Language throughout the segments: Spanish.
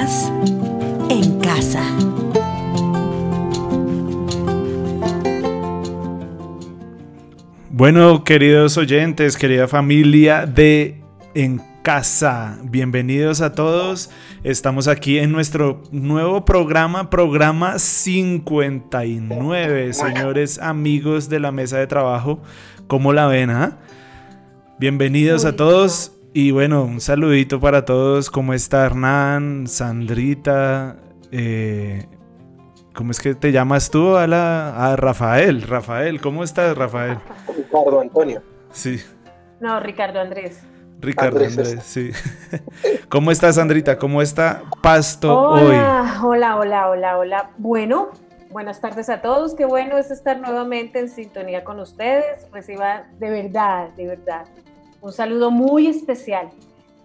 Estás en casa. Bueno, queridos oyentes, querida familia de En Casa, bienvenidos a todos. Estamos aquí en nuestro nuevo programa, programa 59, señores amigos de la mesa de trabajo. ¿Cómo la ven? Ah? Bienvenidos a todos. Y bueno, un saludito para todos. ¿Cómo está Hernán, Sandrita? Eh, ¿Cómo es que te llamas tú? A, la, a Rafael. Rafael, ¿cómo estás, Rafael? Ricardo Antonio. Sí. No, Ricardo Andrés. Ricardo Andrés, sí. ¿Cómo estás, Sandrita? ¿Cómo está Pasto hola, hoy? Hola, hola, hola, hola. Bueno, buenas tardes a todos. Qué bueno es estar nuevamente en sintonía con ustedes. Reciba de verdad, de verdad, un saludo muy especial.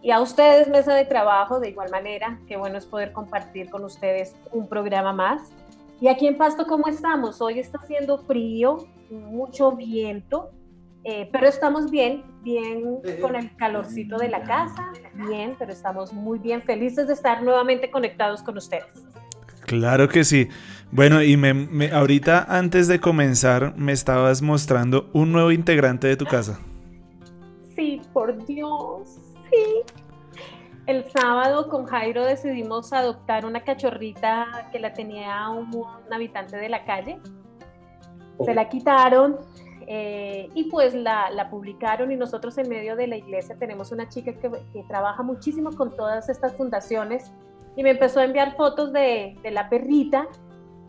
Y a ustedes, mesa de trabajo, de igual manera, qué bueno es poder compartir con ustedes un programa más. Y aquí en Pasto, ¿cómo estamos? Hoy está haciendo frío, mucho viento, eh, pero estamos bien, bien con el calorcito de la casa, bien, pero estamos muy bien, felices de estar nuevamente conectados con ustedes. Claro que sí. Bueno, y me, me, ahorita antes de comenzar me estabas mostrando un nuevo integrante de tu casa. Sí, por Dios, sí. El sábado con Jairo decidimos adoptar una cachorrita que la tenía un, un habitante de la calle. Se la quitaron, eh, y pues la, la, publicaron y nosotros en medio de la iglesia tenemos una chica que, que, trabaja muchísimo con todas estas fundaciones y me empezó a enviar fotos de, de la perrita.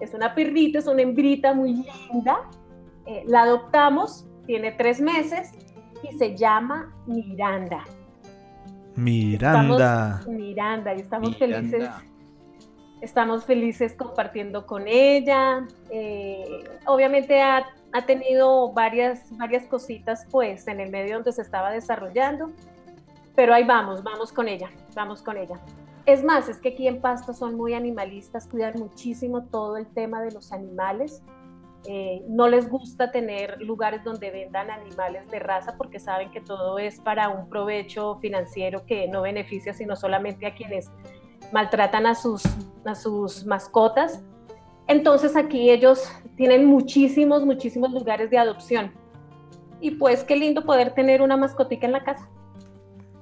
Es una perrita, es una hembrita muy linda. Eh, la adoptamos, tiene tres meses y se llama Miranda. Miranda. Estamos, Miranda, y estamos Miranda. felices. Estamos felices compartiendo con ella. Eh, obviamente ha ha tenido varias, varias cositas pues en el medio donde se estaba desarrollando, pero ahí vamos, vamos con ella, vamos con ella. Es más, es que aquí en Pasto son muy animalistas, cuidan muchísimo todo el tema de los animales. Eh, no les gusta tener lugares donde vendan animales de raza porque saben que todo es para un provecho financiero que no beneficia sino solamente a quienes maltratan a sus, a sus mascotas. Entonces aquí ellos tienen muchísimos, muchísimos lugares de adopción. Y pues qué lindo poder tener una mascotica en la casa.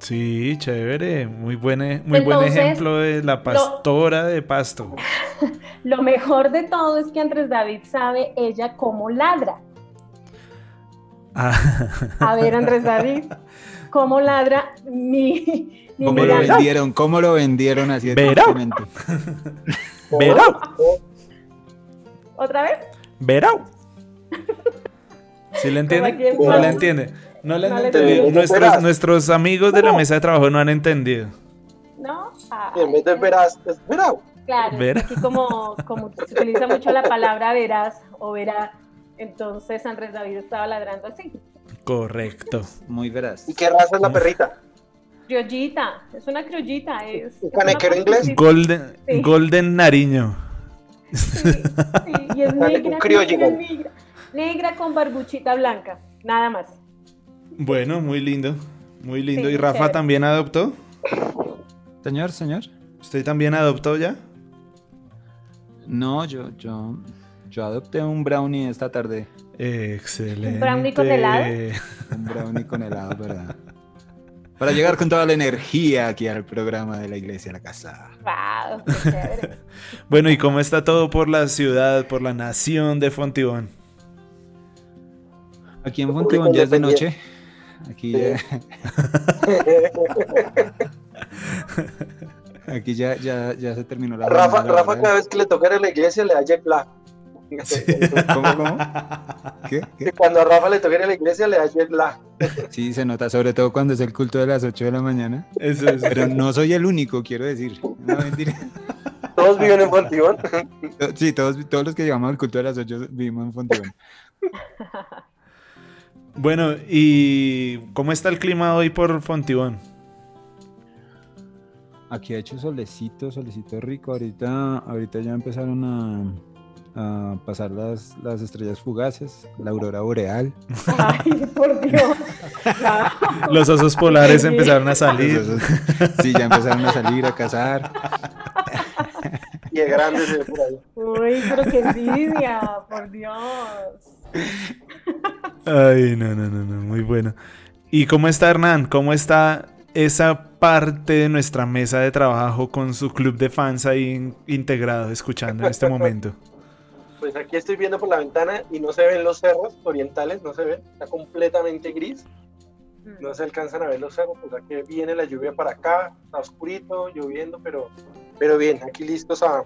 Sí, chévere, muy buen, muy Entonces, buen ejemplo de la pastora lo, de pasto. Lo mejor de todo es que Andrés David sabe ella cómo ladra. Ah. A ver, Andrés David, ¿cómo ladra mi, mi ¿Cómo lo vendieron? ¿Cómo lo vendieron así exactamente? ¿Verá? ¿Otra vez? Verau. ¿Sí le entiende? No le en- entiende. No le No han entendido. entiendo. Nuestros, amigos de la mesa de trabajo no han entendido. ¿No? Ah, Y en vez de verás, es verá. Claro, aquí como, como se utiliza mucho la palabra verás o verá, entonces Andrés David estaba ladrando así. Correcto. Muy veraz. ¿Y qué raza es la perrita? Criollita, es una criollita, es... ¿Un canequero inglés? Golden, Sí. Golden Nariño. Sí, sí, y es Dale, negra, un criollo. negra, negra, negra con barbuchita blanca, nada más. Bueno, muy lindo. Muy lindo. Sí, ¿Y Rafa chévere. también adoptó? Señor, señor. ¿Usted también adoptó ya? No, yo, yo, yo adopté un brownie esta tarde. Excelente. ¿Un brownie con helado? Un brownie con helado para, para llegar con toda la energía aquí al programa de la iglesia, la casa. Wow, qué chévere. Bueno, ¿y cómo está todo por la ciudad, por la nación de Fontibón? Aquí en Fontibón ya es de noche. Aquí ya, aquí ya, ya, ya se terminó la Rafa, Rafa cada vez que le toca ir a la iglesia le da jet lag. ¿Cómo, cómo? ¿Qué? Que Cuando a Rafa le toca ir a la iglesia le da jet lag. Sí, se nota, sobre todo cuando es el culto de las 8 de la mañana. Eso es. Pero no soy el único, quiero decir. No, mentira. Todos viven en Fontibón. Sí, todos, todos los que llegamos al culto de las 8 vivimos en Fontibón. Bueno, ¿y cómo está el clima hoy por Fontibón? Aquí ha hecho solecito, solecito rico. Ahorita, ahorita ya empezaron a, a pasar las, las estrellas fugaces, la aurora boreal. Ay, por Dios. No. Los osos polares Sí. empezaron a salir. Sí, ya empezaron a salir a cazar. pie grande se ve por ahí. Uy, pero qué envidia, por Dios. Ay, no, no, no, no, muy bueno. ¿Y cómo está Hernán? ¿Cómo está esa parte de nuestra mesa de trabajo con su club de fans ahí integrado, escuchando en este momento? Pues aquí estoy viendo por la ventana y no se ven los cerros orientales, no se ven, está completamente gris, no se alcanzan a ver los cerros, pues aquí viene la lluvia para acá, está oscurito, lloviendo, pero, pero bien, aquí listos a,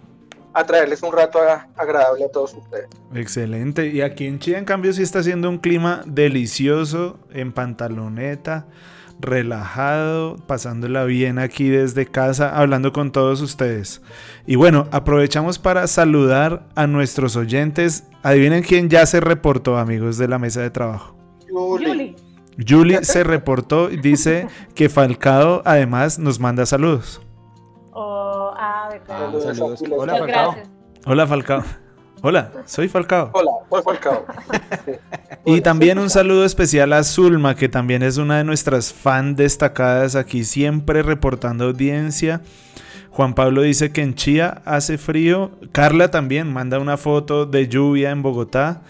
a traerles un rato agradable a todos ustedes. Excelente. Y aquí en Chile, en cambio, sí está haciendo un clima delicioso, en pantaloneta, relajado, pasándola bien aquí desde casa, hablando con todos ustedes. Y bueno, aprovechamos para saludar a nuestros oyentes. Adivinen quién ya se reportó, amigos de la mesa de trabajo. Yuli. Julie se reportó y dice que Falcao además nos manda saludos. Ah, verdad. Ah, saludos. Muchas Hola, Falcao. gracias. Hola Falcao. Hola, soy Falcao. Hola, soy Falcao. Sí. Y Hola, también un saludo especial a Zulma, que también es una de nuestras fan destacadas aquí, siempre reportando audiencia. Juan Pablo dice que en Chía hace frío. Carla también manda una foto de lluvia en Bogotá.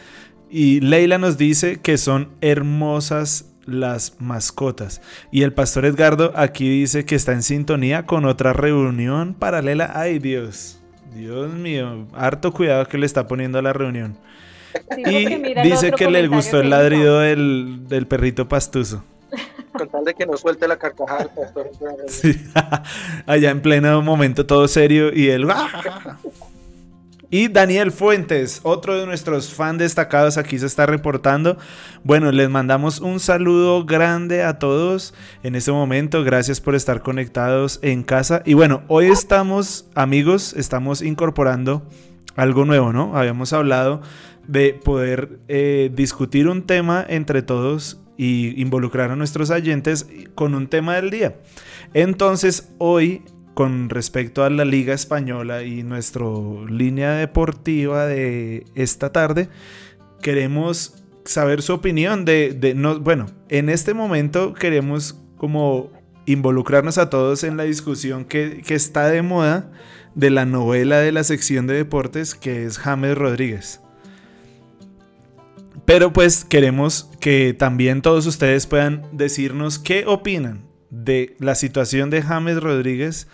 Y Leila nos dice que son hermosas las mascotas. Y el pastor Edgardo aquí dice que está en sintonía con otra reunión paralela. Ay Dios, Dios mío, harto cuidado que le está poniendo a la reunión. Sí, Y dice que le gustó el ladrido del, del perrito pastuso. Con tal de que no suelte la carcajada del pastor. Sí, allá en pleno momento todo serio y él... Y Daniel Fuentes, otro de nuestros fans destacados aquí se está reportando. Bueno, les mandamos un saludo grande a todos en este momento. Gracias por estar conectados en casa. Y bueno, hoy estamos, amigos, estamos incorporando algo nuevo, ¿no? Habíamos hablado de poder eh, discutir un tema entre todos y involucrar a nuestros oyentes con un tema del día. Entonces, hoy con respecto a la Liga Española y nuestra línea deportiva de esta tarde, queremos saber su opinión de, de no, bueno, en este momento queremos como involucrarnos a todos en la discusión que, que está de moda de la novela de la sección de deportes que es James Rodríguez. Pero pues queremos que también todos ustedes puedan decirnos qué opinan de la situación de James Rodríguez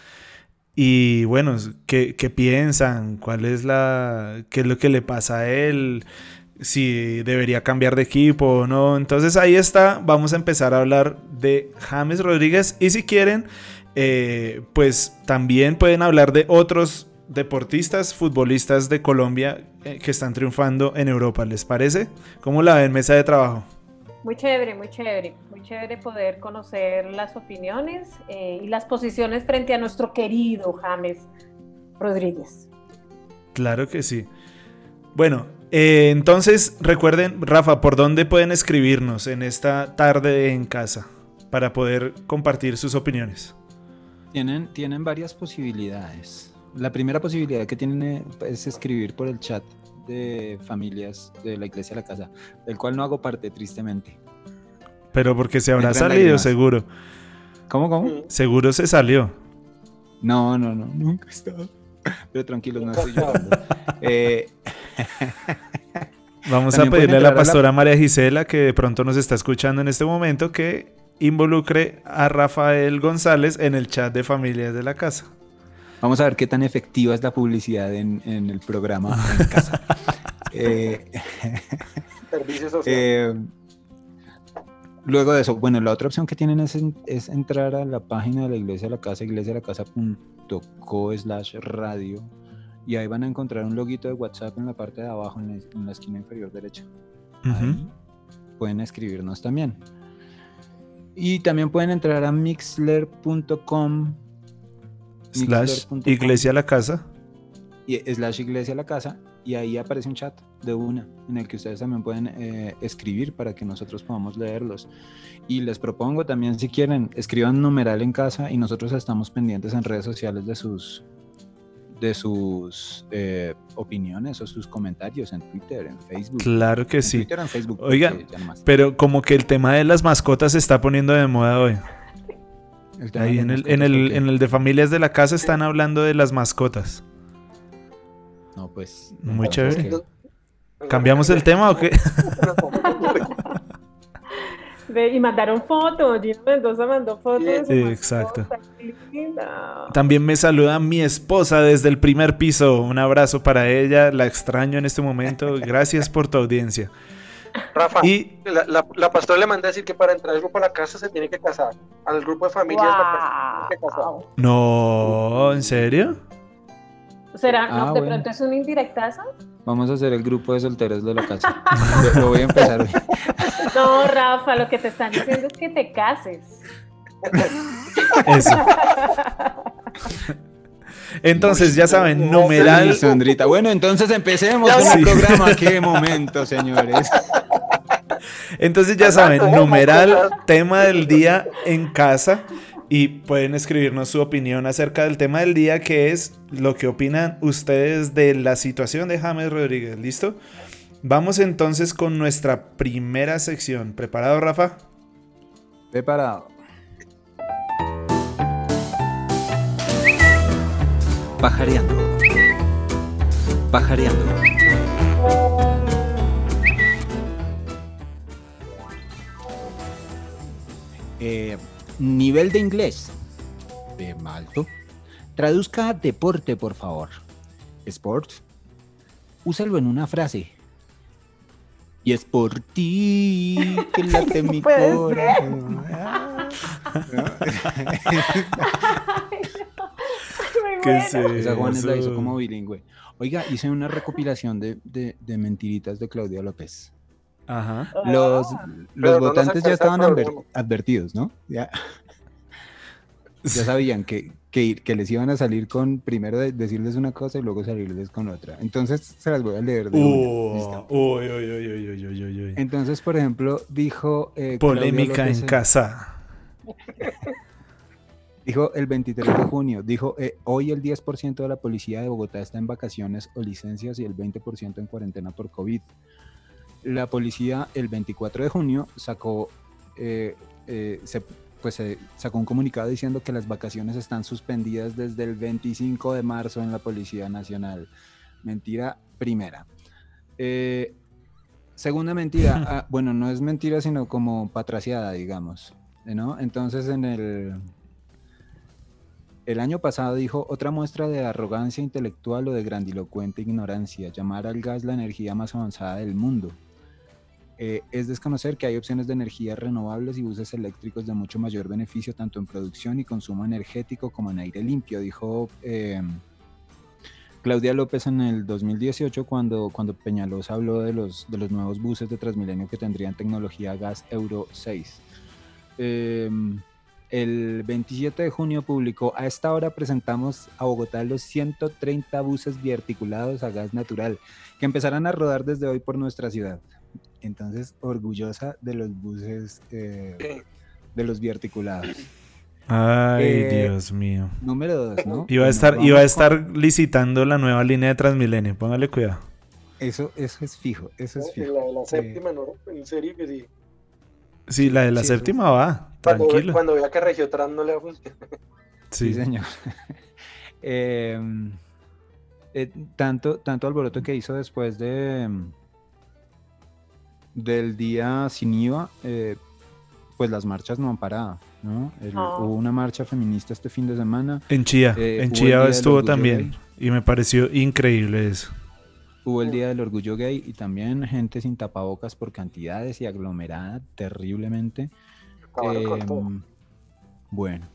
y bueno, ¿qué, qué piensan? ¿Cuál es la qué es lo que le pasa a él? Si debería cambiar de equipo o no. Entonces ahí está, vamos a empezar a hablar de James Rodríguez y si quieren, eh, pues también pueden hablar de otros deportistas, futbolistas de Colombia eh, que están triunfando en Europa, ¿les parece? ¿Cómo la ven mesa de trabajo? Muy chévere, muy chévere, muy chévere poder conocer las opiniones eh, y las posiciones frente a nuestro querido James Rodríguez. Claro que sí. Bueno, eh, entonces recuerden, Rafa, ¿por dónde pueden escribirnos en esta tarde en casa para poder compartir sus opiniones? Tienen, tienen varias posibilidades. La primera posibilidad que tienen eh, es escribir por el chat de familias de la iglesia de la casa, del cual no hago parte, tristemente. Pero porque se habrá salido, seguro. ¿Cómo, cómo? Seguro se salió. No, no, no, nunca he estado. Pero tranquilos, no estoy llorando. Eh, Vamos a También pedirle a la entrar a la- pastora María Gisela, que de pronto nos está escuchando en este momento, que involucre a Rafael González en el chat de familias de la casa. Vamos a ver qué tan efectiva es la publicidad en, en el programa en casa. Eh, Servicio social. Eh, luego de eso, bueno, la otra opción que tienen es, en- es entrar a la página de la iglesia de la casa, iglesialacasa.co slash radio, y ahí van a encontrar un loguito de WhatsApp en la parte de abajo, en la, en la esquina inferior derecha. Ahí pueden escribirnos también. Y también pueden entrar a mixler.com Slash Iglesia a la casa. y slash iglesia la casa y ahí aparece un chat de una en el que ustedes también pueden eh, escribir para que nosotros podamos leerlos y les propongo también si quieren escriban numeral en casa y nosotros estamos pendientes en redes sociales de sus de sus eh, opiniones o sus comentarios en Twitter, en Facebook. Claro que En sí. Twitter o en Facebook. Oiga, porque ya nomás. Pero como que el tema de las mascotas se está poniendo de moda hoy. El tema Ahí en el, en, el, en el de familias de la casa están hablando de las mascotas. No, pues. Muy pues, chévere. que- ¿Cambiamos el tema o qué? Ve, y mandaron fotos, Gina Mendoza mandó fotos. Sí, exacto. También me saluda mi esposa desde el primer piso. Un abrazo para ella. La extraño en este momento. Gracias por tu audiencia. Rafa, Y la, la, la pastora le manda a decir que para entrar al grupo a la casa se tiene que casar. Al grupo de familias la casa se tiene que casar. Wow. no, ¿en serio? ¿Será? Ah, no, de bueno. pronto es una indirectaza. Vamos a hacer el grupo de solteros de la casa. Lo- Lo voy a empezar hoy. No, Rafa, lo que te están diciendo es que te cases. Eso. Entonces, ya saben, numeral. Sí, Sandrita. Bueno, entonces empecemos Ya, con sí. el programa. Qué momento, señores. Entonces ya saben, numeral, tema del día en casa. Y pueden escribirnos su opinión acerca del tema del día, que es lo que opinan ustedes de la situación de James Rodríguez. ¿Listo? Vamos entonces con nuestra primera sección. ¿Preparado, Rafa? Preparado. Pajareando. Pajareando. Eh, nivel de inglés. De malto. Traduzca deporte, por favor. Sport. Úsalo en una frase. Y es por ti que late mi corazón. Esa Juanes la hizo como bilingüe. Oiga, hice una recopilación de, de, mentiritas de Claudia López. Ajá. Los, los votantes ya estaban advertidos, ¿no? Ya, ya sabían que, que, que, les iban a salir con primero decirles una cosa y luego salirles con otra. Entonces se las voy a leer de oh, uy, Entonces, por ejemplo, dijo. Eh, Polémica en casa. Dijo el 23 de junio, dijo, eh, hoy el 10% de la policía de Bogotá está en vacaciones o licencias y el 20% en cuarentena por COVID. La policía el 24 de junio sacó, eh, eh, se- pues, sacó un comunicado diciendo que las vacaciones están suspendidas desde el 25 de marzo en la Policía Nacional. Mentira primera. Eh, segunda mentira, ah, bueno, no es mentira, sino como patraciada, digamos. ¿no? Entonces en el, el año pasado dijo otra muestra de arrogancia intelectual o de grandilocuente ignorancia, llamar al gas la energía más avanzada del mundo. Eh, es desconocer que hay opciones de energías renovables y buses eléctricos de mucho mayor beneficio tanto en producción y consumo energético como en aire limpio, dijo eh, Claudia López en el 2018 cuando, cuando Peñalosa habló de los, de los nuevos buses de Transmilenio que tendrían tecnología gas Euro 6. Eh, el 27 de junio publicó, a esta hora presentamos a Bogotá los 130 buses biarticulados a gas natural que empezarán a rodar desde hoy por nuestra ciudad. Entonces, orgullosa de los buses, eh, de los biarticulados. Ay, Eh, Dios mío. Número 2, ¿no? Iba a estar, iba a con- estar licitando la nueva línea de Transmilenio. Póngale cuidado. Eso, eso es fijo, eso es fijo. La de la Eh, séptima, ¿no? En serio que sí. Sí, la de la Sí, séptima va. Cuando, Tranquilo. cuando vea que Regiotran no le va a funcionar. Sí, Sí. señor. Em, eh, tanto, tanto alboroto que hizo después de em, del día sin IVA, eh, pues las marchas no han parado, ¿no? El- No. Hubo una marcha feminista este fin de semana, En Chía. Eh, en Chía estuvo también. Y me pareció increíble eso. hubo el Día del Orgullo Gay y también gente sin tapabocas por cantidades y aglomerada terriblemente. Acabaron con todo. Em, bueno,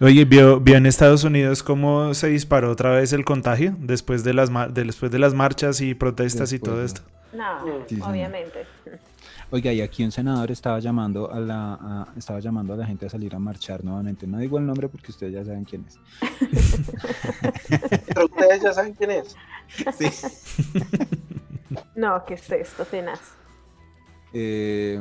Oye, ¿vio, vio en Estados Unidos cómo se disparó otra vez el contagio después de las, mar- de- después de las marchas y protestas y todo esto? No, Sí, obviamente. Oiga, y aquí un senador estaba llamando a la a- estaba llamando a la gente a salir a marchar nuevamente. No digo el nombre porque ustedes ya saben quién es. Pero ustedes ya saben quién es. No, ¿qué es esto, tenaz? Eh,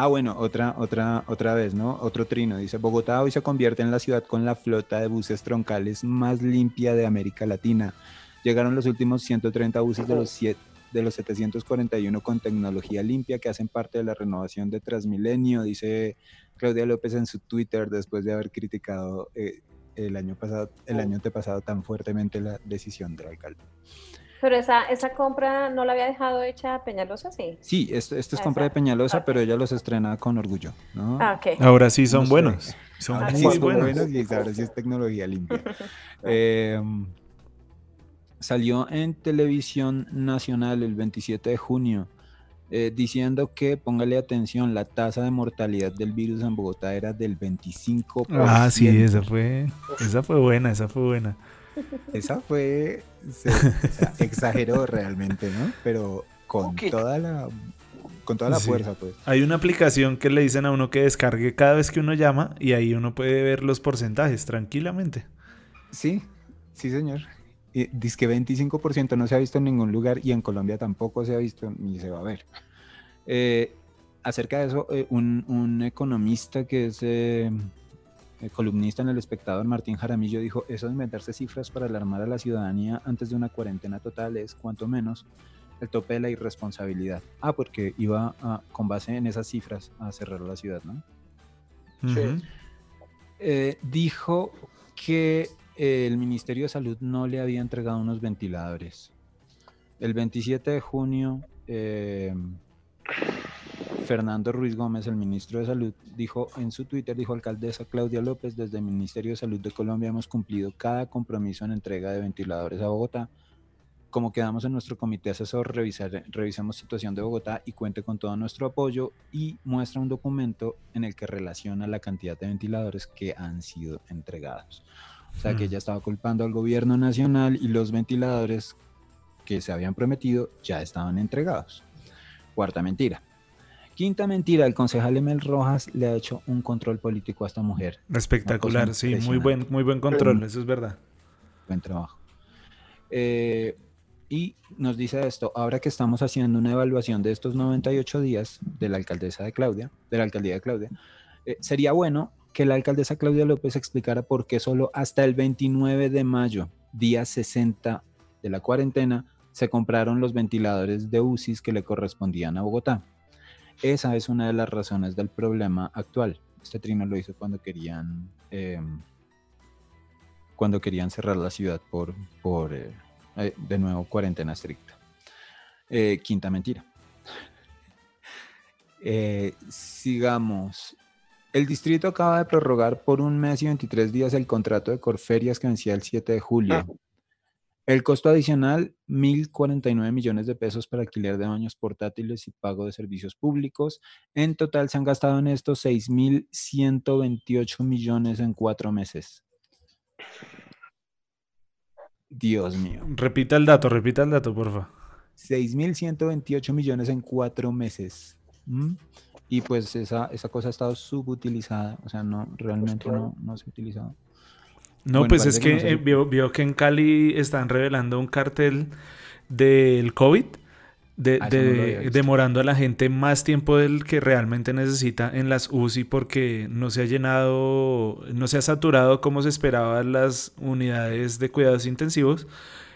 ah, bueno, otra, otra, otra vez, ¿no? Otro trino. Dice, Bogotá hoy se convierte en la ciudad con la flota de buses troncales más limpia de América Latina. Llegaron los últimos 130 buses de los, siete- de los 741 con tecnología limpia que hacen parte de la renovación de Transmilenio, dice Claudia López en su Twitter después de haber criticado eh, el año pasado, el año antepasado tan fuertemente la decisión del alcalde. Pero esa, esa compra no la había dejado hecha Peñalosa, sí. Sí, esto, esto es compra de Peñalosa, pero ella los estrena con orgullo, ¿no? Ah, ok. Ahora sí son No sé. buenos. Son Ahora muy sí son buenos. buenos y ahora sí es tecnología limpia. Eh, salió en televisión nacional el 27 de junio eh, diciendo que, póngale atención, la tasa de mortalidad del virus en Bogotá era del 25%. Ah, sí, esa fue, esa fue buena, esa fue buena. Esa fue, se- o sea, exageró realmente, ¿no? Pero con toda la, con toda la Sí. fuerza, pues. Hay una aplicación que le dicen a uno que descargue cada vez que uno llama y ahí uno puede ver los porcentajes tranquilamente. Sí, sí, señor. Dice que 25% no se ha visto en ningún lugar y en Colombia tampoco se ha visto ni se va a ver. Eh, acerca de eso, eh, un, un economista que es eh, columnista en El Espectador, Martín Jaramillo, dijo, eso de inventarse cifras para alarmar a la ciudadanía antes de una cuarentena total es, cuanto menos, el tope de la irresponsabilidad. Ah, porque iba a- con base en esas cifras a cerrar la ciudad, ¿no? Sí. Eh, dijo que el Ministerio de Salud no le había entregado unos ventiladores. El 27 de junio, eh, Fernando Ruiz Gómez, el ministro de Salud, dijo en su Twitter, dijo alcaldesa Claudia López, desde el Ministerio de Salud de Colombia hemos cumplido cada compromiso en entrega de ventiladores a Bogotá. Como quedamos en nuestro comité asesor, revisar, revisemos situación de Bogotá y cuente con todo nuestro apoyo y muestra un documento en el que relaciona la cantidad de ventiladores que han sido entregados. O sea que Mm. ella estaba culpando al gobierno nacional y los ventiladores que se habían prometido ya estaban entregados. Cuarta mentira. Quinta mentira, el concejal Emel Rojas le ha hecho un control político a esta mujer. Espectacular, sí, muy buen, muy buen control, eso es verdad. Buen trabajo. Eh, y nos dice esto, ahora que estamos haciendo una evaluación de estos 98 días de la alcaldesa de Claudia, de la alcaldía de Claudia, eh, sería bueno que la alcaldesa Claudia López explicara por qué solo hasta el 29 de mayo, día 60 de la cuarentena, se compraron los ventiladores de UCIs que le correspondían a Bogotá. Esa es una de las razones del problema actual. Este trino lo hizo cuando querían em, cuando querían cerrar la ciudad por, por eh, eh, de nuevo, cuarentena estricta. Eh, quinta mentira. Sigamos. El distrito acaba de prorrogar por un mes y 23 días el contrato de Corferias que vencía el 7 de julio. El costo adicional, 1.049 millones de pesos para alquiler de baños portátiles y pago de servicios públicos. En total se han gastado en esto 6.128 millones en cuatro meses. Dios mío. Repita el dato, repita el dato, porfa. 6.128 millones en cuatro meses. ¿m? Y pues esa, esa cosa ha estado subutilizada. O sea, no, realmente no, no se ha utilizado. No, Bueno, pues es que que, no se- eh, vio, vio que en Cali están revelando un cartel del COVID, de, Ah, no demorando a la gente más tiempo del que realmente necesita en las UCI porque no se ha llenado, no se ha saturado como se esperaba las unidades de cuidados intensivos.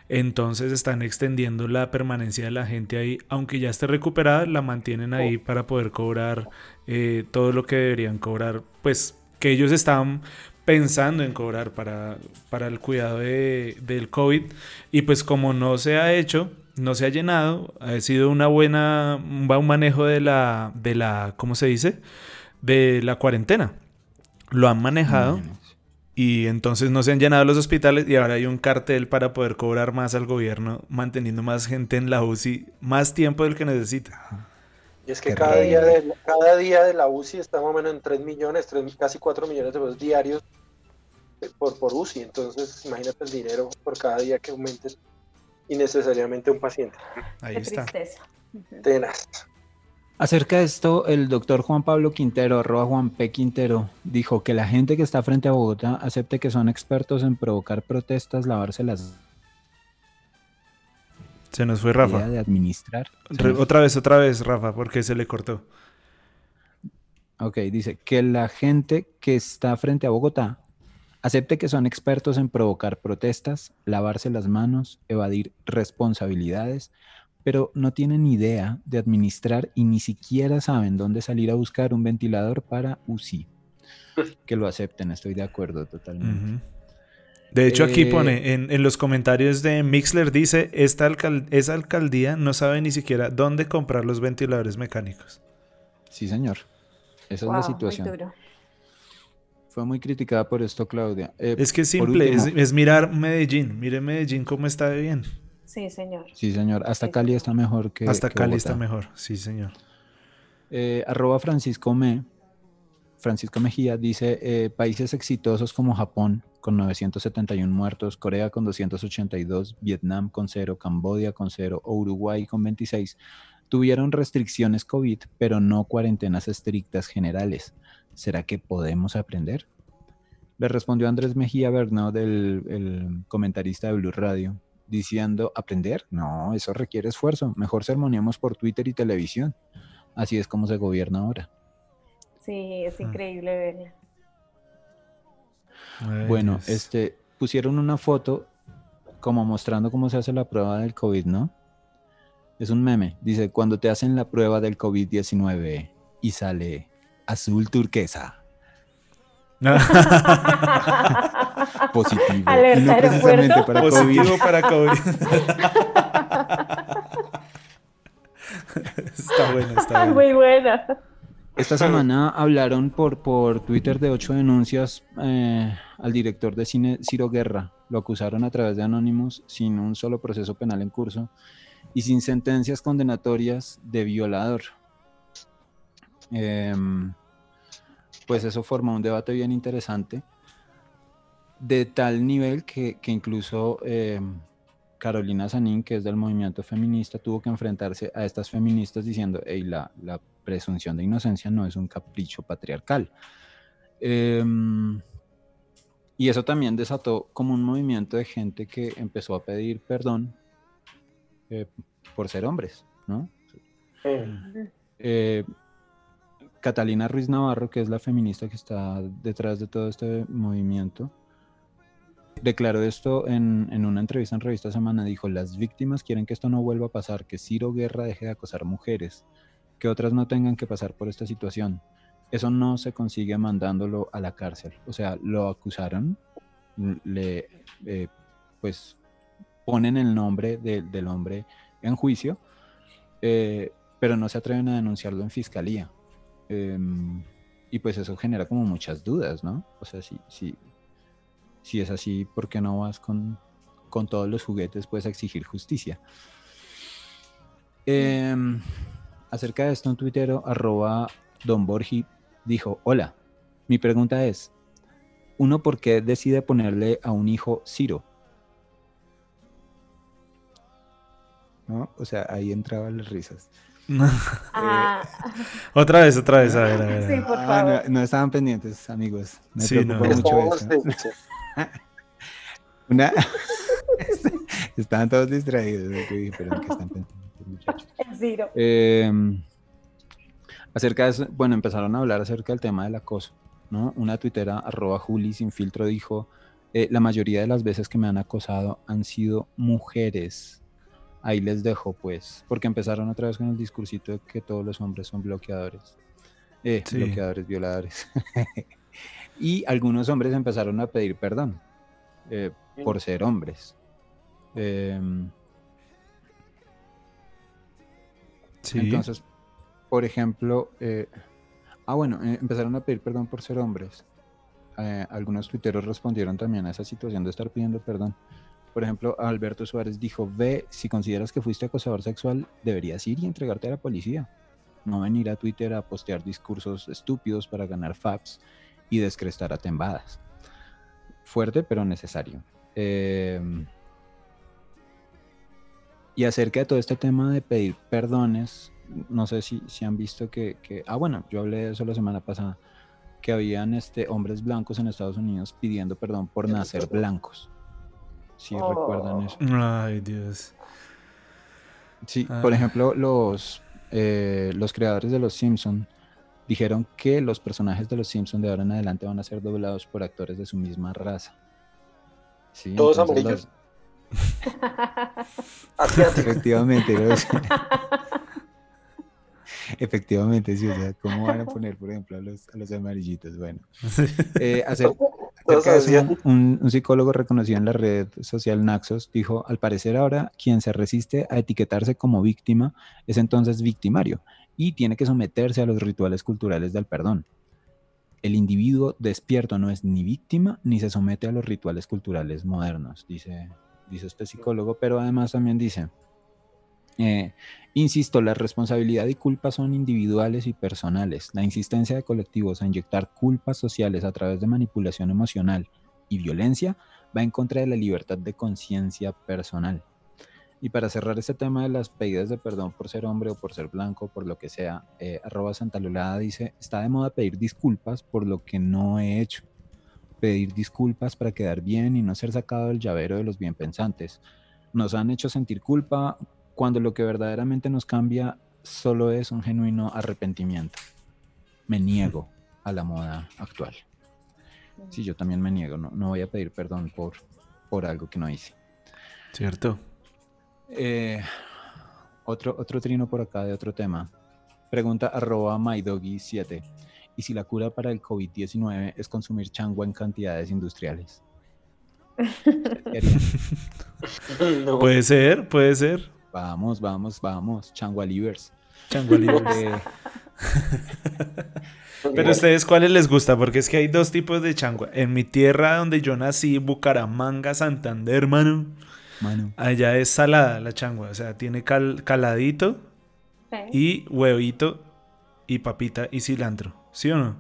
Entonces están extendiendo la permanencia de la gente ahí, aunque ya esté recuperada, la mantienen ahí para poder cobrar eh, todo lo que deberían cobrar, pues que ellos estaban pensando en cobrar para, para el cuidado de- del COVID. Y pues como no se ha hecho, no se ha llenado, ha sido una buena, un buen manejo de la, de la, ¿cómo se dice? De la cuarentena. Lo han manejado y entonces no se han llenado los hospitales y ahora hay un cartel para poder cobrar más al gobierno, manteniendo más gente en la UCI, más tiempo del que necesita. Y es que cada día, de, cada día de la UCI está más o menos en 3 millones, 3, casi 4 millones de pesos diarios eh, por, por UCI. Entonces, imagínate el dinero por cada día que aumentes innecesariamente un paciente. Ahí Qué está. tristeza. Tenaz. Acerca de esto, el doctor Juan Pablo Quintero, arroba Juan P. Quintero, dijo que la gente que está frente a Bogotá acepte que son expertos en provocar protestas, lavarse las Se nos fue Rafa. de administrar. Se Re- nos- otra vez, otra vez, Rafa, porque se le cortó. Ok, dice que la gente que está frente a Bogotá acepte que son expertos en provocar protestas, lavarse las manos, evadir responsabilidades, pero no tienen idea de administrar y ni siquiera saben dónde salir a buscar un ventilador para UCI. Que lo acepten, estoy de acuerdo totalmente. De hecho, aquí Eh, pone en, en los comentarios de Mixler, dice, esta alcal- esa alcaldía no sabe ni siquiera dónde comprar los ventiladores mecánicos. Sí, señor. Esa Wow, es la muy situación. duro. Fue muy criticada por esto, Claudia. Eh, Es que es simple, es, mirar Medellín. Mire Medellín cómo está de bien. Sí, señor. Sí, señor. Hasta Sí. Cali está mejor que. Hasta que Cali está mejor. Sí, señor. Eh, arroba Francisco Me, Francisco Mejía dice, eh, países exitosos como Japón con 971 muertos, Corea con 282, Vietnam con 0, Camboya con 0 o Uruguay con 26, tuvieron restricciones COVID, pero no cuarentenas estrictas generales. ¿Será que podemos aprender? Le respondió Andrés Mejía Bernal, el, el comentarista de Blue Radio, diciendo, ¿aprender? No, eso requiere esfuerzo. Mejor sermoneamos por Twitter y televisión. Así es como se gobierna ahora. Sí, es Ah. increíble verla. Bueno, este, pusieron una foto como mostrando cómo se hace la prueba del COVID, ¿no? Es un meme. Dice, cuando te hacen la prueba del COVID-19 y sale azul turquesa, positivo. y Alerta no precisamente aeropuerto. para COVID. Positivo para COVID. está bueno, está bueno. Muy buena. Esta semana hablaron por, por Twitter de ocho denuncias eh, al director de cine Ciro Guerra. Lo acusaron a través de Anonymous sin un solo proceso penal en curso y sin sentencias condenatorias de violador. Em, pues eso formó un debate bien interesante, de tal nivel que, que incluso em, Carolina Sanín, que es del movimiento feminista, tuvo que enfrentarse a estas feministas diciendo, hey, la, la presunción de inocencia no es un capricho patriarcal. Em, y eso también desató como un movimiento de gente que empezó a pedir perdón eh, por ser hombres, ¿no? Eh, Eh, Catalina Ruiz Navarro, que es la feminista que está detrás de todo este movimiento, declaró esto en, en una entrevista en Revista Semana. Dijo, las víctimas quieren que esto no vuelva a pasar, que Ciro Guerra deje de acosar mujeres, que otras no tengan que pasar por esta situación. Eso no se consigue mandándolo a la cárcel. O sea, lo acusaron, le, eh, pues ponen el nombre de- del hombre en juicio, eh, pero no se atreven a denunciarlo en fiscalía. Em, y pues eso genera como muchas dudas, ¿no? O sea, si, si, si es así, ¿por qué no vas con, con todos los juguetes pues a exigir justicia? Em, acerca de esto, un tuitero, arroba Don Borgi, dijo, hola, mi pregunta es, ¿uno por qué decide ponerle a un hijo Ciro? ¿No? O sea, ahí entraban las risas. Ah, otra vez, otra vez, a ver, a Sí, Ah, no, no estaban pendientes, amigos. Me Sí, preocupa no. mucho eso. Una- Estaban todos distraídos. pero ¿en qué están pensando estos muchachos? El Ciro. Eh, acerca de eso, bueno, empezaron a hablar acerca del tema del acoso, ¿no? Una tuitera, arroba Juli sin filtro, dijo, eh, la mayoría de las veces que me han acosado han sido mujeres. Ahí les dejo, pues, porque empezaron otra vez con el discursito de que todos los hombres son bloqueadores. Eh, Sí. bloqueadores, violadores. y algunos hombres empezaron a pedir perdón eh, por ser hombres. Entonces, por ejemplo, eh, ah, bueno, eh, empezaron a pedir perdón por ser hombres. Eh, algunos tuiteros respondieron también a esa situación de estar pidiendo perdón. Por ejemplo, Alberto Suárez dijo, ve, si consideras que fuiste acosador sexual, deberías ir y entregarte a la policía. No venir a Twitter a postear discursos estúpidos para ganar faps y descrestar a tembadas. Fuerte, pero necesario. Em, y acerca de todo este tema de pedir perdones, no sé si, si han visto que, que- ah bueno, yo hablé de eso la semana pasada, que habían este, hombres blancos en Estados Unidos pidiendo perdón por nacer blancos. Si Oh. recuerdan eso. Ay, Dios. Sí, Ah. por ejemplo, los, eh, los creadores de Los Simpson dijeron que los personajes de Los Simpson de ahora en adelante van a ser doblados por actores de su misma raza. Sí, ¿Todos amarillos? los- Asiático. efectivamente, los- efectivamente, sí, o sea, ¿cómo van a poner, por ejemplo, a los, a los amarillitos? Bueno, eh, hacer- de eso, un, un, psicólogo reconocido en la red social Naxos dijo, al parecer ahora quien se resiste a etiquetarse como víctima es entonces victimario y tiene que someterse a los rituales culturales del perdón. El individuo despierto no es ni víctima ni se somete a los rituales culturales modernos, dice, dice este psicólogo, pero además también dice, eh, insisto, la responsabilidad y culpa son individuales y personales. La insistencia de colectivos a inyectar culpas sociales a través de manipulación emocional y violencia va en contra de la libertad de conciencia personal. Y para cerrar este tema de las pedidas de perdón por ser hombre o por ser blanco, por lo que sea, eh, arroba Santa dice, está de moda pedir disculpas por lo que no he hecho. Pedir disculpas para quedar bien y no ser sacado del llavero de los bien pensantes. Nos han hecho sentir culpa cuando lo que verdaderamente nos cambia solo es un genuino arrepentimiento. Me niego a la moda actual. Sí, yo también me niego, no, no voy a pedir perdón por, por algo que no hice. Cierto. Eh, otro, otro trino por acá de otro tema. Pregunta arroba mydoggy7. ¿Y si la cura para el COVID-19 es consumir changua en cantidades industriales? Puede ser, puede ser. Vamos, vamos, vamos. Changua livers. Changua livers. Eh, Pero a ustedes, ¿cuáles les gusta? Porque es que hay dos tipos de changua. En mi tierra donde yo nací, Bucaramanga, Santander, hermano Allá es salada la changua, o sea, tiene caladito y huevito y papita y cilantro, ¿sí o no?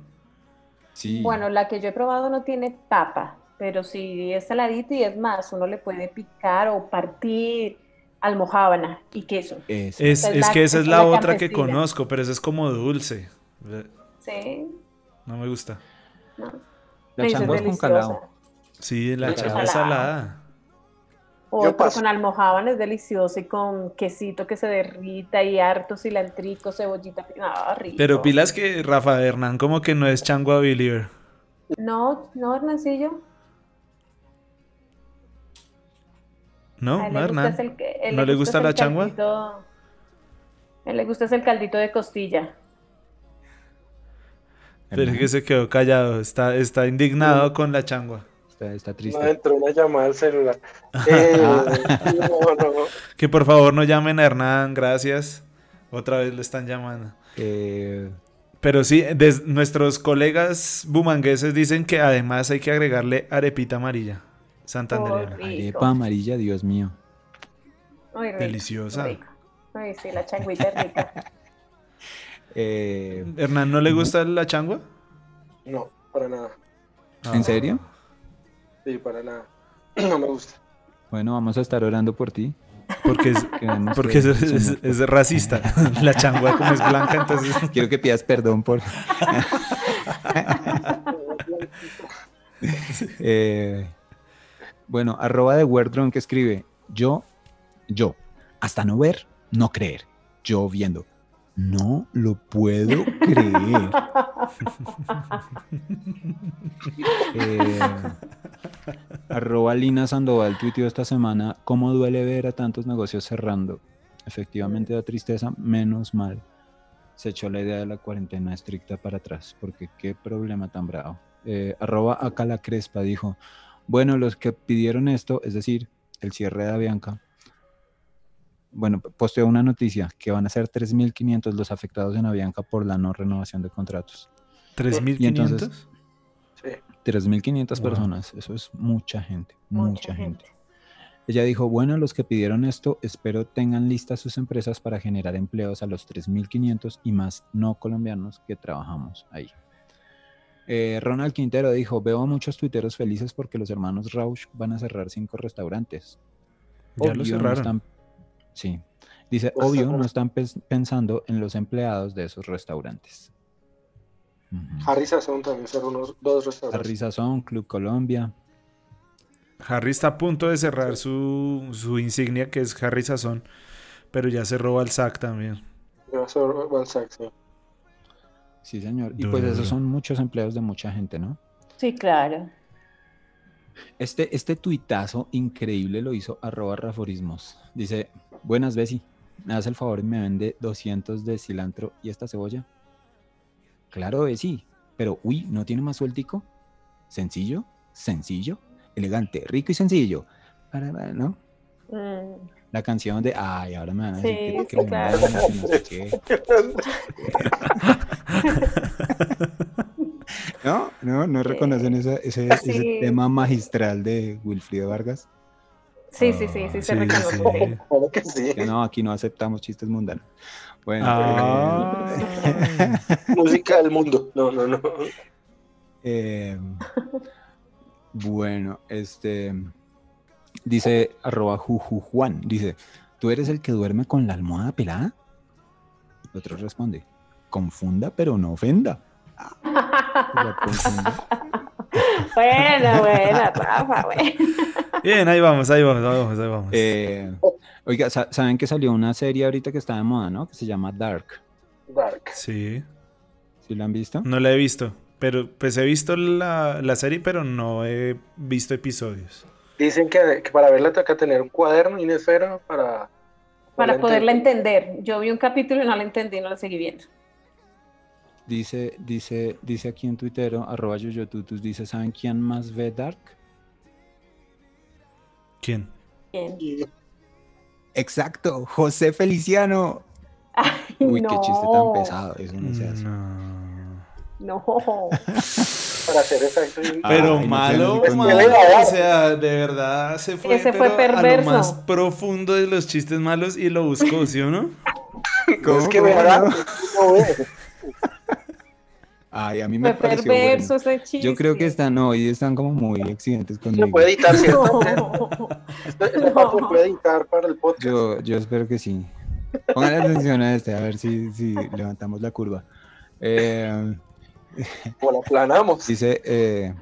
Sí. Bueno, la que yo he probado no tiene papa, pero si es saladito y es más, uno le puede picar o partir almohábana y queso. Es, que esa es la, otra que conozco, pero esa es como dulce. Sí. No me gusta. La changua es con calado. Sí, la changua es salada. O con almohábana es delicioso y con quesito que se derrita y harto cilantrico, cebollita. Ah, rico. Pero pilas que Rafa Hernán como que no es changua believer. No, no, Hernancillo. No, no, Hernán. ¿No le gusta, la changua? A él le gusta el caldito de costilla. Pero es que se quedó callado, está, está indignado con la changua. Está, triste. No entró una llamada al celular. Eh, que por favor no llamen a Hernán, gracias. Otra vez le están llamando. Eh, Pero sí, nuestros colegas bumangueses dicen que además hay que agregarle arepita amarilla. Santandereana. Arepa amarilla, Dios mío. Deliciosa. sí, la changuita es rica. Eh, Hernán, ¿no le gusta la changua? No, para nada. ¿En serio? Sí, para nada. No me gusta. Bueno, vamos a estar orando por ti. Porque es, porque es, racista. La changua como es blanca, entonces. Quiero que pidas perdón por. Eh, bueno, arroba de Wordron que escribe: Yo, yo, hasta no ver, no creer. Yo viendo. No lo puedo creer. eh, arroba Lina Sandoval tuiteó esta semana, ¿cómo duele ver a tantos negocios cerrando? Efectivamente da tristeza, menos mal. Se echó la idea de la cuarentena estricta para atrás, porque qué problema tan bravo. Eh, arroba acá la crespa dijo, bueno, los que pidieron esto, es decir, el cierre de Avianca, bueno, posteó una noticia que van a ser 3.500 los afectados en Avianca por la no renovación de contratos. ¿3.500? Sí. 3.500 personas, eso es mucha gente, mucha, gente. Ella dijo, bueno, los que pidieron esto, espero tengan listas sus empresas para generar empleos a los 3.500 y más no colombianos que trabajamos ahí. Eh, Ronald Quintero dijo, veo a muchos tuiteros felices porque los hermanos Rausch van a cerrar cinco restaurantes. Ya lo cerraron. Sí. Dice, pues, obvio, no están pensando en los empleados de esos restaurantes. Harry Sazón también cerró unos dos restaurantes. Harry Sazón, Club Colombia. Harry está a punto de cerrar su, insignia, que es Harry Sazón, pero ya cerró Balzac también. Ya cerró Balzac, sí. Sí, señor. Y pues esos son muchos empleos de mucha gente, ¿no? Sí, claro. Este, este tuitazo increíble lo hizo arroba raforismos. Dice, buenas Bessie, me das el favor y me vende 200 de cilantro y esta cebolla. Claro, Bessie, pero uy, ¿no tiene más sueltico? ¿Sencillo? sencillo, elegante, rico y sencillo. Para, para, ¿no? Mm. La canción de, ay, ahora me van a decir Sí, que, sí, que le claro. mandan, que no sé qué. No, no, no reconocen esa- ese, ese Sí. tema magistral de Wilfrido Vargas. Sí, sí, sí, sí, se Sí, reconoce. sí. Claro que sí. Que no, aquí no aceptamos chistes mundanos. Bueno, Ah. Música del mundo. No, no, no. eh, bueno, este dice arroba juju Juan, dice, ¿tú eres el que duerme con la almohada pelada? El otro responde, confunda pero no ofenda. Buena, buena, Rafa, buena. Bien, ahí vamos, ahí vamos, ahí vamos, ahí vamos. Eh, oiga, sa- saben que salió una serie ahorita que está de moda, ¿no? Que se llama Dark. Dark. Sí, ¿Sí la han visto? no la he visto. Pero pues he visto la, la serie, pero no he visto episodios. Dicen que, que para verla toca tener un cuaderno y un esfero para... Para poderla entender. entender. Yo vi un capítulo y no la entendí, no la seguí viendo. Dice, dice, dice aquí en Twitter, arroba yoyotutus, dice, ¿saben quién más ve Dark? ¿Quién? Y Exacto, José Feliciano. Ay, Uy, qué chiste tan no, pesado, eso no se hace. No. No. para ser exacto. y- Pero Ay, malo, malo, no sé. o sea, de verdad se fue, Ese fue a lo más profundo de los chistes malos y lo buscó, ¿sí o no? ¿Cómo, es que cómo me da- no? Ay, a mí me Fue pareció perverso bueno. ese chiste. Yo creo que están hoy están como muy exigentes conmigo. puede editar, ¿cierto? No. Puede editar para el podcast. Yo, yo espero que sí. Pongan atención a este, a ver si, si levantamos la curva. Eh, O la planamos. dice, eh,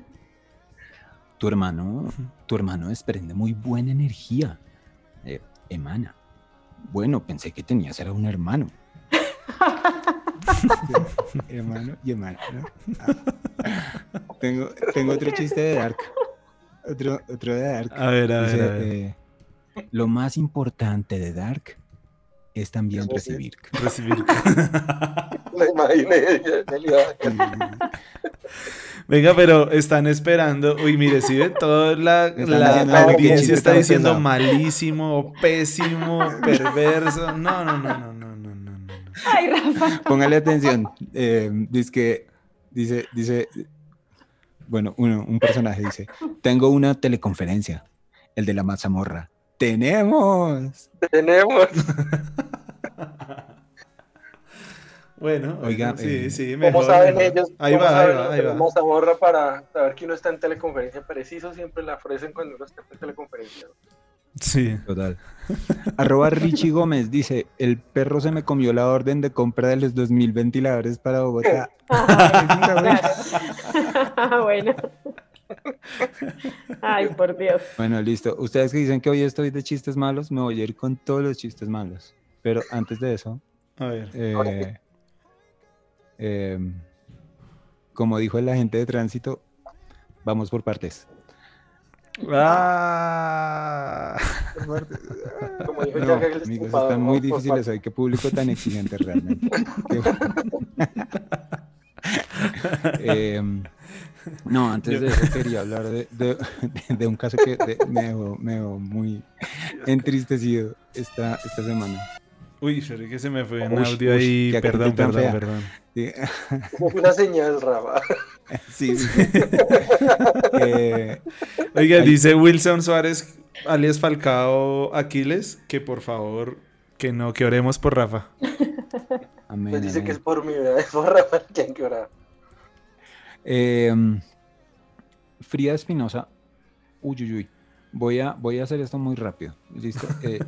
tu hermano, tu hermano desprende muy buena energía. Eh, emana. Bueno, pensé que tenías era un hermano. hermano y hermano, ¿no? Ah. Tengo, tengo otro chiste de Dark. Otro, otro de Dark. A ver, a ver, Dice, a ver. eh, lo más importante de Dark es también recibir. Recibir. La imaginé. Venga, pero están esperando. Uy, mire, si ve toda la, la que audiencia está diciendo malísimo, pésimo, perverso. No, no, no, no. no. Ay, Rafa. Póngale atención. eh, dice que, dice, dice, bueno, uno, un personaje dice, tengo una teleconferencia, el de la mazamorra. Tenemos. Tenemos. Bueno, Oiga, sí, eh, sí, ¿Cómo mejor. saben mejor. ellos? Ahí ¿Cómo va, ahí saben va, ahí va. mazamorra para saber que uno está en teleconferencia? Preciso siempre la ofrecen cuando uno está en teleconferencia. Sí. Total. Arroba Richie Gómez dice, el perro se me comió la orden de compra de los 2000 ventiladores para Bogotá. Ay, bueno. Ay, por Dios. Bueno, listo. Ustedes que dicen que hoy estoy de chistes malos, me voy a ir con todos los chistes malos. Pero antes de eso, A ver. eh, eh, como dijo el agente de tránsito, vamos por partes. Ah. Como dijo No, Jack el amigos, están muy vamos por difíciles hoy. Qué público tan exigente realmente. Em, no, antes de eso quería hablar de, de- de un caso que de- me, dejó, me dejó muy entristecido esta, esta semana. Uy, sorry que se me fue un audio ahí. Perdón, perdón, fea. perdón. Sí, Fue una señal, Rafa. sí, sí, sí. Eh, Oiga, dice Wilson Suárez, alias Falcao Aquiles, que por favor, que no, que oremos por Rafa. amén, Pues dice amén. que es por mí, ¿verdad? Es por Rafa que hay que orar. Em, Frida Espinosa. Uy, uy, uy. Voy a, voy a hacer esto muy rápido. ¿Listo? Eh,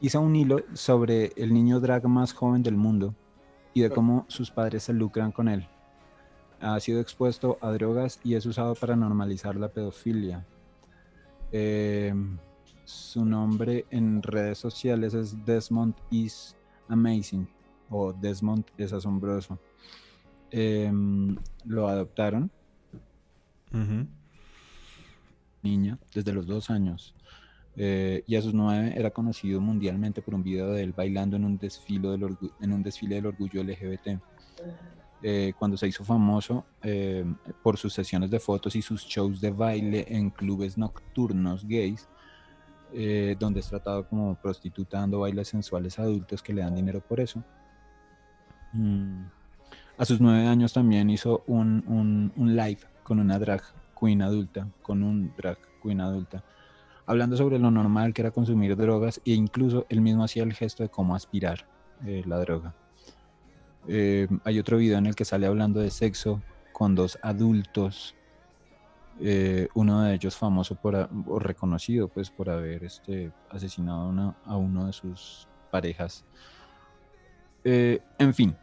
hizo un hilo sobre el niño drag más joven del mundo y de cómo sus padres se lucran con él. Ha sido expuesto a drogas y es usado para normalizar la pedofilia. Em, su nombre en redes sociales es Desmond is Amazing o Desmond es asombroso. Em, lo adoptaron, niña, desde los dos años. Eh, y a sus nueve era conocido mundialmente por un video de él bailando en un desfile del, orgu- en un desfile del orgullo LGBT. Eh, cuando se hizo famoso eh, por sus sesiones de fotos y sus shows de baile en clubes nocturnos gays, eh, donde es tratado como prostituta dando bailes sensuales a adultos que le dan dinero por eso. Mm. A sus nueve años también hizo un, live con una drag queen adulta, con un drag queen adulta, hablando sobre lo normal que era consumir drogas e incluso él mismo hacía el gesto de cómo aspirar la droga. Eh, hay otro video en el que sale hablando de sexo con dos adultos, eh, uno de ellos famoso por, o reconocido pues por haber este, asesinado a uno de sus parejas. Eh, en fin,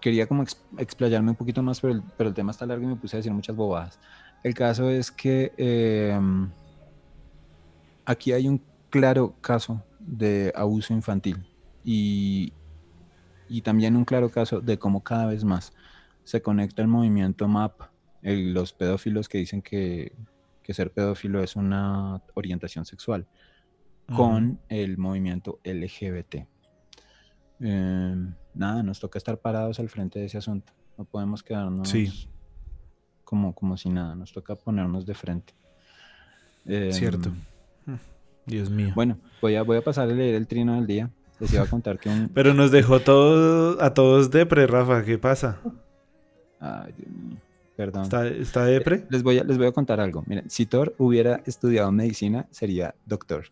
quería como explayarme un poquito más, pero el, pero el, tema está largo y me puse a decir muchas bobadas. El caso es que em, aquí hay un claro caso de abuso infantil y, y también un claro caso de cómo cada vez más se conecta el movimiento MAP, los pedófilos que dicen que, ser pedófilo es una orientación sexual, con el movimiento LGBT. Em, nada, nos toca estar parados al frente de ese asunto. No podemos quedarnos como, como si nada, nos toca ponernos de frente. Cierto. Em, Dios mío. Bueno, voy a, voy a pasar a leer el trino del día. Les iba a contar que un... Pero nos dejó todo, a todos depre, Rafa. ¿Qué pasa? Ay, Dios mío. Perdón. ¿Está, está depre? Les voy, a, les voy a contar algo. Miren, si Thor hubiera estudiado medicina, sería doctor.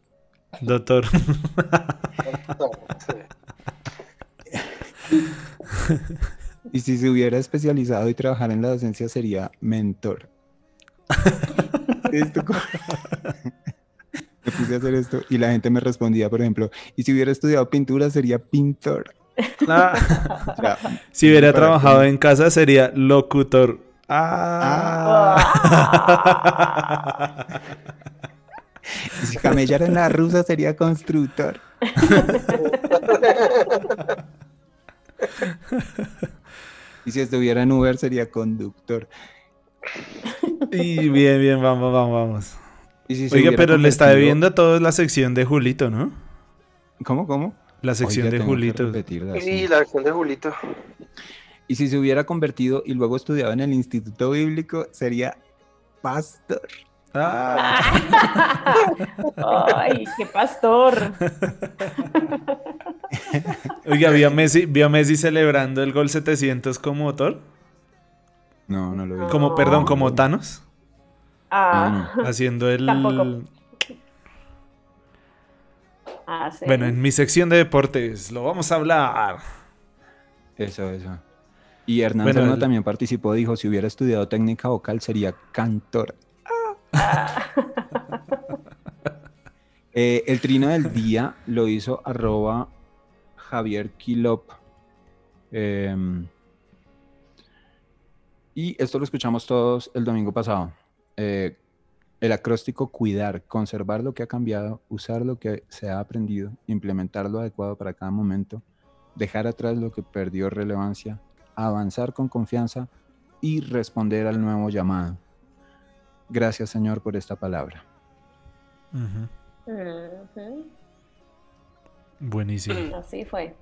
Doctor. y si se hubiera especializado y trabajar en la docencia, sería mentor. ¿Esto me puse a hacer esto y la gente me respondía, por ejemplo, y si hubiera estudiado pintura sería pintor. Ah. si hubiera trabajado en casa sería locutor. Ah. y si camellara en la rusa sería constructor. y si estuviera en Uber sería conductor. Y bien, bien, vamos, vamos, vamos. Oiga, pero le está debiendo a todos la sección de Julito, ¿no? ¿Cómo, cómo? La sección de Julito. Sí, la sección de Julito. Y si se hubiera convertido y luego estudiado en el Instituto Bíblico, sería pastor. Ah. Ay, qué pastor. Oiga, ¿vio a, Messi, ¿vio Messi celebrando el gol 700 como motor? No, no lo vi. Como, perdón, como Thanos. Ah. Haciendo el. Ah, bueno, en mi sección de deportes lo vamos a hablar. Eso, eso. Y Hernán también participó, dijo, si hubiera estudiado técnica vocal sería cantor. Eh, el trino del día lo hizo arroba Javier Kilop. Em, y esto lo escuchamos todos el domingo pasado. Eh, el acróstico cuidar, conservar lo que ha cambiado, usar lo que se ha aprendido, implementar lo adecuado para cada momento, dejar atrás lo que perdió relevancia, avanzar con confianza y responder al nuevo llamado. Gracias Señor por esta palabra. Buenísimo. Así fue.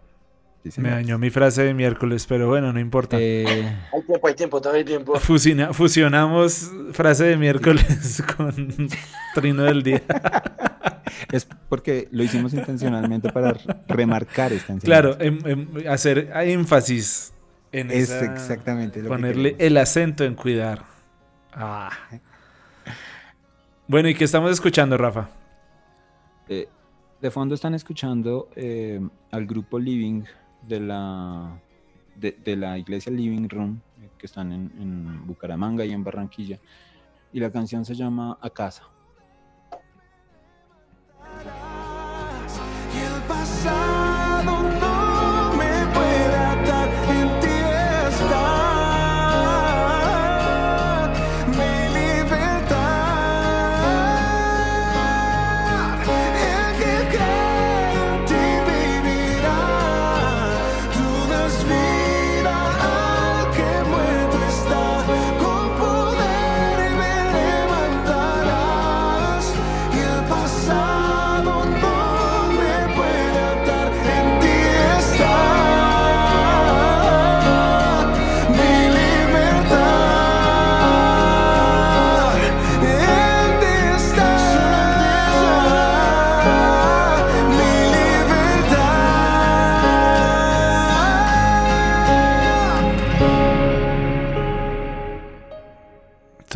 Me dañó mi frase de miércoles, pero bueno, no importa. Eh, hay tiempo, hay tiempo, todavía hay tiempo. fusionamos frase de miércoles con trino del día. es porque lo hicimos intencionalmente para remarcar esta enseñanza. Claro, em, em, hacer énfasis en es exactamente ponerle el acento en cuidar. Ah. Bueno, ¿y qué estamos escuchando, Rafa? Eh, de fondo están escuchando eh, al grupo Living de la, de, de la iglesia Living Room, eh, que están en, en, Bucaramanga y en Barranquilla. Y la canción se llama A Casa.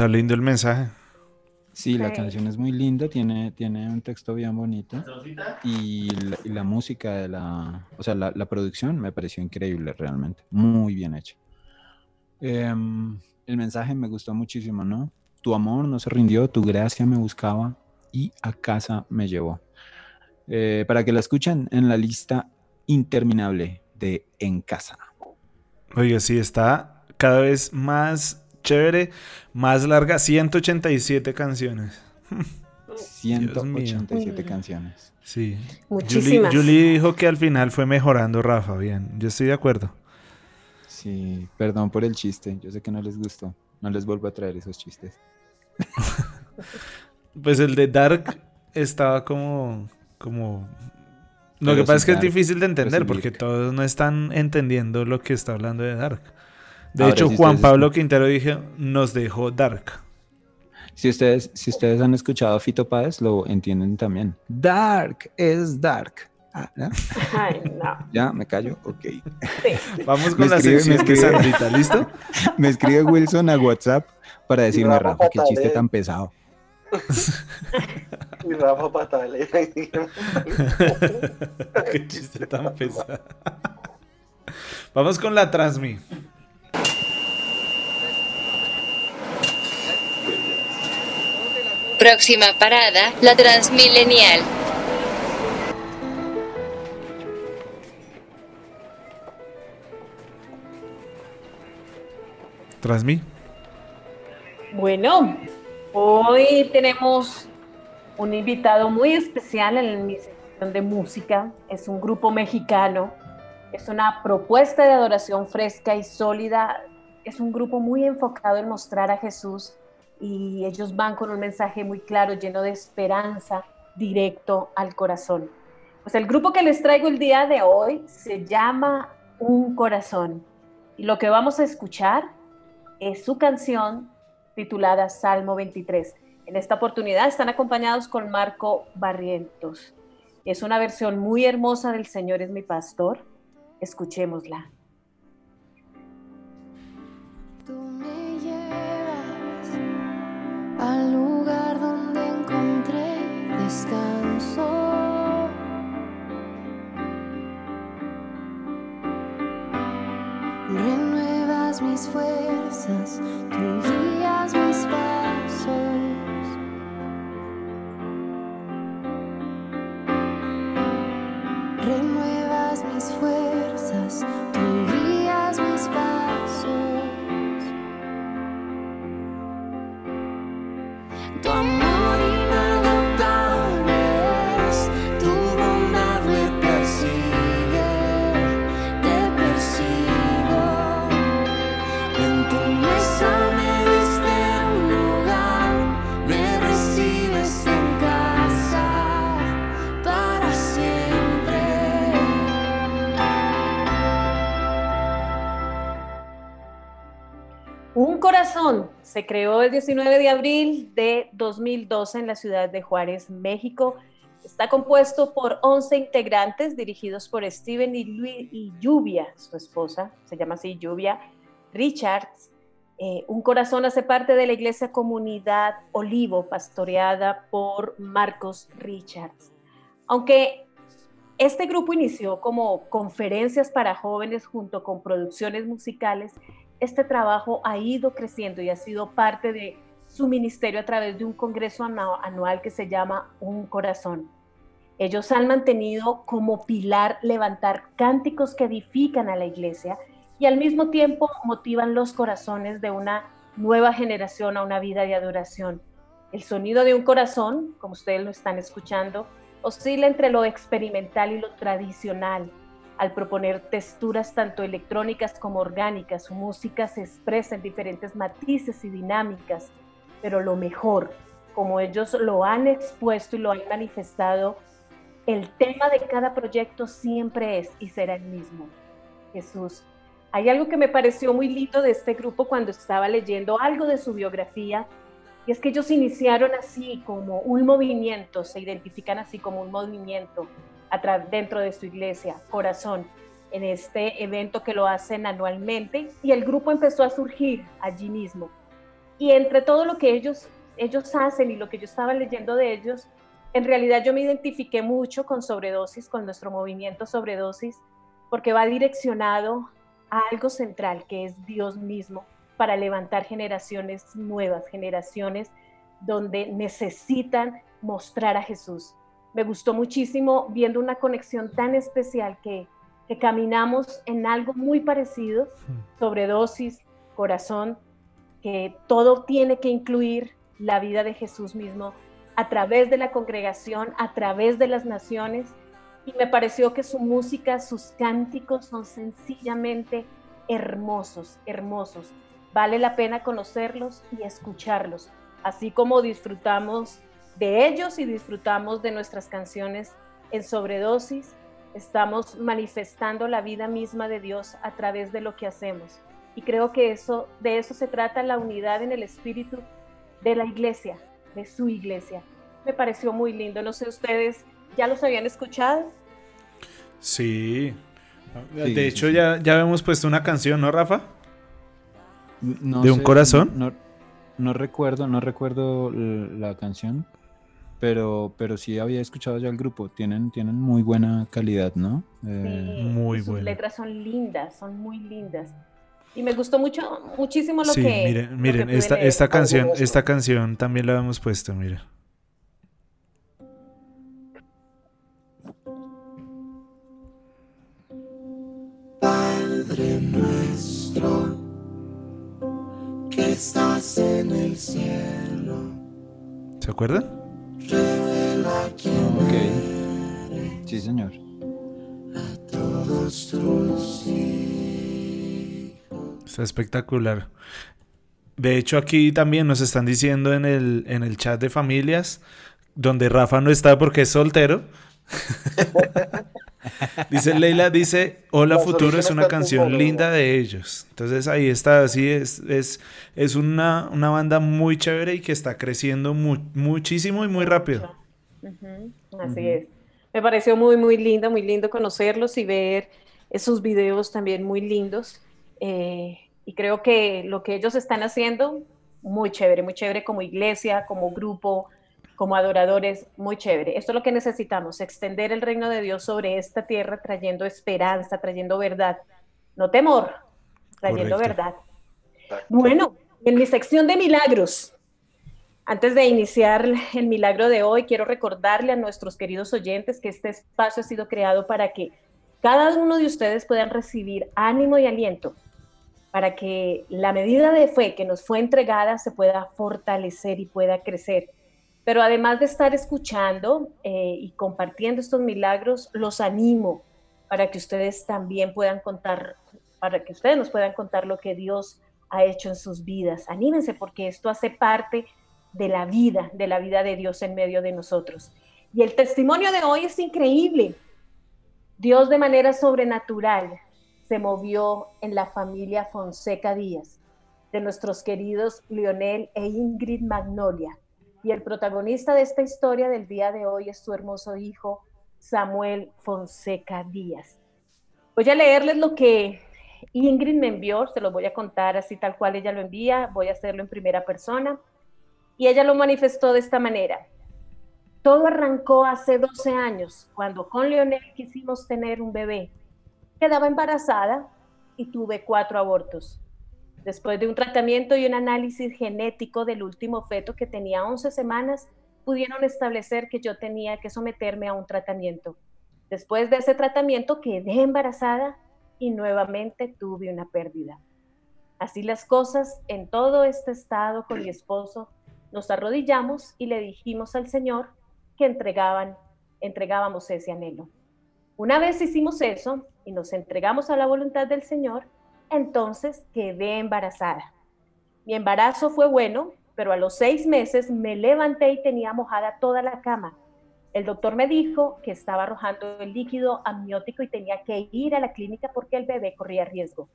Está lindo el mensaje. Sí, la canción es muy linda, tiene, tiene un texto bien bonito y la, y la música de la, o sea, la, la producción me pareció increíble realmente, muy bien hecha. Em, el mensaje me gustó muchísimo, ¿no? Tu amor no se rindió, tu gracia me buscaba y a casa me llevó. Eh, para que la escuchen en la lista interminable de En Casa. Oiga, sí, está cada vez más chévere, más larga, 187 canciones. 187 mío. canciones. Sí. Julie, Muchísimas. Julie dijo que al final fue mejorando Rafa, bien, yo estoy de acuerdo. Sí, perdón por el chiste, yo sé que no les gustó, no les vuelvo a traer esos chistes. Pues el de Dark estaba como, como... Lo Pero que pasa es que es difícil de entender porque todos no están entendiendo lo que está hablando de Dark. De Ahora, hecho, si Juan Pablo Quintero dije, nos dejó Dark. Si ustedes, si ustedes han escuchado a Fito Páez, lo entienden también. Dark es dark. Ah, ¿ya? Ay, no. ¿Ya? ¿Me callo? Ok. Sí. Vamos Me con la escribe- me sección de escribe. Sandrita, ¿listo? Me escribe Wilson a WhatsApp para decirme, Rafa Rafa, qué chiste tan pesado. Y Rafa Patale. Qué chiste tan pesado. Vamos con la Transmi. Próxima parada, la Transmilenial. Transmi. Bueno, hoy tenemos un invitado muy especial en mi sección de música. Es un grupo mexicano. Es una propuesta de adoración fresca y sólida. Es un grupo muy enfocado en mostrar a Jesús y ellos van con un mensaje muy claro, lleno de esperanza, directo al corazón. Pues el grupo que les traigo el día de hoy se llama Un Corazón. Y lo que vamos a escuchar es su canción titulada Salmo 23. En esta oportunidad están acompañados con Marco Barrientos. Es una versión muy hermosa del Señor es mi pastor. Escuchémosla. Al lugar donde encontré descanso. Renuevas mis fuerzas, tú guías mis pasos. Renuevas mis fuerzas, corazón se creó el 19 de abril de 2012 en la ciudad de Juárez, México. Está compuesto por 11 integrantes dirigidos por Steven y, Lu- y Lluvia, su esposa, se llama así Lluvia, Richards. Eh, un corazón hace parte de la iglesia comunidad Olivo, pastoreada por Marcos Richards. Aunque este grupo inició como conferencias para jóvenes junto con producciones musicales, este trabajo ha ido creciendo y ha sido parte de su ministerio a través de un congreso anu- anual que se llama Un Corazón. Ellos han mantenido como pilar levantar cánticos que edifican a la iglesia y al mismo tiempo motivan los corazones de una nueva generación a una vida de adoración. El sonido de un corazón, como ustedes lo están escuchando, oscila entre lo experimental y lo tradicional. Al proponer texturas tanto electrónicas como orgánicas, su música se expresa en diferentes matices y dinámicas, pero lo mejor, como ellos lo han expuesto y lo han manifestado, el tema de cada proyecto siempre es y será el mismo, Jesús. Hay algo que me pareció muy lindo de este grupo cuando estaba leyendo algo de su biografía, y es que ellos iniciaron así como un movimiento, se identifican así como un movimiento dentro de su iglesia, Corazón, en este evento que lo hacen anualmente, y el grupo empezó a surgir allí mismo. y entre todo lo que ellos, ellos hacen y lo que yo estaba leyendo de ellos, en realidad yo me identifiqué mucho con sobredosis, con nuestro movimiento sobredosis, porque va direccionado a algo central, que es Dios mismo, para levantar generaciones nuevas, generaciones donde necesitan mostrar a Jesús. Me gustó muchísimo viendo una conexión tan especial que, que caminamos en algo muy parecido, sobredosis, corazón, que todo tiene que incluir la vida de Jesús mismo a través de la congregación, a través de las naciones. Y me pareció que su música, sus cánticos son sencillamente hermosos, hermosos. Vale la pena conocerlos y escucharlos, así como disfrutamos de ellos y disfrutamos de nuestras canciones en sobredosis. Estamos manifestando la vida misma de Dios a través de lo que hacemos. Y creo que eso, de eso se trata la unidad en el espíritu de la iglesia, de su iglesia. Me pareció muy lindo. No sé, ustedes ya los habían escuchado. Sí. Sí, de hecho, sí. Ya, ya hemos puesto una canción, ¿no, Rafa? No ¿De un sé, corazón? No, no recuerdo, no recuerdo la canción, pero, pero sí había escuchado ya el grupo. Tienen, tienen muy buena calidad, ¿no? Eh, Sí, muy sus bueno. letras son lindas, son muy lindas. Y me gustó mucho, muchísimo lo sí, que. miren, que miren, pude esta, esta canción, esta canción también la hemos puesto, mira. Padre nuestro, que estás en el cielo, ¿Se acuerdan? Ok. Sí, señor. todos tus Está espectacular. De hecho, aquí también nos están diciendo en el, en el chat de familias, donde Rafa no está porque es soltero. dice Leila, dice, Hola La Futuro es una canción linda ¿no? de ellos. Entonces ahí está, así es, es, es una, una banda muy chévere y que está creciendo mu- muchísimo y muy rápido. Así es. Me pareció muy, muy lindo, muy lindo conocerlos y ver esos videos también muy lindos. Eh, y creo que lo que ellos están haciendo, muy chévere, muy chévere como iglesia, como grupo, como adoradores, muy chévere. Esto es lo que necesitamos, extender el reino de Dios sobre esta tierra, trayendo esperanza, trayendo verdad, no temor, trayendo Correcto. verdad. Bueno, en mi sección de milagros, antes de iniciar el milagro de hoy, quiero recordarle a nuestros queridos oyentes que este espacio ha sido creado para que cada uno de ustedes puedan recibir ánimo y aliento, para que la medida de fe que nos fue entregada se pueda fortalecer y pueda crecer. Pero además de estar escuchando eh, y compartiendo estos milagros, los animo para que ustedes también puedan contar, para que ustedes nos puedan contar lo que Dios ha hecho en sus vidas. Anímense porque esto hace parte de la vida, de la vida de Dios en medio de nosotros. Y el testimonio de hoy es increíble. Dios de manera sobrenatural se movió en la familia Fonseca Díaz, de nuestros queridos Lionel e Ingrid Magnolia. Y el protagonista de esta historia del día de hoy es su hermoso hijo, Samuel Fonseca Díaz. Voy a leerles lo que Ingrid me envió, se los voy a contar así tal cual ella lo envía, voy a hacerlo en primera persona. Y ella lo manifestó de esta manera. Todo arrancó hace 12 años, cuando con Leonel quisimos tener un bebé. Quedaba embarazada y tuve cuatro abortos. Después de un tratamiento y un análisis genético del último feto que tenía 11 semanas, pudieron establecer que yo tenía que someterme a un tratamiento. Después de ese tratamiento quedé embarazada y nuevamente tuve una pérdida. Así las cosas, en todo este estado con mi esposo, nos arrodillamos y le dijimos al Señor que entregaban, entregábamos ese anhelo. Una vez hicimos eso y nos entregamos a la voluntad del Señor, entonces quedé embarazada. Mi embarazo fue bueno, pero a los seis meses me levanté y tenía mojada toda la cama. El doctor me dijo que estaba arrojando el líquido amniótico y tenía que ir a la clínica porque el bebé corría riesgo.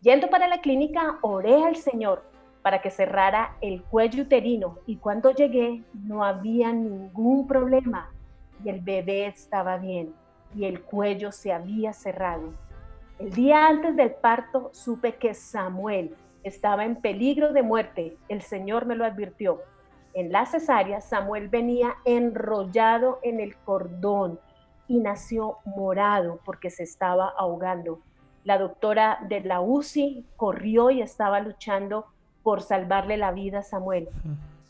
Yendo para la clínica, oré al Señor para que cerrara el cuello uterino y cuando llegué no había ningún problema y el bebé estaba bien y el cuello se había cerrado. El día antes del parto supe que Samuel Estaba en peligro de muerte, el Señor me lo advirtió. En la cesárea, Samuel venía enrollado en el cordón y nació morado porque se estaba ahogando. La doctora de la UCI corrió y estaba luchando por salvarle la vida a Samuel.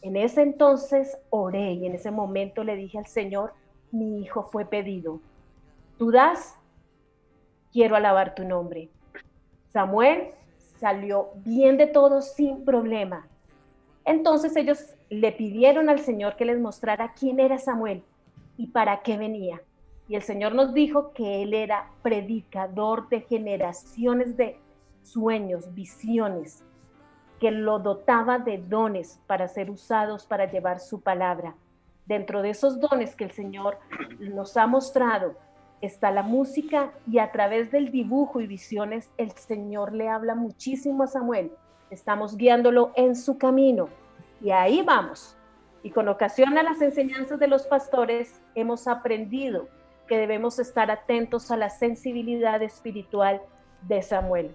En ese entonces oré y en ese momento le dije al Señor, mi hijo fue pedido. Tú das, quiero alabar tu nombre. Samuel salió bien de todo sin problema. Entonces ellos le pidieron al Señor que les mostrara quién era Samuel y para qué venía. Y el Señor nos dijo que él era predicador de generaciones de sueños, visiones, que lo dotaba de dones para ser usados para llevar su palabra. Dentro de esos dones que el Señor nos ha mostrado está la música y a través del dibujo y visiones el Señor le habla muchísimo a Samuel. Estamos guiándolo en su camino y ahí vamos. Y con ocasión a las enseñanzas de los pastores hemos aprendido que debemos estar atentos a la sensibilidad espiritual de Samuel.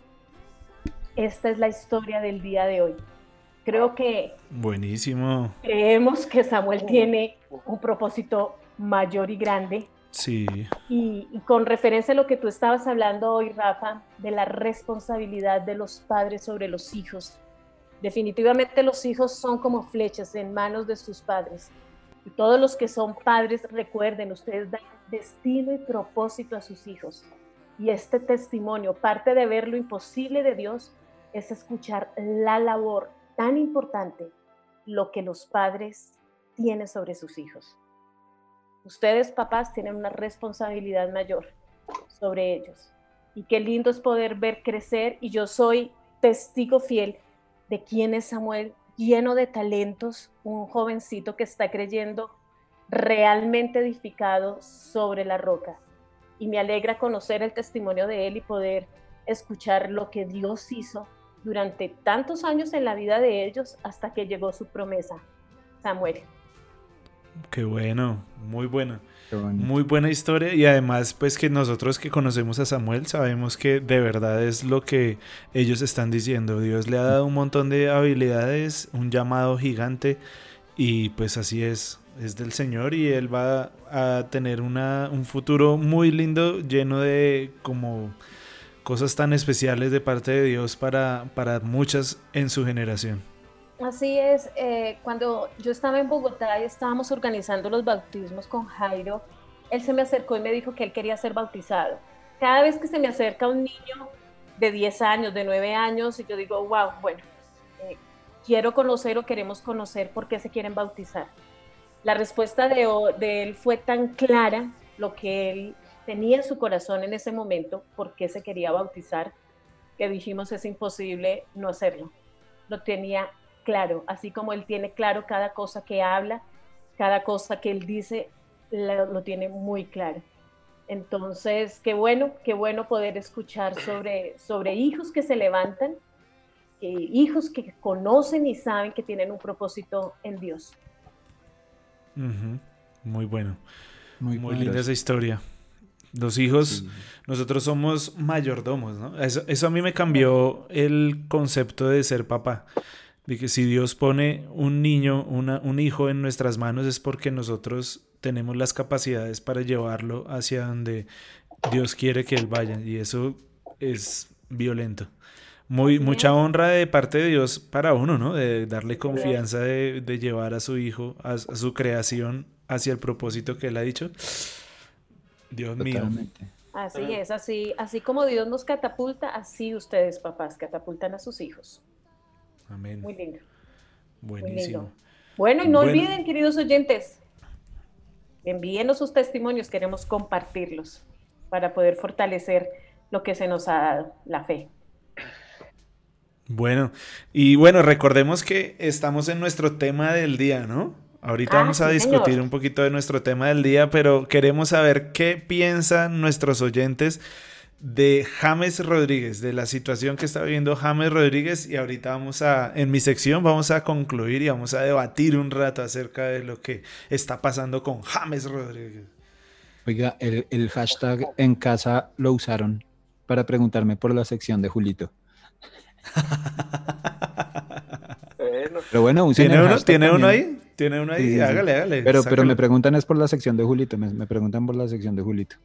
Esta es la historia del día de hoy. Creo que... Buenísimo. Creemos que Samuel tiene un propósito mayor y grande. Sí. Y, con referencia a lo que tú estabas hablando hoy, Rafa, de la responsabilidad de los padres sobre los hijos. Definitivamente los hijos son como flechas en manos de sus padres. Y todos los que son padres, recuerden, ustedes dan destino y propósito a sus hijos. Y este testimonio, parte de ver lo imposible de Dios, es escuchar la labor tan importante, lo que los padres tienen sobre sus hijos. Ustedes, papás, tienen una responsabilidad mayor sobre ellos. Y qué lindo es poder ver crecer. Y yo soy testigo fiel de quién es Samuel, lleno de talentos, un jovencito que está creyendo realmente edificado sobre la roca. Y me alegra conocer el testimonio de él y poder escuchar lo que Dios hizo durante tantos años en la vida de ellos hasta que llegó su promesa, Samuel. Qué bueno, muy buena. Muy buena historia y además pues que nosotros que conocemos a Samuel sabemos que de verdad es lo que ellos están diciendo. Dios le ha dado un montón de habilidades, un llamado gigante y pues así es, es del Señor y Él va a tener una, un futuro muy lindo lleno de como cosas tan especiales de parte de Dios para, para muchas en su generación. Así es, eh, cuando yo estaba en Bogotá y estábamos organizando los bautismos con Jairo, él se me acercó y me dijo que él quería ser bautizado. Cada vez que se me acerca un niño de 10 años, de 9 años, y yo digo, wow, bueno, eh, quiero conocer o queremos conocer por qué se quieren bautizar. La respuesta de, de él fue tan clara, lo que él tenía en su corazón en ese momento, por qué se quería bautizar, que dijimos es imposible no hacerlo. Lo tenía claro, así como él tiene claro cada cosa que habla, cada cosa que él dice, lo, lo tiene muy claro. Entonces, qué bueno, qué bueno poder escuchar sobre, sobre hijos que se levantan, eh, hijos que conocen y saben que tienen un propósito en Dios. Uh -huh. Muy bueno. Muy, muy linda esa historia. Los hijos, sí. nosotros somos mayordomos, ¿no? Eso, eso a mí me cambió el concepto de ser papá de que si Dios pone un niño, una, un hijo en nuestras manos es porque nosotros tenemos las capacidades para llevarlo hacia donde Dios quiere que él vaya y eso es violento. Muy, mucha honra de parte de Dios para uno, ¿no? De darle confianza de, de llevar a su hijo, a, a, su creación hacia el propósito que él ha dicho. Dios Totalmente. mío. Así es, así, así como Dios nos catapulta, así ustedes, papás, catapultan a sus hijos. Amén. Muy lindo. Buenísimo. Muy lindo. Bueno, y no bueno. olviden, queridos oyentes, envíenos sus testimonios, queremos compartirlos para poder fortalecer lo que se nos ha dado, la fe. Bueno, y bueno, recordemos que estamos en nuestro tema del día, ¿no? Ahorita ah, vamos a sí, discutir señor. un poquito de nuestro tema del día, pero queremos saber qué piensan nuestros oyentes de James Rodríguez, de la situación que está viviendo James Rodríguez y ahorita vamos a, en mi sección vamos a concluir y vamos a debatir un rato acerca de lo que está pasando con James Rodríguez. Oiga, el, el hashtag en casa lo usaron para preguntarme por la sección de Julito. Bueno, Pero bueno, ¿Tiene uno, ¿tiene uno ahí? ¿Tiene uno ahí? Sí, sí, sí. hágale, hágale. Pero, pero me preguntan es por la sección de Julito, me, me preguntan por la sección de Julito.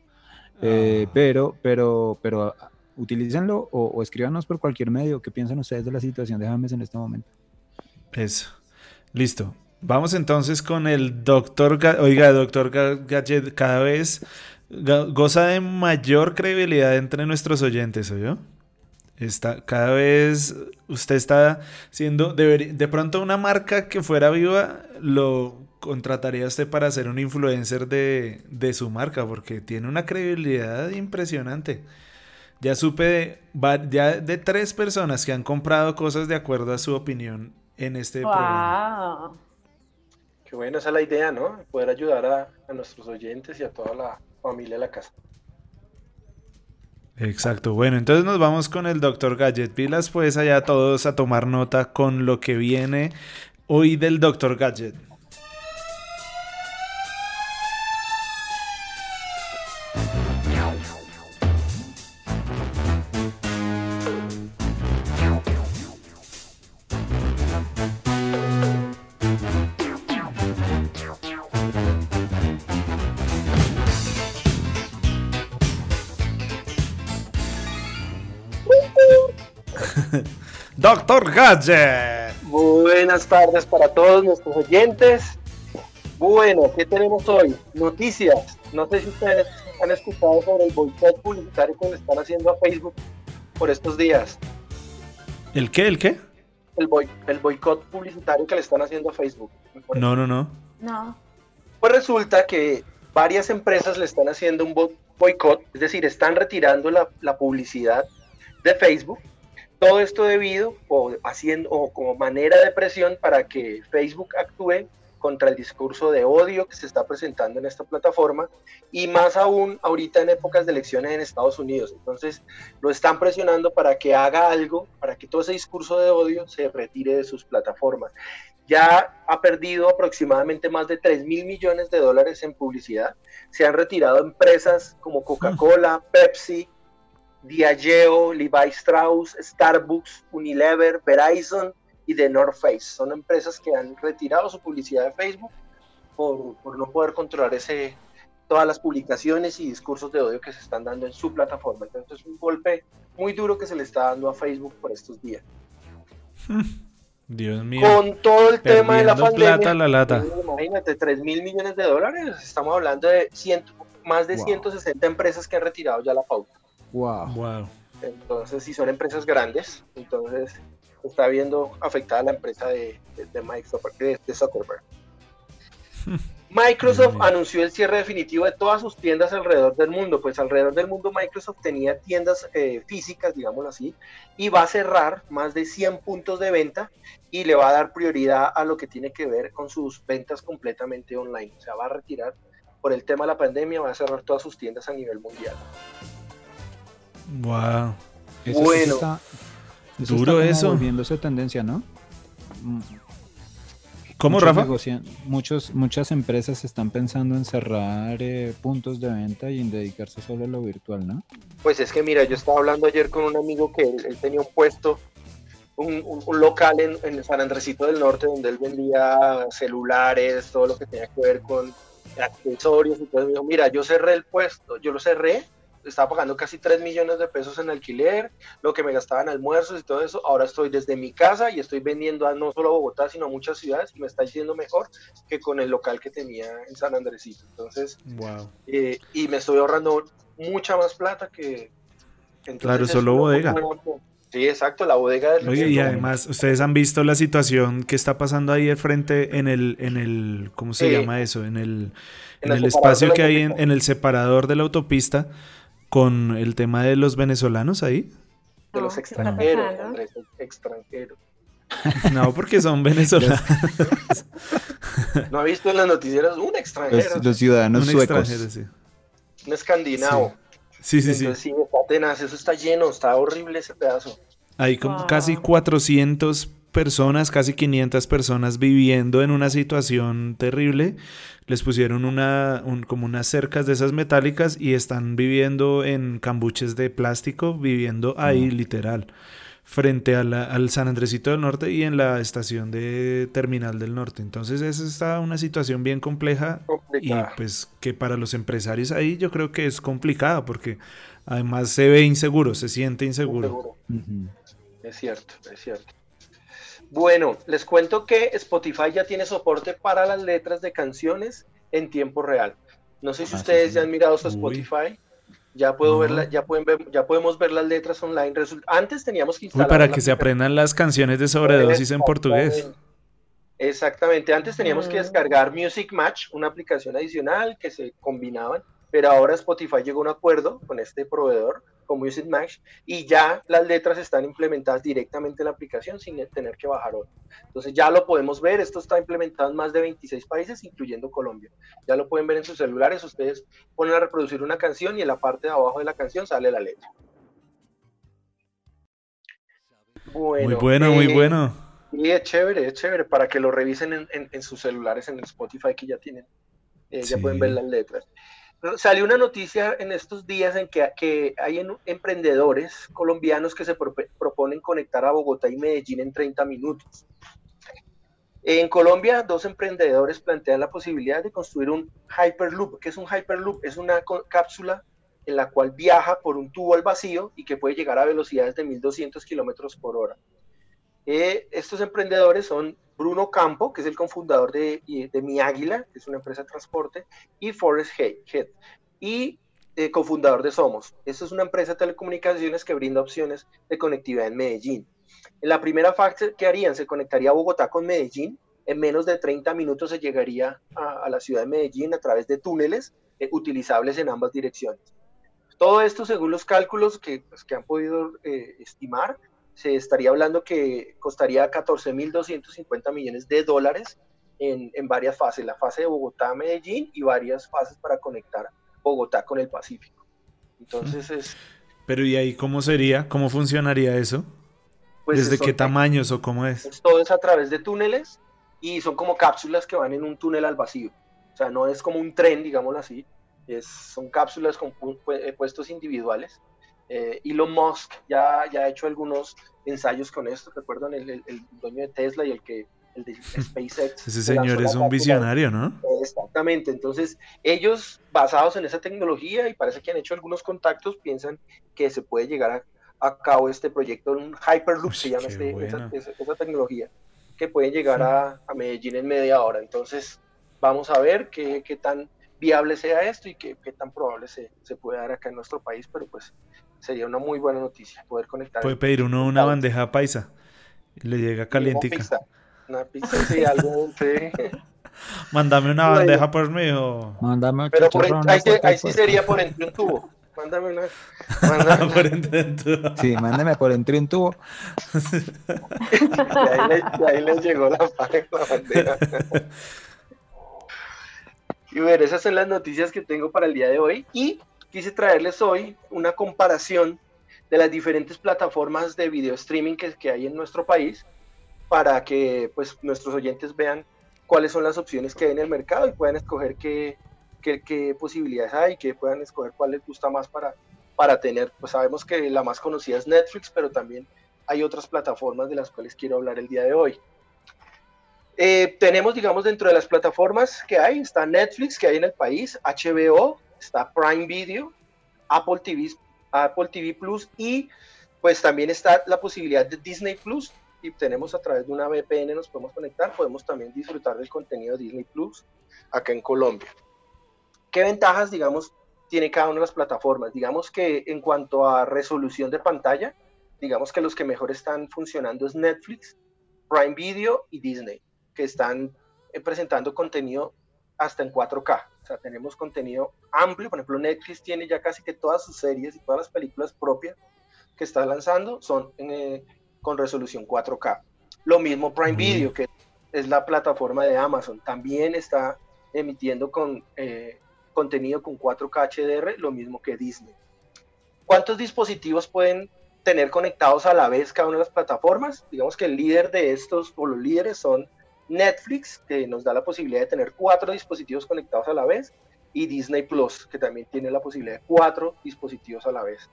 Eh, Ah. pero, pero, pero utilícenlo o, o escríbanos por cualquier medio. ¿Qué piensan ustedes de la situación de James en este momento? Eso. Listo. Vamos entonces con el doctor. Oiga, doctor Ga- Gadget cada vez ga- goza de mayor credibilidad entre nuestros oyentes, ¿oyó? Está, cada vez usted está siendo, de pronto una marca que fuera viva, lo contrataría usted para ser un influencer de, de su marca, porque tiene una credibilidad impresionante. Ya supe de, va- ya de tres personas que han comprado cosas de acuerdo a su opinión en este programa. Qué bueno, esa es la idea, ¿no? Poder ayudar a, a nuestros oyentes y a toda la familia de la casa. Exacto. Bueno, entonces nos vamos con el Dr. Gadget. Pilas pues allá todos a tomar nota con lo que viene hoy del Dr. Gadget. Dr. Gadget. Buenas tardes para todos nuestros oyentes. Bueno, ¿qué tenemos hoy? Noticias. No sé si ustedes han escuchado sobre el boicot publicitario que le están haciendo a Facebook por estos días. ¿El qué? ¿El qué? El, boy- el boicot publicitario que le están haciendo a Facebook. No, no, no. No. Pues resulta que varias empresas le están haciendo un bo- boicot, es decir, están retirando la, la publicidad de Facebook. Todo esto debido o haciendo o como manera de presión para que Facebook actúe contra el discurso de odio que se está presentando en esta plataforma y más aún ahorita en épocas de elecciones en Estados Unidos. Entonces lo están presionando para que haga algo, para que todo ese discurso de odio se retire de sus plataformas ya ha perdido aproximadamente más de 3 mil millones de dólares en publicidad. Se han retirado empresas como Coca-Cola, Pepsi, Diageo, Levi Strauss, Starbucks, Unilever, Verizon y The North Face. Son empresas que han retirado su publicidad de Facebook por, por no poder controlar ese, todas las publicaciones y discursos de odio que se están dando en su plataforma. Entonces es un golpe muy duro que se le está dando a Facebook por estos días. Dios mío. Con todo el tema de la pandemia. plata la lata. Imagínate, 3 mil millones de dólares. Estamos hablando de ciento- más de Wow. 160 empresas que han retirado ya la pauta. Wow. Wow. Entonces, si son empresas grandes, entonces está viendo afectada la empresa de, de, de Microsoft, de, de Zuckerberg. Microsoft anunció el cierre definitivo de todas sus tiendas alrededor del mundo. Pues alrededor del mundo Microsoft tenía tiendas eh, físicas, digámoslo así, y va a cerrar más de 100 puntos de venta y le va a dar prioridad a lo que tiene que ver con sus ventas completamente online. O sea, va a retirar por el tema de la pandemia, va a cerrar todas sus tiendas a nivel mundial. Wow. Eso, Bueno. está, Duro está eso. volviéndose tendencia, ¿no? ¿Cómo, muchos Rafa? negocian- muchos, muchas empresas están pensando en cerrar eh, puntos de venta y en dedicarse solo a lo virtual, ¿no? Pues es que mira, yo estaba hablando ayer con un amigo que él, él tenía un puesto, un, un- un local en, en San Andresito del Norte donde él vendía celulares, todo lo que tenía que ver con accesorios y todo. Me dijo, mira, yo cerré el puesto, yo lo cerré, estaba pagando casi 3 millones de pesos en alquiler, lo que me gastaba en almuerzos y todo eso. Ahora estoy desde mi casa y estoy vendiendo a no solo a Bogotá, sino a muchas ciudades y me está yendo mejor que con el local que tenía en San Andresito. Entonces, Wow. eh, y me estoy ahorrando mucha más plata que... entonces Claro, solo bodega. Sí, exacto, la bodega del... Oye, y además, ustedes han visto la situación que está pasando ahí al frente en el, en el, ¿cómo se Sí. llama eso? En el, En en el espacio que hay en, en el separador de la autopista con el tema de los venezolanos ahí. de los No, ¿qué está extranjeros? Andrés, extranjeros. No, porque son venezolanos. ¿No ha visto en las noticieras un extranjero? Los, los ciudadanos Un suecos. extranjero, sí. Un escandinavo. Sí, sí, sí. Entonces sí, está tenaz, eso está lleno, está horrible ese pedazo. Hay como Wow. casi 400 personas, casi 500 personas viviendo en una situación terrible. Les pusieron una, un- como unas cercas de esas metálicas y están viviendo en cambuches de plástico, viviendo ahí literal. frente a la- al San Andresito del Norte y en la estación de Terminal del Norte. Entonces esa está una situación bien compleja y Complicada. pues que para los empresarios ahí yo creo que es complicado porque además se ve inseguro, se siente inseguro. Seguro. Ujú. Es cierto, es cierto. Bueno, les cuento que Spotify ya tiene soporte para las letras de canciones en tiempo real. No sé si Ah, ustedes sí. ya han mirado su Uy. Spotify. Ya puedo No. verla, ya pueden ver, ya podemos ver las letras online. Antes teníamos que Uy, instalar para que se aprendan las canciones de sobredosis en portugués. Exactamente. Exactamente, antes teníamos que Mm. descargar Music Match, una aplicación adicional que se combinaban, pero ahora Spotify llegó a un acuerdo con este proveedor, con Music y ya las letras están implementadas directamente en la aplicación sin tener que bajar otra. Entonces ya lo podemos ver, esto está implementado en más de 26 países, incluyendo Colombia. Ya lo pueden ver en sus celulares, ustedes ponen a reproducir una canción y en la parte de abajo de la canción sale la letra. Bueno, muy bueno, muy eh, bueno. y es chévere, es chévere para que lo revisen en, en- en sus celulares, en el Spotify que ya tienen. eh, ya pueden ver las letras. Salió una noticia en estos días en que, hay en- emprendedores colombianos que se proponen conectar a Bogotá y Medellín en 30 minutos. En Colombia, dos emprendedores plantean la posibilidad de construir un Hyperloop. ¿Qué es un Hyperloop? Es una cápsula en la cual viaja por un tubo al vacío y que puede llegar a velocidades de 1200 kilómetros por hora. Eh, estos emprendedores son Bruno Campo, que es el cofundador de, Mi Águila, que es una empresa de transporte, y Forrest He- Head, y eh, cofundador de Somos. Esta es una empresa de telecomunicaciones que brinda opciones de conectividad en Medellín. En la primera fase que harían, se conectaría Bogotá con Medellín. En menos de 30 minutos se llegaría a, la ciudad de Medellín a través de túneles eh, utilizables en ambas direcciones. Todo esto, según los cálculos que, pues, han podido eh, estimar, se estaría hablando que costaría 14.250 millones de dólares en, en varias fases, la fase de Bogotá a Medellín y varias fases para conectar Bogotá con el Pacífico. Entonces es... Pero ¿y ahí cómo sería? ¿Cómo funcionaría eso? Pues ¿Desde qué tamaños o cómo es? es- todo es a través de túneles y son como cápsulas que van en un túnel al vacío. O sea, no es como un tren, digámoslo así. Es, son cápsulas con pu- eh, puestos individuales. Eh, Elon Musk ya, ya ha hecho algunos ensayos con esto. Recuerdan el, el- el dueño de Tesla y el que el de SpaceX. Ese señor es un visionario, ¿no? Exactamente, entonces ellos basados en esa tecnología y parece que han hecho algunos contactos, piensan que se puede llegar a, a cabo este proyecto, un Hyperloop Uy, se llama este- esa, esa- esa tecnología, que puede llegar a, a Medellín en media hora. Entonces vamos a ver qué, qué tan viable sea esto y qué, qué tan probable se, se puede dar acá en nuestro país, pero pues sería una muy buena noticia poder conectar. Puede pedir uno una bandeja paisa y le llega Una calientica. pizza, una pizza, sí, algo, sí. Mándame una bandeja por mí o... Mándame un Pero por, ahí, sí- aguacate, ahí sí por- sería por entre un tubo. Mándame una. Mándame una- por intento. Sí, mándame por entre un tubo. y ahí, le, ahí llegó la, la bandeja. Y bueno, esas son las noticias que tengo para el día de hoy. Y quise traerles hoy una comparación de las diferentes plataformas de video streaming que, hay en nuestro país para que pues, nuestros oyentes vean cuáles son las opciones que hay en el mercado y puedan escoger qué, qué, qué posibilidades hay, que puedan escoger cuál les gusta más para, para tener. Pues sabemos que la más conocida es Netflix, pero también hay otras plataformas de las cuales quiero hablar el día de hoy. Eh, tenemos, digamos, dentro de las plataformas que hay, está Netflix, que hay en el país, HBO, está Prime Video, Apple TV, Apple TV Plus y pues también está la posibilidad de Disney Plus y tenemos a través de una VPN nos podemos conectar, podemos también disfrutar del contenido de Disney Plus acá en Colombia. ¿Qué ventajas, digamos, tiene cada una de las plataformas? Digamos que en cuanto a resolución de pantalla, digamos que los que mejor están funcionando es Netflix, Prime Video y Disney, que están eh, presentando contenido hasta en 4K. O sea, tenemos contenido amplio. Por ejemplo, Netflix tiene ya casi que todas sus series y todas las películas propias que está lanzando son eh, con resolución 4K. Lo mismo Prime. Video, que es la plataforma de Amazon, también está emitiendo con eh, contenido con 4K HDR, lo mismo que Disney. ¿Cuántos dispositivos pueden tener conectados a la vez cada una de las plataformas? Digamos que el líder de estos, o los líderes son Netflix, que nos da la posibilidad de tener cuatro dispositivos conectados a la vez, y Disney Plus, que también tiene la posibilidad de cuatro dispositivos a la vez.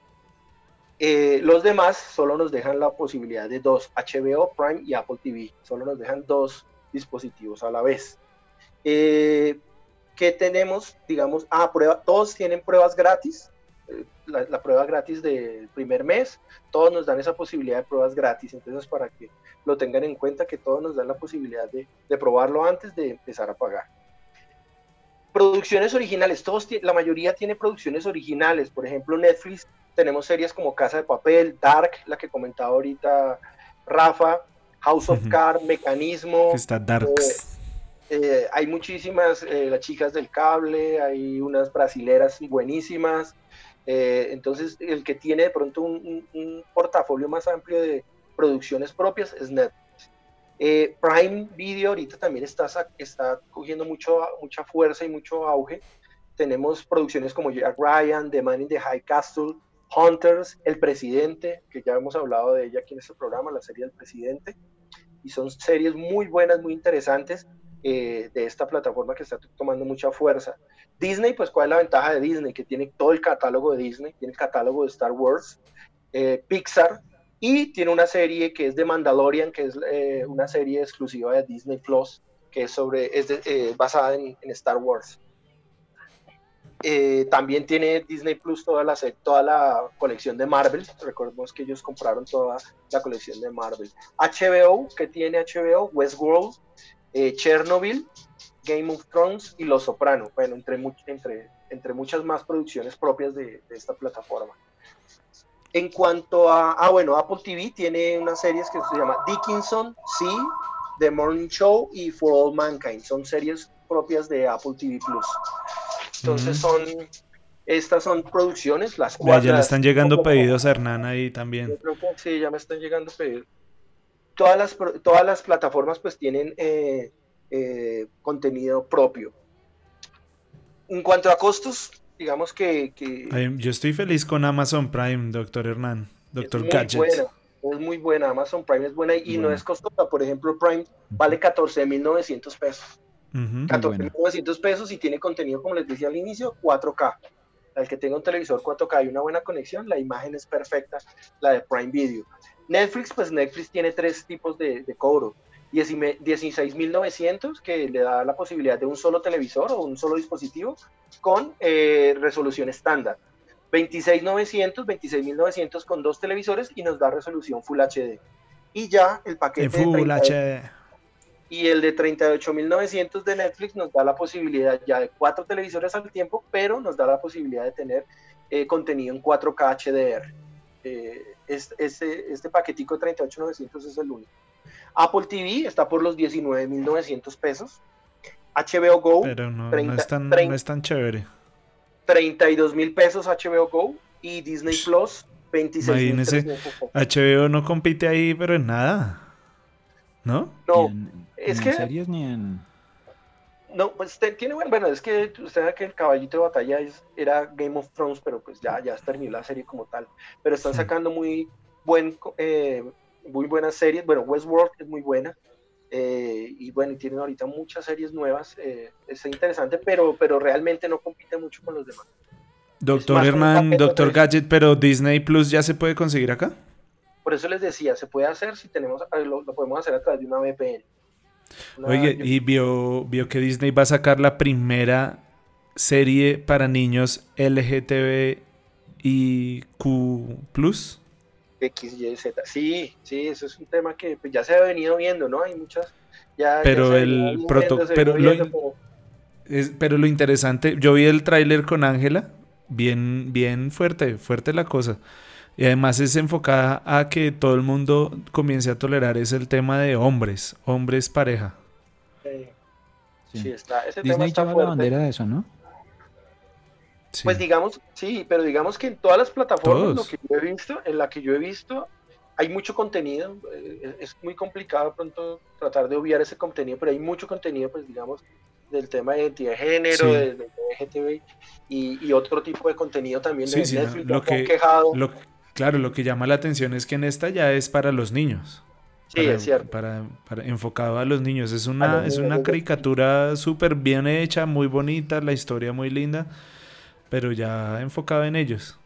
Eh, los demás solo nos dejan la posibilidad de dos, HBO, Prime y Apple TV. Solo nos dejan dos dispositivos a la vez. Eh, ¿Qué tenemos? Digamos, ah, prueba, todos tienen pruebas gratis. Eh, La, la prueba gratis del primer mes, todos nos dan esa posibilidad de pruebas gratis. Entonces, para que lo tengan en cuenta, que todos nos dan la posibilidad de, de probarlo antes de empezar a pagar. Producciones originales, todos, la mayoría tiene producciones originales. Por ejemplo, Netflix tenemos series como Casa de Papel, Dark, la que comentaba ahorita Rafa, House of. Cards, Mecanismo. Está Darks. eh, hay muchísimas, eh, las chicas del cable, hay unas brasileras buenísimas. Eh, entonces, el que tiene de pronto un, portafolio más amplio de producciones propias es Netflix. Eh, Prime Video ahorita también está, está cogiendo mucho, mucha fuerza y mucho auge. Tenemos producciones como Jack Ryan, The Man in the High Castle, Hunters, El Presidente, que ya hemos hablado de ella aquí en este programa, la serie del Presidente. Y son series muy buenas, muy interesantes eh, de esta plataforma que está tomando mucha fuerza. Disney, pues, ¿cuál es la ventaja de Disney? Que tiene todo el catálogo de Disney, tiene el catálogo de Star Wars, eh, Pixar, y tiene una serie que es de Mandalorian, que es eh, una serie exclusiva de Disney Plus, que es, sobre, es basada en, en Star Wars. También tiene Disney Plus toda la, toda la colección de Marvel. Recordemos que ellos compraron toda la colección de Marvel. HBO, que tiene HBO, Westworld, eh, Chernobyl, Game of Thrones y Los Soprano. Bueno, entre, entre, entre muchas más producciones propias de, de esta plataforma. En cuanto a, ah, bueno, Apple TV tiene unas series que se llama Dickinson, Sí, The Morning Show y For All Mankind. Son series propias de Apple TV Plus. Entonces son, estas son producciones, las cuatro. ya le están llegando pedidos a Hernán ahí yo también. creo que sí, ya me están llegando pedidos. Todas las, todas las plataformas pues tienen eh, eh, contenido propio. En cuanto a costos, digamos que, Yo estoy feliz con Amazon Prime, doctor Hernán, doctor es muy Gadget. buena. Es muy buena, Amazon Prime es buena y no es costosa. Por ejemplo, Prime vale 14.900 pesos. Ujú. 14.900 pesos y tiene contenido, como les decía al inicio, 4K. Al que tenga un televisor 4K y una buena conexión, la imagen es perfecta, la de Prime Video. Netflix, pues Netflix tiene tres tipos de, de cobro. 10 16.900, que le da la posibilidad de un solo televisor o un solo dispositivo con eh, resolución estándar. 26.900, 26.900 con dos televisores y nos da resolución Full HD. Y ya el paquete de Full 30 HD. y el de 38.900 de Netflix nos da la posibilidad ya de cuatro televisores al tiempo, pero nos da la posibilidad de tener eh, contenido en 4K HDR. Eh, es- este, este paquetico de 38.900 es el único. Apple TV está por los 19.900 pesos. HBO Go, Pero no, no 30, es tan, 30. no es tan chévere. 32.000 pesos HBO Go. Y Disney Plus, Imagínese. 26.300. HBO no compite ahí, pero en nada. ¿No? No, en, es ni que- en series ni en... No, pues tiene bueno, bueno, es que usted sabe que el caballito de batalla es- era Game of Thrones, pero pues ya, ya terminó la serie como tal. Pero están Sí. sacando muy buen, eh, muy buenas series. Bueno, Westworld es muy buena. eh, y bueno, y tienen ahorita muchas series nuevas. eh, es interesante, pero, pero realmente no compite mucho con los demás. Doctor paquete doctor Gadget, pero Disney Plus ya se puede conseguir acá. Por eso les decía, se puede hacer si tenemos, eh, lo, lo podemos hacer a través de una VPN. Oye, yo- y vio, vio que Disney va a sacar la primera serie para niños LGTB y Q Plus. X, Y, Z. Sí, sí, eso es un tema que pues, ya se ha venido viendo, ¿no? Hay muchas. Ya, Pero el viendo, proto- se pero lo viendo in- como- Es- pero lo interesante, yo vi el tráiler con Ángela, bien, bien fuerte, fuerte la cosa. Y además es enfocada a que todo el mundo comience a tolerar es el tema de hombres, hombres pareja. Sí. sí, está, ese tema Disney está lleva la bandera de eso, ¿no? Sí. Pues digamos, sí, pero digamos que en todas las plataformas, Todos. lo que yo he visto, en la que yo he visto, hay mucho contenido. eh, es muy complicado de pronto tratar de obviar ese contenido, pero hay mucho contenido, pues digamos, del tema de identidad de género, Sí. del de LGTB y, y otro tipo de contenido también Sí, de sí, no, Netflix, lo que han que- quejado. Lo- claro, lo que llama la atención es que en esta ya es para los niños. sí, para, es cierto. para- para- enfocado a los niños. Es una, es una caricatura súper bien hecha, muy bonita, la historia muy linda, pero ya enfocado en ellos.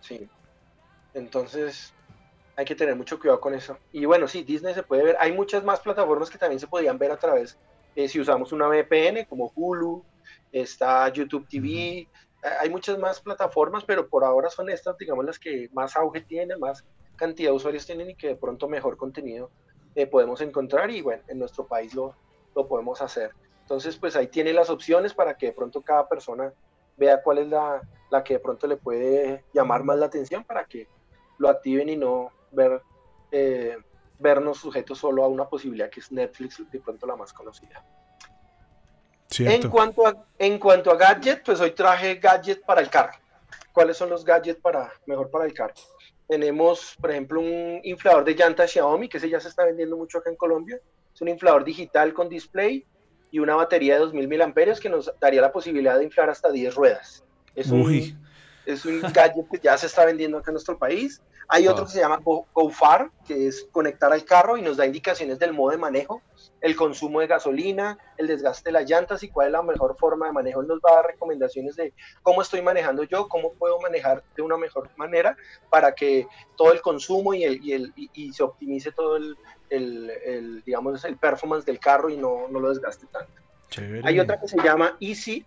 Sí. Entonces, hay que tener mucho cuidado con eso. Y bueno, sí, Disney se puede ver. Hay muchas más plataformas que también se podían ver a través, eh, si usamos una VPN como Hulu, está YouTube TV, hay muchas más plataformas, pero por ahora son estas, digamos, las que más auge tienen, más cantidad de usuarios tienen y que de pronto mejor contenido eh, podemos encontrar y bueno, en nuestro país lo, lo podemos hacer. Entonces, pues ahí tiene las opciones para que de pronto cada persona vea cuál es la, la que de pronto le puede llamar más la atención para que lo activen y no ver eh, vernos sujetos solo a una posibilidad que es Netflix, de pronto la más conocida. En cuanto, a, en cuanto a gadget, pues hoy traje gadget para el carro. ¿Cuáles son los gadgets para, mejor para el carro? Tenemos, por ejemplo, un inflador de llantas Xiaomi, que ese ya se está vendiendo mucho acá en Colombia. Es un inflador digital con display y una batería de 2000 mAh que nos daría la posibilidad de inflar hasta 10 ruedas. Es un, es un gadget que ya se está vendiendo acá en nuestro país. Hay otro que se llama GoFar, que es conectar al carro y nos da indicaciones del modo de manejo, el consumo de gasolina, el desgaste de las llantas y cuál es la mejor forma de manejo. nos va a dar recomendaciones de cómo estoy manejando yo, cómo puedo manejar de una mejor manera para que todo el consumo y, el, y, el, y, se optimice todo el, el, digamos, el performance del carro y no, no lo desgaste tanto. Hay otra que se llama Easy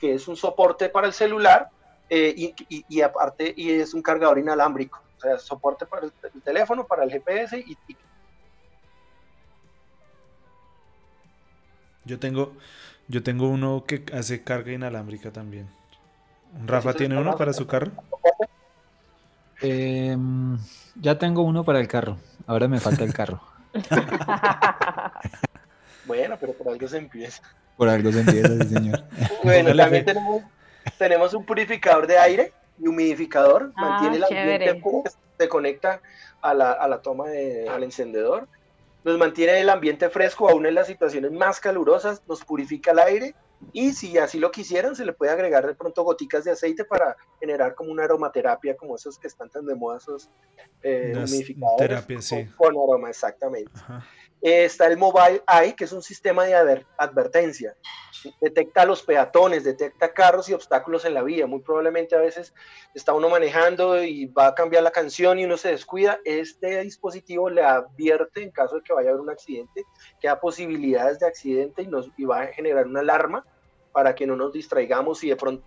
que es un soporte para el celular eh, y, y, aparte y es un cargador inalámbrico sea, soporte para el, teléfono, para el GPS y, Yo tengo, yo tengo uno que hace carga inalámbrica también. ¿Rafa tiene uno para su carro? Em, ya tengo uno para el carro. Ahora me falta el carro. bueno, pero por algo se empieza. Por algo se empieza, sí, señor. bueno, también tenemos, tenemos un purificador de aire y humidificador, ah, mantiene el ambiente se conecta a la, a la toma de, al encendedor, nos mantiene el ambiente fresco aún en las situaciones más calurosas, nos purifica el aire y si así lo quisieran se le puede agregar de pronto goticas de aceite para generar como una aromaterapia como esos que están tan de moda esos eh, humidificadores con, aroma exactamente. Está el Mobile Eye que es un sistema de advertencia detecta los peatones, detecta carros y obstáculos en la vía. Muy probablemente a veces está uno manejando y va a cambiar la canción y uno se descuida. Este dispositivo le advierte en caso de que vaya a haber un accidente, que da posibilidades de accidente y, nos, y va a generar una alarma para que no nos distraigamos y de pronto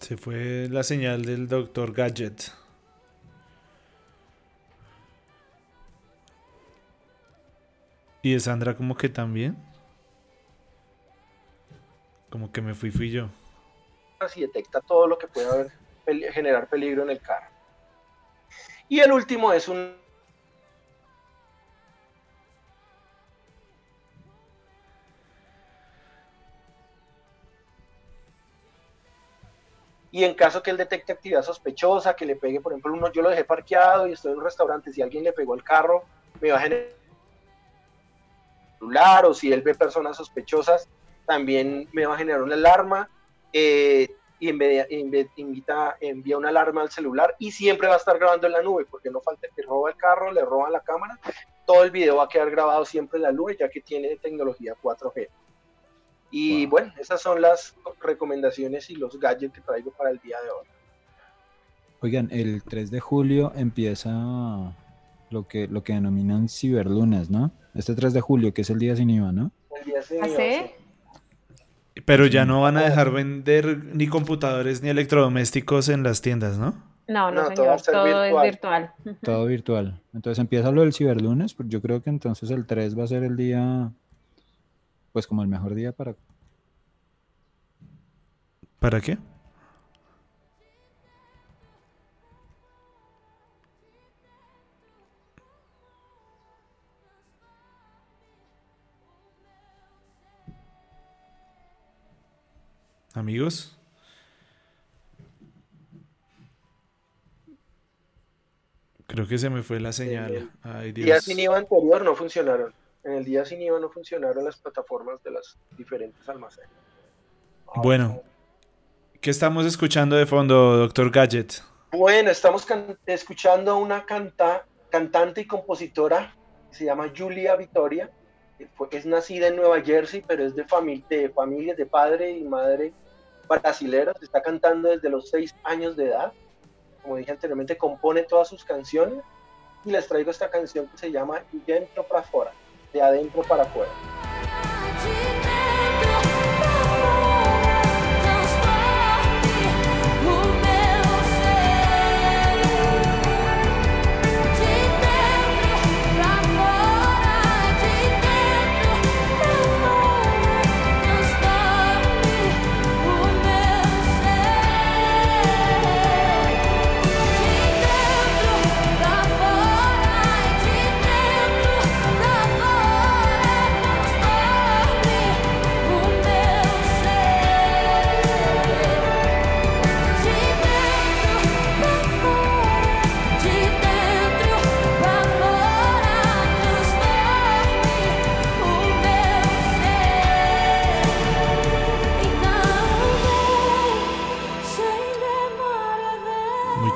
Se fue la señal del doctor Gadget. Y de Sandra como que también. Como que me fui, fui yo. Así detecta todo lo que puede generar peligro en el carro. Y el último es un y en caso que él detecte actividad sospechosa, que le pegue, por ejemplo, uno, yo lo dejé parqueado y estoy en un restaurante, si alguien le pegó el carro, me va a generar celular o si él ve personas sospechosas, también me va a generar una alarma eh, y invita, envía una alarma al celular y siempre va a estar grabando en la nube porque no falta que roba el carro, le roban la cámara, todo el video va a quedar grabado siempre en la nube ya que tiene tecnología 4G. Y bueno, esas son las recomendaciones y los gadgets que traigo para el día de hoy. Oigan, el 3 de julio empieza lo que, lo que denominan ciberlunes, ¿no? Este 3 de julio, que es el día sin IVA, ¿no? El día sin ¿Ah, IVA, Pero ya no van a dejar vender ni computadores ni electrodomésticos en las tiendas, ¿no? No, no, señor, todo, es virtual. Todo virtual. Entonces empieza lo del ciberlunes, pues yo creo que entonces el 3 va a ser el día, pues como el mejor día para... ¿Para qué? Amigos. Creo que se me fue la señal. El día sin IVA anterior no funcionaron. En el día sin IVA no funcionaron las plataformas de las diferentes almacenes. Bueno, ¿qué estamos escuchando de fondo, doctor Gadget? Bueno, estamos escuchando a una canta cantante y compositora que se llama Julia Victoria. Es nacida en Nueva Jersey, pero es de, de familia, de padre y madre brasileros, está cantando desde los seis años de edad. Como dije anteriormente, compone todas sus canciones y les traigo esta canción que se llama De Dentro para Afuera, de adentro para afuera.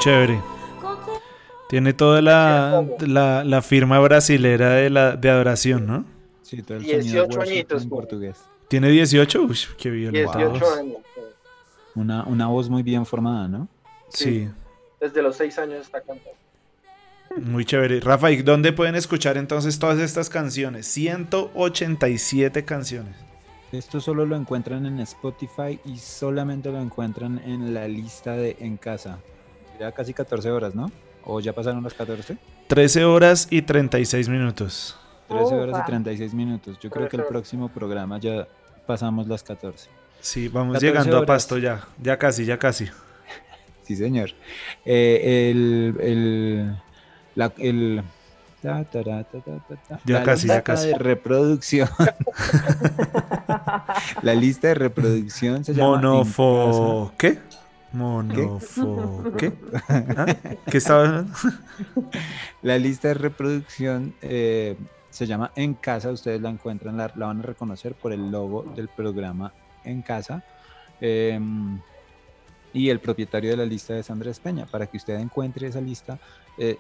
Chévere. Tiene toda la, la, la firma brasilera de, la, de adoración, ¿no? Sí, todo el sonido 18 worship añitos, en pues. portugués. ¿Tiene 18? Uy, qué bien. 18 vamos. años. sí. Una, una voz muy bien formada, ¿no? Sí, Desde los seis años está cantando. muy chévere. Rafa, ¿y dónde pueden escuchar entonces todas estas canciones? 187 canciones. Esto solo lo encuentran en Spotify y solamente lo encuentran en la lista de En Casa. Ya casi 14 horas, ¿no? ¿O ya pasaron las 14? 13 horas y 36 minutos. 13 horas y 36 minutos. Yo creo que el 13 horas. próximo programa ya pasamos las 14. Sí, vamos 14 llegando a horas. pasto ya. Ya casi, ya casi. Sí, señor. Eh, el, el, la, el, ta, ta, ta, ta, ta. Ya La casi, ya lista casi. de reproducción. la lista de reproducción se llama Monofo... ¿Qué? Monofo... ¿Qué? ¿Ah? ¿Qué estaba hablando? La lista de reproducción eh, se llama En Casa, ustedes la encuentran, la, la van a reconocer por el logo del programa En Casa. Eh, y el propietario de la lista es Andrés Peña. Para que usted encuentre esa lista, eh,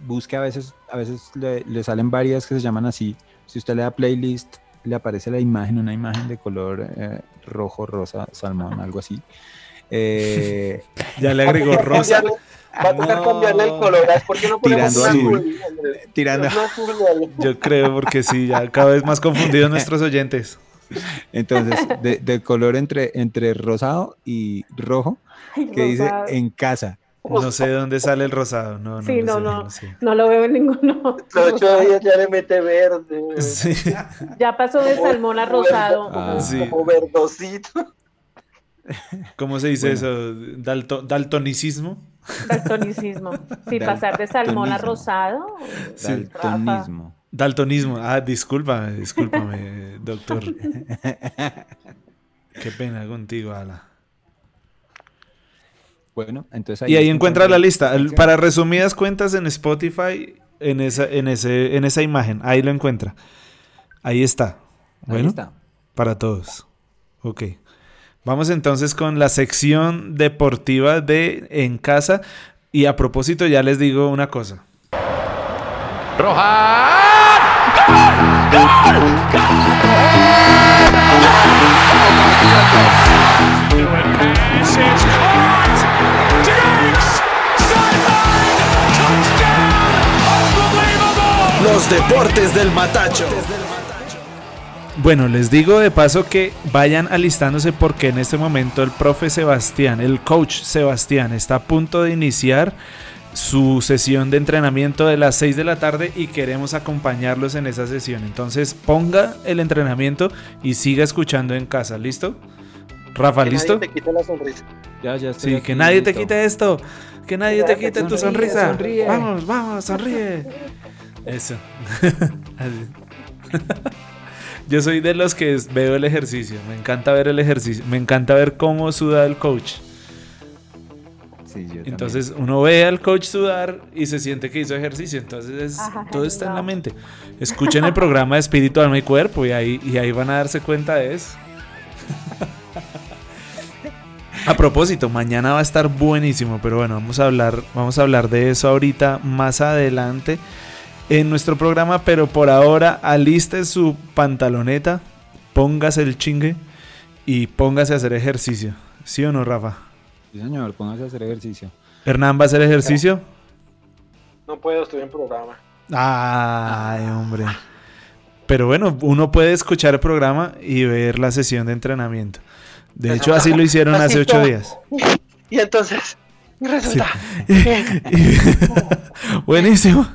busque a veces, a veces le, le salen varias que se llaman así. Si usted le da playlist, le aparece la imagen, una imagen de color eh, rojo, rosa, salmón, algo así. Eh, Ya le agregó rosa. Va a tocar No. cambiarle el color. ¿sabes ¿Por qué no ponemos Tirando azul. azul? tirando. Azul. Yo creo, porque sí, ya cada vez más confundidos nuestros oyentes. Entonces, de, de color entre, entre rosado y rojo, Ay, que dice en casa. No sé de dónde sale el rosado. No, no, Sí, no, no, sé, no. sé. No lo veo en ninguno. Los ocho días ya le mete verde. Sí. Ya pasó de salmón a rosado. Ah. Sí. Como verdosito. ¿Cómo se dice Bueno. eso? Dalto- ¿Daltonicismo? Daltonicismo. Sí, pasar de salmón a rosado. Sí. Daltonismo. Daltonismo. Ah, discúlpame, discúlpame, doctor. Qué pena contigo, Ala. Bueno, entonces Y ahí encuentra la lista. Para resumidas cuentas en Spotify, en esa, en ese, en esa imagen, ahí lo encuentra. Ahí está. Ahí Bueno, está. para todos. Ok. Vamos entonces con la sección deportiva de En Casa. Y a propósito, ya les digo una cosa. Los deportes del Matacho. Bueno, les digo de paso que vayan alistándose porque en este momento el profe Sebastián, el coach Sebastián, está a punto de iniciar su sesión de entrenamiento de las 6 de la tarde y queremos acompañarlos en esa sesión. Entonces ponga el entrenamiento y siga escuchando en casa, ¿listo? Rafa, Que ¿listo? Nadie te quite la sonrisa. Ya, ya estoy Sí, que nadie te quite esto. Que nadie te quite tu sonrisa. sonríe. Vamos, vamos, sonríe. Eso. Yo soy de los que veo el ejercicio. Me encanta ver el ejercicio. Me encanta ver cómo suda el coach. Sí, yo también. Entonces uno ve al coach sudar y se siente que hizo ejercicio. Entonces es- Ajá, todo está en la mente. Escuchen el programa de Espíritu, Alma y Cuerpo y ahí, y ahí van a darse cuenta de eso. A propósito, mañana va a estar buenísimo, pero bueno, vamos a hablar, vamos a hablar de eso ahorita más adelante en nuestro programa, pero por ahora aliste su pantaloneta, póngase el chingue y póngase a hacer ejercicio. ¿Sí o no, Rafa? Sí, señor, póngase a hacer ejercicio. ¿Hernán va a hacer ejercicio? No puedo, estoy en programa. Ay, hombre. Pero bueno, uno puede escuchar el programa y ver la sesión de entrenamiento. De hecho, así lo hicieron hace ocho días. Y entonces, resulta. Buenísimo.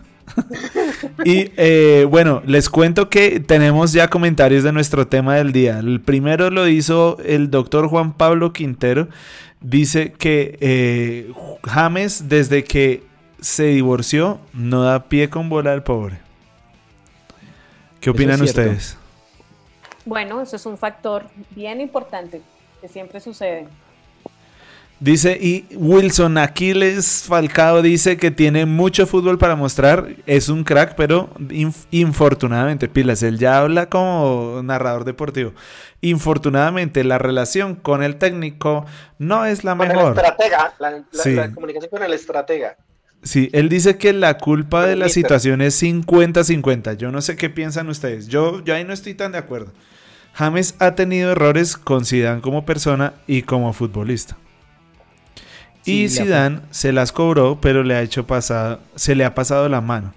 Y eh, bueno, les cuento que tenemos ya comentarios de nuestro tema del día. El primero lo hizo el doctor Juan Pablo Quintero. Dice que eh, James, desde que se divorció, no da pie con bola al pobre. ¿Qué opinan ustedes? Bueno, eso es un factor bien importante que siempre sucede. Dice, y Wilson Aquiles Falcao dice que tiene mucho fútbol para mostrar, es un crack, pero inf- infortunadamente, pilas, él ya habla como narrador deportivo. Infortunadamente, la relación con el técnico no es la Con el mejor. estratega, la, la- Sí. la comunicación con el estratega. Sí, él dice que la culpa de la situación es 50-50. Yo no sé qué piensan ustedes. Yo, yo ahí no estoy tan de acuerdo. James ha tenido errores con Zidane como persona y como futbolista. Y Sí, Zidane se las cobró, pero le ha hecho pasado, se le ha pasado la mano.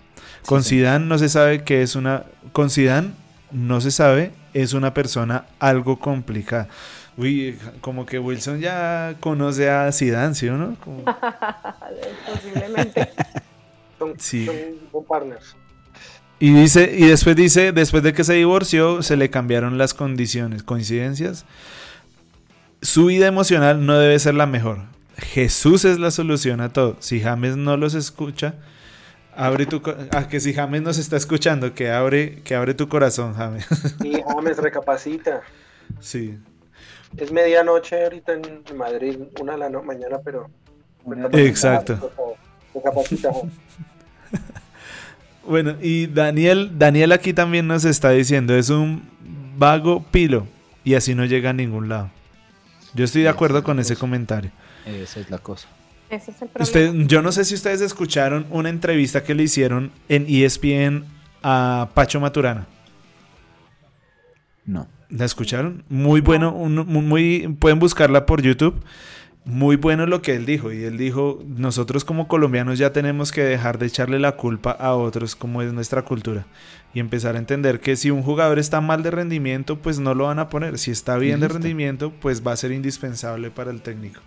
Con Sí, Zidane no se sabe que es una con Zidane no se sabe, es una persona algo complicada. Uy, como que Wilson ya conoce a Zidane, ¿sí o no? Como- Posiblemente. Son, Sí. son, son partners. Y dice, y después dice, después de que se divorció, se le cambiaron las condiciones, coincidencias. Su vida emocional no debe ser la mejor. Jesús es la solución a todo. Si James no los escucha, abre tu ah, que si James nos está escuchando, que abre, que abre tu corazón, James. Y James recapacita. sí. Es medianoche ahorita en Madrid, una de la no- mañana, pero. Exacto. Recapacita. Bueno, y Daniel, Daniel aquí también nos está diciendo, es un vago pilo y así no llega a ningún lado. Yo estoy de acuerdo con ese comentario. Esa es la cosa. Ese es el problema. Usted, yo no sé si ustedes escucharon una entrevista que le hicieron en ESPN a Pacho Maturana. No. ¿La escucharon? Muy bueno, un- muy, pueden buscarla por YouTube. Muy bueno lo que él dijo. Y él dijo, nosotros como colombianos ya tenemos que dejar de echarle la culpa a otros como es nuestra cultura. Y empezar a entender que si un jugador está mal de rendimiento, pues no lo van a poner. Si está bien de rendimiento, pues va a ser indispensable para el técnico.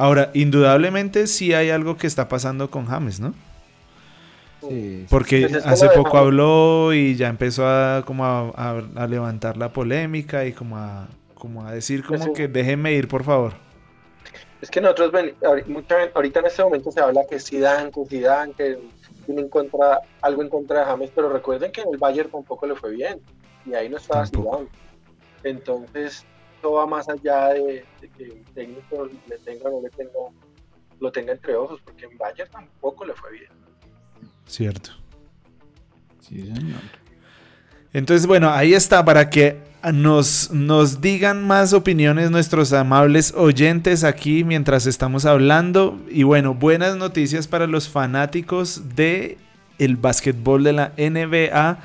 Ahora, indudablemente sí hay algo que está pasando con James, ¿no? Sí, Porque Pues hace poco James- habló y ya empezó a como a, a- a levantar la polémica y como a, como a decir como Pues sí. que déjenme ir, por favor. Es que nosotros, ven- ahorita en este momento se habla que Zidane, que Zidane, que tiene en contra, algo en contra de James, pero recuerden que en el Bayern tampoco le fue bien, y ahí no estaba. Zidane. Entonces, todo va más allá de, de que el técnico le tenga o no le tenga, lo tenga entre ojos, porque en Bayern tampoco le fue bien. Cierto. sí, señor. Entonces, bueno, ahí está para que nos, nos digan más opiniones nuestros amables oyentes aquí mientras estamos hablando. Y bueno, buenas noticias para los fanáticos de el básquetbol de la NBA,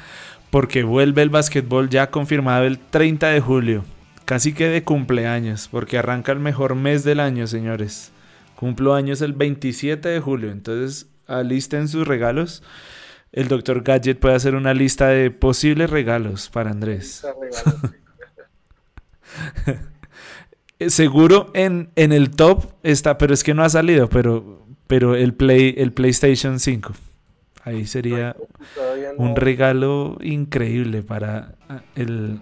porque vuelve el básquetbol ya confirmado el 30 de julio. Casi que de cumpleaños, porque arranca el mejor mes del año, señores. Cumplo años el 27 de julio, entonces alisten sus regalos. El doctor Gadget puede hacer una lista de posibles regalos para Andrés. Seguro en, en el top está, pero es que no ha salido, pero, pero el, Play, el PlayStation 5. Ahí sería no- un regalo increíble para el,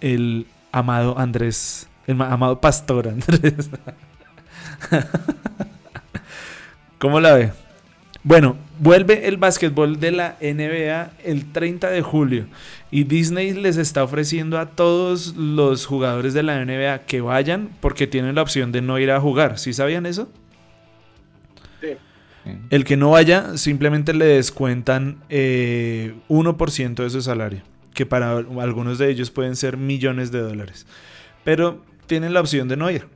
el amado Andrés, el amado pastor Andrés. ¿Cómo la ve? Bueno, vuelve el básquetbol de la NBA el 30 de julio y Disney les está ofreciendo a todos los jugadores de la NBA que vayan porque tienen la opción de no ir a jugar. ¿Sí sabían eso? Sí. Sí. El que no vaya simplemente le descuentan eh, 1% de su salario, que para algunos de ellos pueden ser millones de dólares. Pero tienen la opción de no ir.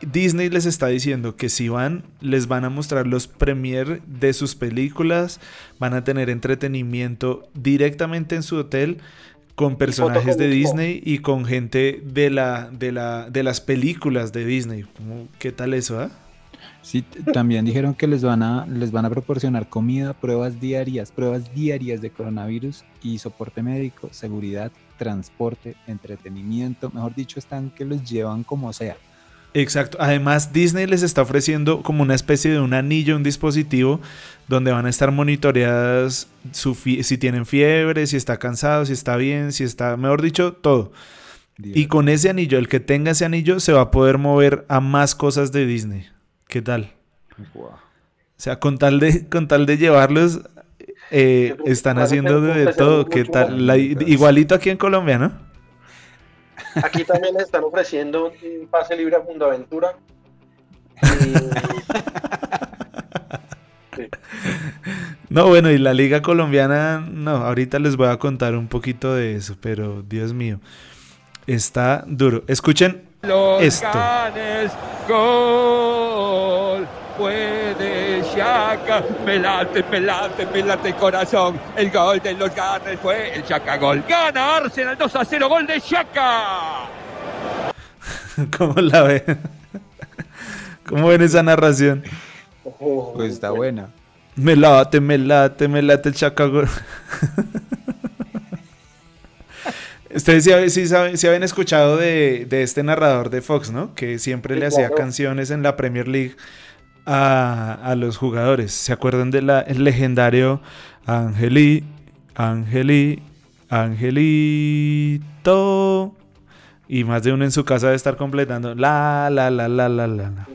Disney les está diciendo que si van, les van a mostrar los premier de sus películas, van a tener entretenimiento directamente en su hotel con personajes de. Disney y con gente de la de la de las películas de Disney. ¿Cómo- ¿Qué tal eso, ah? Sí, también dijeron que les van a les van a proporcionar comida, pruebas diarias, pruebas diarias de coronavirus y soporte médico, seguridad, transporte, entretenimiento, mejor dicho, están que los llevan como sea. Exacto. Además, Disney les está ofreciendo como una especie de un anillo, un dispositivo donde van a estar monitoreadas su si tienen fiebre, si está cansado, si está bien, si está, mejor dicho, todo. Y con ese anillo, el que tenga ese anillo se va a poder mover a más cosas de Disney. ¿Qué tal? O sea, con tal de, con tal de llevarlos, eh, están haciendo de todo. ¿Qué tal? La- igualito aquí en Colombia, ¿no? Aquí también les están ofreciendo un pase libre a Fundaventura. Y- Sí. No, bueno, y la liga colombiana, no, ahorita les voy a contar un poquito de eso, pero Dios mío, está duro. Escuchen Los esto. Ganes, gol, fue de Shaka, pelate, pelate, pelate el corazón, el gol de los Ganes fue el Shaka gol, gana Arsenal 2 a 0, gol de Shaka. ¿Cómo la ven? ¿Cómo ven esa narración? Pues está buena. Me late, me late, me late el chacago. Ustedes sí, sí saben- sí habían escuchado de, de este narrador de Fox, ¿no? Que siempre Sí, le hacía claro. canciones en la Premier League a, a los jugadores. ¿Se acuerdan del legendario Angeli, Angeli, Angelito? Y más de uno en su casa debe estar completando la, la, la, la, la, la. la.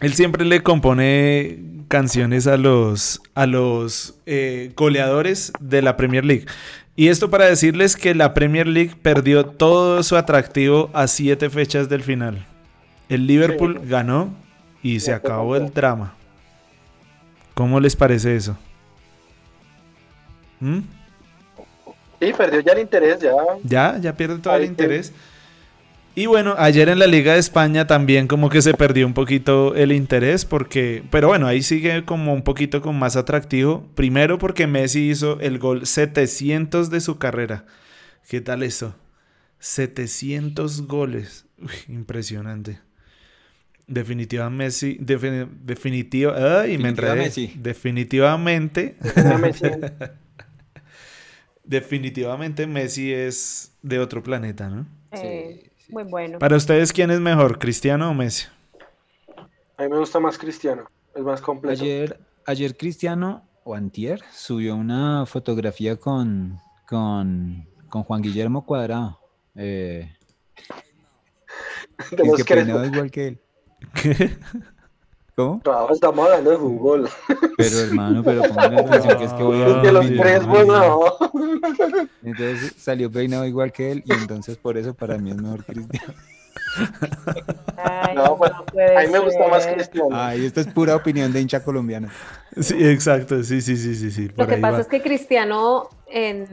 Él siempre le compone canciones a los, a los eh, goleadores de la Premier League. Y esto para decirles que la Premier League perdió todo su atractivo a siete fechas del final. El Liverpool ganó y se acabó el drama. ¿Cómo les parece eso? ¿Mm? Sí, perdió ya el interés, ya. Ya, ya pierde todo el Ahí interés. Y bueno, ayer en la Liga de España también como que se perdió un poquito el interés porque, pero bueno, ahí sigue como un poquito con más atractivo. Primero porque Messi hizo el gol 700 de su carrera. ¿Qué tal eso? 700 goles. Uy, impresionante. Definitiva Messi, defini- definitiva, ay, me enredé. Messi. Definitivamente, Messi- definitivamente Messi es de otro planeta, ¿no? Eh, Muy bueno. Para ustedes, ¿quién es mejor, Cristiano o Messi? A mí me gusta más Cristiano, es más completo. Ayer, ayer Cristiano o Antier subió una fotografía con, con, con Juan Guillermo Cuadrado. eh, los que igual que él. ¿Qué? ¿Cómo? No, estamos hablando de fútbol. Pero hermano, pero póngale atención que es que voy a... de los tres, bueno. Entonces salió peinado igual que él y entonces por eso para mí es mejor Cristiano. Ay, No, pues, puede a mí me gusta más. Cristiano. Ay, esto es pura opinión de hincha colombiano. Sí, exacto, sí, sí, sí, sí, sí. Lo que pasa va. es que Cristiano en-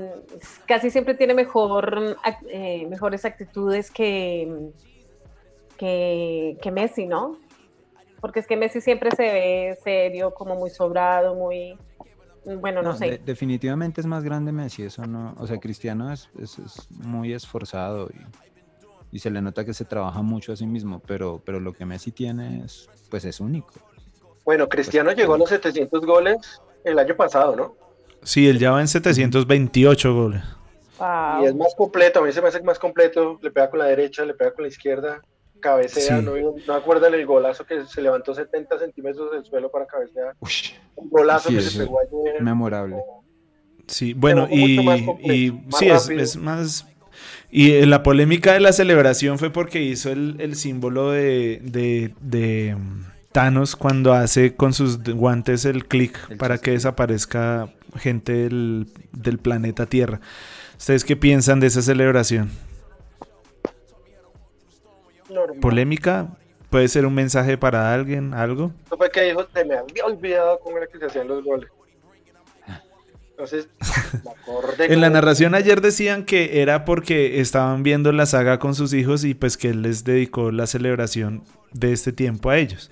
casi siempre tiene mejor, eh, mejores actitudes que, que, que Messi, ¿no? Porque es que Messi siempre se ve serio, como muy sobrado, muy... Bueno, no, No, sé. de- definitivamente es más grande Messi, eso no, o sea, Cristiano es, es- es muy esforzado y, y se le nota que se trabaja mucho a sí mismo, pero, pero lo que Messi tiene es, pues es único. Bueno, Cristiano llegó a los 700 goles el año pasado, ¿no? Sí, él ya va en 728 goles. Wow. Y es más completo, a mí se me hace más completo, le pega con la derecha, le pega con la izquierda, cabecea, Sí. no, no acuerdan el golazo que se levantó 70 centímetros del suelo para cabecear, un golazo Sí, que se pegó ayer. memorable. Sí, bueno, más y, completo, y más sí, es, más... Y eh, la polémica de la celebración fue porque hizo el, el símbolo de, de, de, mm, Thanos cuando hace con sus guantes el clic para que desaparezca gente del, del planeta Tierra. ¿Ustedes qué piensan de esa celebración? ¿Polémica? ¿Puede ser un mensaje para alguien? ¿Algo? Eso fue que dijo, se me había olvidado cómo era que se hacían los goles. Entonces, me acordé. En la narración ayer decían que era porque estaban viendo la saga con sus hijos y pues que él les dedicó la celebración de este tiempo a ellos.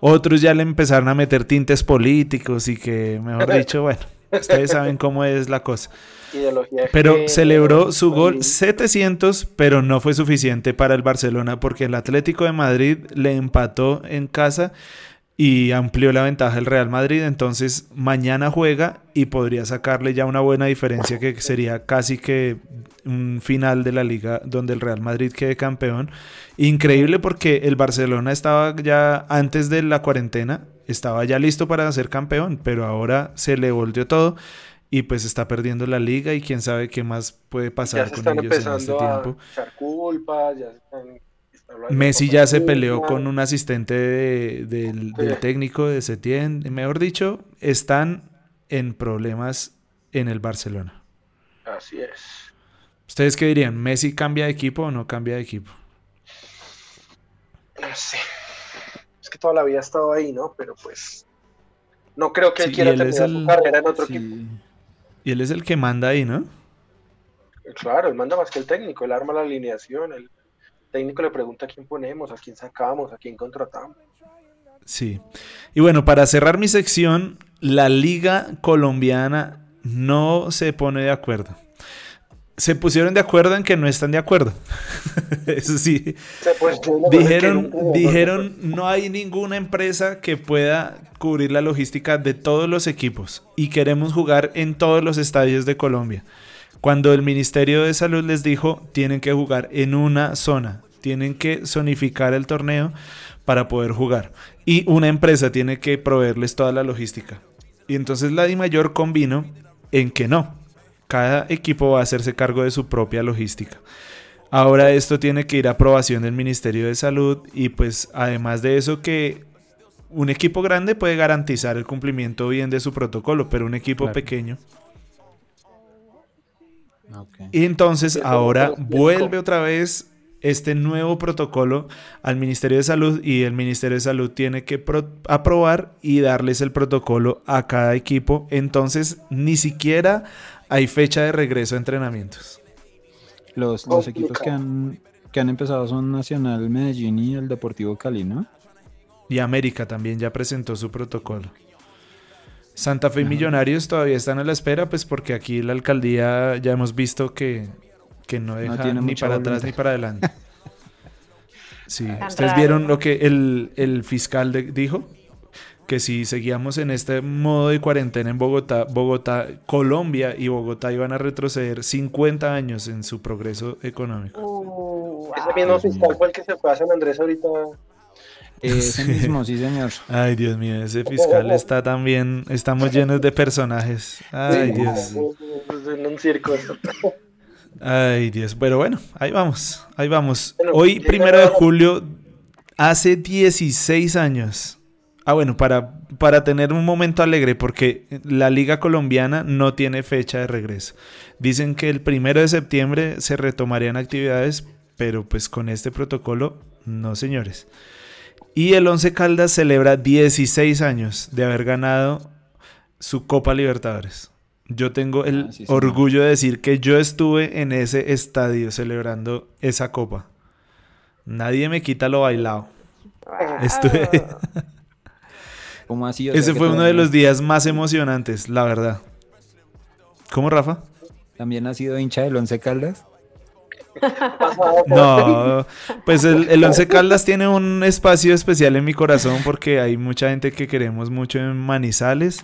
Otros ya le empezaron a meter tintes políticos y que, mejor dicho, bueno, Ustedes saben cómo es la cosa. Ideología Pero celebró su gol ahí. 700, pero no fue suficiente para el Barcelona porque el Atlético de Madrid le empató en casa y amplió la ventaja el Real Madrid. Entonces mañana juega y podría sacarle ya una buena diferencia que sería casi que un final de la liga donde el Real Madrid quede campeón. Increíble porque el Barcelona estaba ya antes de la cuarentena, estaba ya listo para ser campeón, pero ahora se le volvió todo y pues está perdiendo la liga y quién sabe qué más puede pasar con ellos en este tiempo. culpas, ya están... Messi ya se peleó con un asistente de- del, técnico de Setién. Mejor dicho, están en problemas en el Barcelona. Así es. ¿Ustedes qué dirían? ¿Messi cambia de equipo o no cambia de equipo? No sé. Es que toda la vida ha estado ahí, ¿no? Pero pues... No creo que él Sí, quiera él terminar su el- carrera en otro Sí. equipo. Y él es el que manda ahí, ¿no? Claro, él manda más que el técnico, él arma la alineación, el técnico le pregunta a quién ponemos, a quién sacamos, a quién contratamos. Sí. Y bueno, para cerrar mi sección, la liga colombiana no se pone de acuerdo. Se pusieron de acuerdo en que no están de acuerdo. Eso sí. No Dijeron, dijeron, no hay ninguna empresa que pueda cubrir la logística de todos los equipos y queremos jugar en todos los estadios de Colombia. Cuando el Ministerio de Salud les dijo, tienen que jugar en una zona, tienen que zonificar el torneo para poder jugar. Y una empresa tiene que proveerles toda la logística. Y entonces la DIMAYOR convino en que no. Cada equipo va a hacerse cargo de su propia logística. Ahora esto tiene que ir a aprobación del Ministerio de Salud y pues además de eso que un equipo grande puede garantizar el cumplimiento bien de su protocolo, pero un equipo Claro. pequeño. Y entonces ahora vuelve otra vez este nuevo protocolo al Ministerio de Salud y el Ministerio de Salud tiene que pro- aprobar y darles el protocolo a cada equipo. Entonces ni siquiera hay fecha de regreso a entrenamientos. Los, los equipos que han, que han empezado son Nacional Medellín y el Deportivo Cali, ¿no? Y América también ya presentó su protocolo. Santa Fe y. Millonarios todavía están a la espera, pues porque aquí la alcaldía ya hemos visto que, que no deja tiene ni para atrás voluntad. ni para adelante. Sí, ustedes vieron lo que el, el fiscal de- dijo, que si seguíamos en este modo de cuarentena en Bogotá, Bogotá, Colombia y Bogotá iban a retroceder 50 años en su progreso económico. Uh, Ese mismo fiscal fue el que se fue a San Andrés ahorita. Ese mismo, sí, señor. Ay, Dios mío, ese fiscal está también, estamos llenos de personajes. Ay, Sí, Dios. En un circo. Ay, Dios. Pero bueno, ahí vamos, ahí vamos. Bueno, Hoy, primero de julio, hace 16 años. Ah, bueno, para, para tener un momento alegre, porque la Liga Colombiana no tiene fecha de regreso. Dicen que el primero de septiembre se retomarían actividades, pero pues con este protocolo, no, señores. Y el Once Caldas celebra 16 años de haber ganado su Copa Libertadores. Yo tengo el Ah, sí, orgullo de decir que yo estuve en ese estadio celebrando esa copa. Nadie me quita lo bailado. Estuve- ¿Cómo así? O sea, Ese fue uno de los días más emocionantes, la verdad. ¿Cómo, Rafa? ¿También ha sido hincha del Once Caldas? No, pues el, el Once Caldas tiene un espacio especial en mi corazón porque hay mucha gente que queremos mucho en Manizales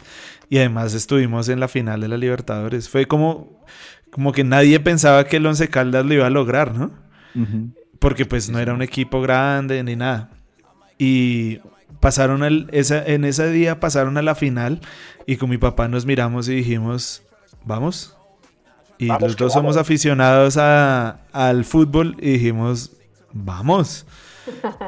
y además estuvimos en la final de la Libertadores. Fue como, como que nadie pensaba que el Once Caldas lo iba a lograr, ¿no? Porque pues no era un equipo grande ni nada. Y pasaron al- esa, en ese día pasaron a la final y con mi papá nos miramos y dijimos, vamos. Y Vamos, los dos somos vamos. aficionados a- al fútbol y dijimos, vamos.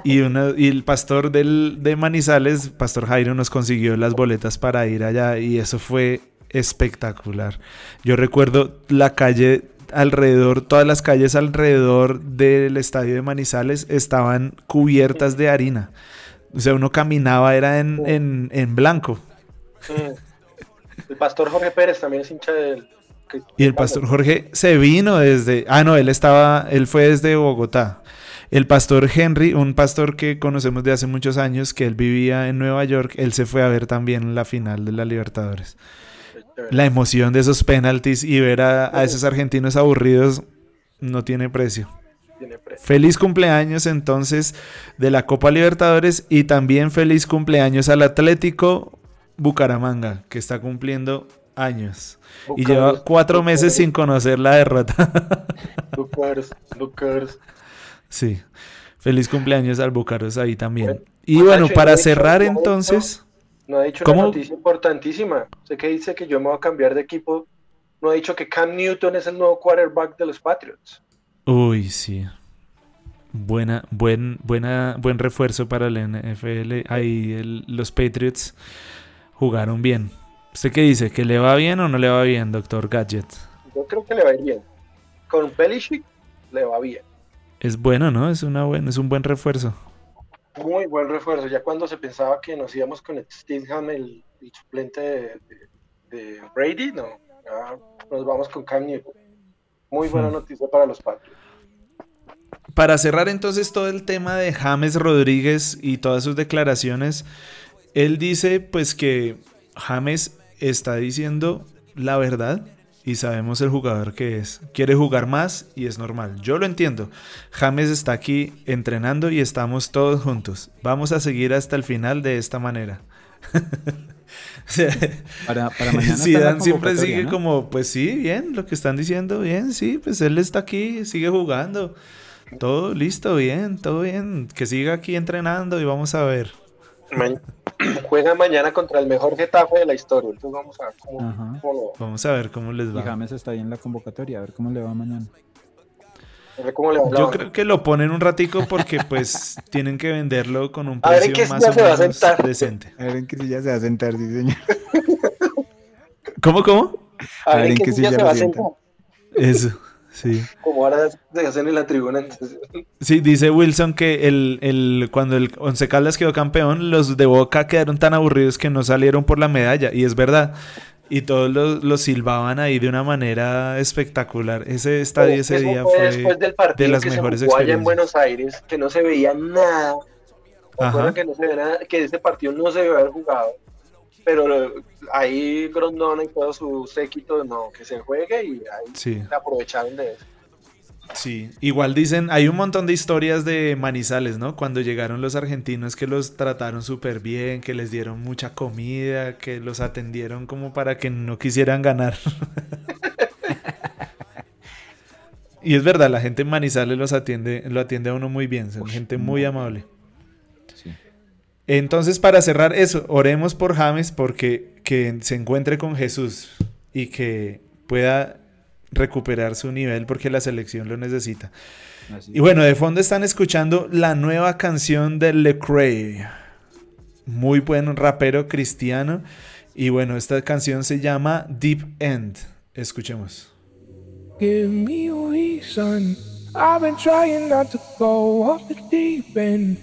Y, una- y el pastor del, de Manizales, Pastor Jairo, nos consiguió las boletas para ir allá y eso fue espectacular. Yo recuerdo la calle alrededor, todas las calles alrededor del estadio de Manizales estaban cubiertas de harina. O sea, uno caminaba, era en, en, en blanco. Mm. El pastor Jorge Pérez también es hincha del. que- Y el pastor Jorge se vino desde, ah no, él estaba, él fue desde Bogotá. El pastor Henry, un pastor que conocemos de hace muchos años, que él vivía en Nueva York, él se fue a ver también la final de la Libertadores. la emoción de esos penaltis y ver a, a esos argentinos aburridos no tiene precio. Tiene precio. Feliz cumpleaños entonces de la Copa Libertadores y también feliz cumpleaños al Atlético Bucaramanga, que está cumpliendo años. Y lleva cuatro meses sin conocer la derrota. Bucaros, Bucaros. sí. Feliz cumpleaños al Bucaros ahí también. Bueno, Y bueno, ¿y para no dicho- cerrar no dicho- entonces... No ha dicho ¿Cómo? una noticia importantísima. Sé que dice que yo me voy a cambiar de equipo. No ha dicho que Cam Newton es el nuevo quarterback de los Patriots. Uy, sí. Buena, buen, buena, buen refuerzo para el NFL. Ahí el- los Patriots jugaron bien. ¿Usted qué dice? ¿Que le va bien o no le va bien, doctor Gadget? Yo creo que le va a ir bien. Con Belichick le va bien. Es bueno, ¿no? Es una buena, es un buen refuerzo. Muy buen refuerzo. Ya cuando se pensaba que nos íbamos con Stidham, el, el suplente de, de- de Brady, no. Ya nos vamos con Cam Newton. Muy buena Hmm. noticia para los Patriots. Para cerrar entonces todo el tema de James Rodríguez y todas sus declaraciones, él dice pues que James está diciendo la verdad y sabemos el jugador que es. Quiere jugar más y es normal. Yo lo entiendo. James está aquí entrenando y estamos todos juntos. Vamos a seguir hasta el final de esta manera. Sea, Para, para mañana. Zidane siempre sigue ¿no? como, pues sí, bien, lo que están diciendo, bien, sí, pues él está aquí, sigue jugando. Todo listo, bien, todo bien. Que siga aquí entrenando y vamos a ver. Ma- Juega mañana contra el mejor Getafe de la historia. Entonces vamos a ver cómo, Ajá. cómo lo- Vamos a ver cómo les Y va. James está ahí en la convocatoria, a ver cómo le va mañana. Cómo le Yo creo que lo ponen un ratico porque pues tienen que venderlo con un A ver en precio qué más o se va a menos decente. A ver en qué silla se va a sentar, sí, señor. ¿Cómo, cómo? A ver en qué silla se va a sentar. Eso, sí. Como ahora se hacen en la tribuna. Entonces, Sí, dice Wilson que el, el, cuando el Once Caldas quedó campeón, los de Boca quedaron tan aburridos que no salieron por la medalla. Y es verdad. Y todos los, silbaban ahí de una manera espectacular. Ese estadio ese eso día fue fue después del partido de las que mejores se jugó allá en. Buenos Aires, que no se veía nada. ¿Se Ajá. que no se veía nada? Que ese partido no se haber jugado. Pero eh, ahí Grondona y todo su séquito, no, que se juegue y ahí Sí, se aprovecharon de eso. Sí. Igual dicen, hay un montón de historias de Manizales, ¿no? Cuando llegaron los argentinos que los trataron súper bien, que les dieron mucha comida, que los atendieron como para que no quisieran ganar. y es verdad, la gente en Manizales los atiende, lo atiende a uno muy bien, son gente muy amable. Sí. Entonces, para cerrar eso, oremos por James porque que se encuentre con Jesús y que pueda recuperar su nivel porque la selección lo necesita. Así. Y bueno, de fondo están escuchando la nueva canción de Lecrae. Muy buen rapero cristiano. Y bueno, esta canción se llama Deep End. Escuchemos. Give me a reason. I've been trying not to go off the deep end.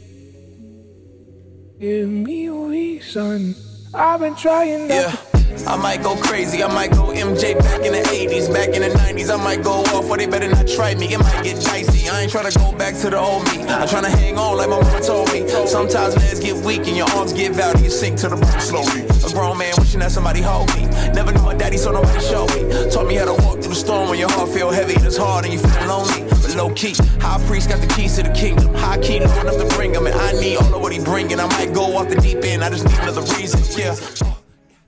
Give me a reason. I've been trying not Yeah, I might go crazy. I might go MJ back in the 80s, back in the 90s. I might go off, or they better not try me. It might get dicey. I ain't tryna go back to the old me. I'm tryna hang on like my mama told me. Sometimes legs get weak and your arms give out and you sink to the bottom slowly. A grown man wishing that somebody hold me. Never knew my daddy, so nobody showed me. Taught me how to walk through the storm when your heart feel heavy and it's hard and you feel lonely. But low key, high priest got the keys to the kingdom. High key, low enough to bring him, and I need all of what he bringing. I might go off the deep end. I just need another reason. Yeah.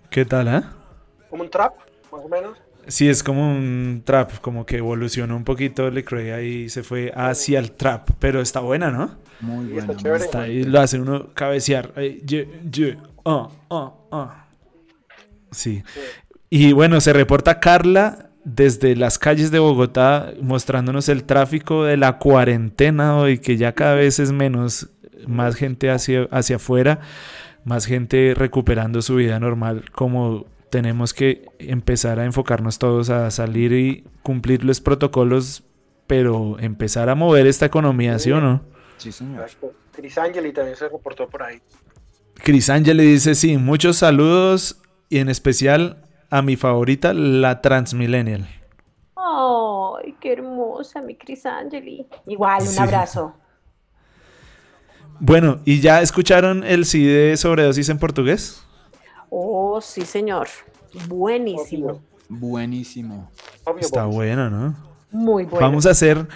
¿Qué tal, eh? Como un trap, más o menos. Sí, es como un trap, como que evolucionó un poquito Lecrae ahí se fue hacia el trap, pero está buena, ¿no? Muy Sí, está. Está ahí, lo hace uno cabecear. Ahí, ye, ye, ah, ah, ah. Sí. Y bueno, se reporta Carla desde las calles de Bogotá mostrándonos el tráfico de la cuarentena hoy, que ya cada vez es menos, más gente hacia, hacia afuera, más gente recuperando su vida normal, como tenemos que empezar a enfocarnos todos a salir y cumplir los protocolos, pero empezar a mover esta economía, ¿sí o no? Sí, señor. Chris Angeli también se reportó por ahí. Cris Ángel le dice, sí, muchos saludos y en especial a mi favorita, la Transmillennial. Ay, qué hermosa mi Crisangeli. Igual, un Sí. abrazo. Bueno, ¿y ya escucharon el CD de sobredosis en portugués? Oh, sí, señor. Buenísimo. Buenísimo. Está bueno, ¿no? Muy bueno. Vamos a hacer,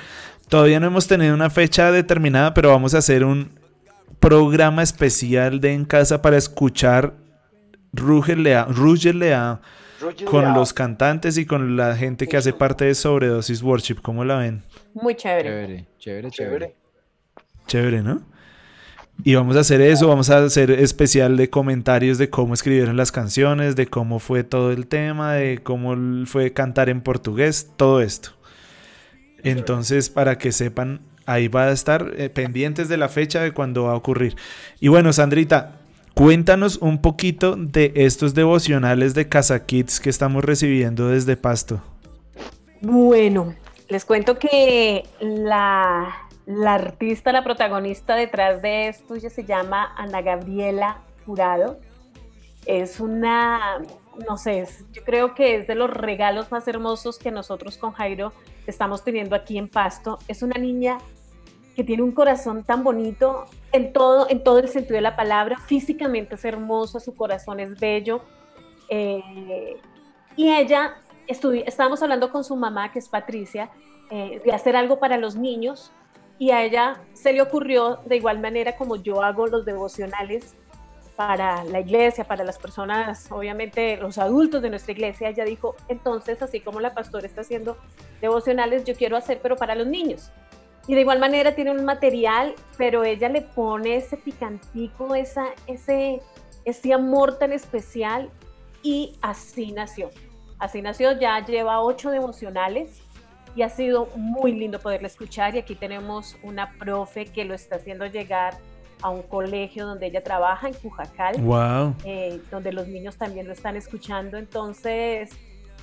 todavía no hemos tenido una fecha determinada, pero vamos a hacer un programa especial de En Casa para escuchar Ruger Lea, Ruger Lea con los cantantes y con la gente que hace parte de Sobredosis Worship. ¿Cómo la ven? Muy. Chévere, chévere, chévere. Chévere. Chévere, ¿no? Y vamos a hacer eso, vamos a hacer especial de comentarios de cómo escribieron las canciones, de cómo fue todo el tema, de cómo fue cantar en portugués, todo esto. Entonces, para que sepan, ahí va a estar eh, pendientes de la fecha de cuando va a ocurrir. Y bueno, Sandrita, cuéntanos un poquito de estos devocionales de Casa Kids que estamos recibiendo desde Pasto. Bueno, les cuento que la, la artista, la protagonista detrás de esto, ella se llama Ana Gabriela Jurado. Es una, no sé, yo creo que es de los regalos más hermosos que nosotros con Jairo estamos teniendo aquí en Pasto. Es una niña que tiene un corazón tan bonito en todo, en todo el sentido de la palabra. Físicamente es hermosa, su corazón es bello. Eh, y ella, estábamos hablando con su mamá, que es Patricia, eh, de hacer algo para los niños. Y a ella se le ocurrió, de igual manera como yo hago los devocionales para la iglesia, para las personas, obviamente los adultos de nuestra iglesia, ella dijo, entonces, así como la pastora está haciendo devocionales, yo quiero hacer, pero para los niños. Y de igual manera tiene un material, pero ella le pone ese picantico, esa, ese, ese amor tan especial y así nació. Así nació, ya lleva ocho devocionales y ha sido muy lindo poderla escuchar y aquí tenemos una profe que lo está haciendo llegar a un colegio donde ella trabaja en Cujacal Wow. eh, donde los niños también lo están escuchando. Entonces,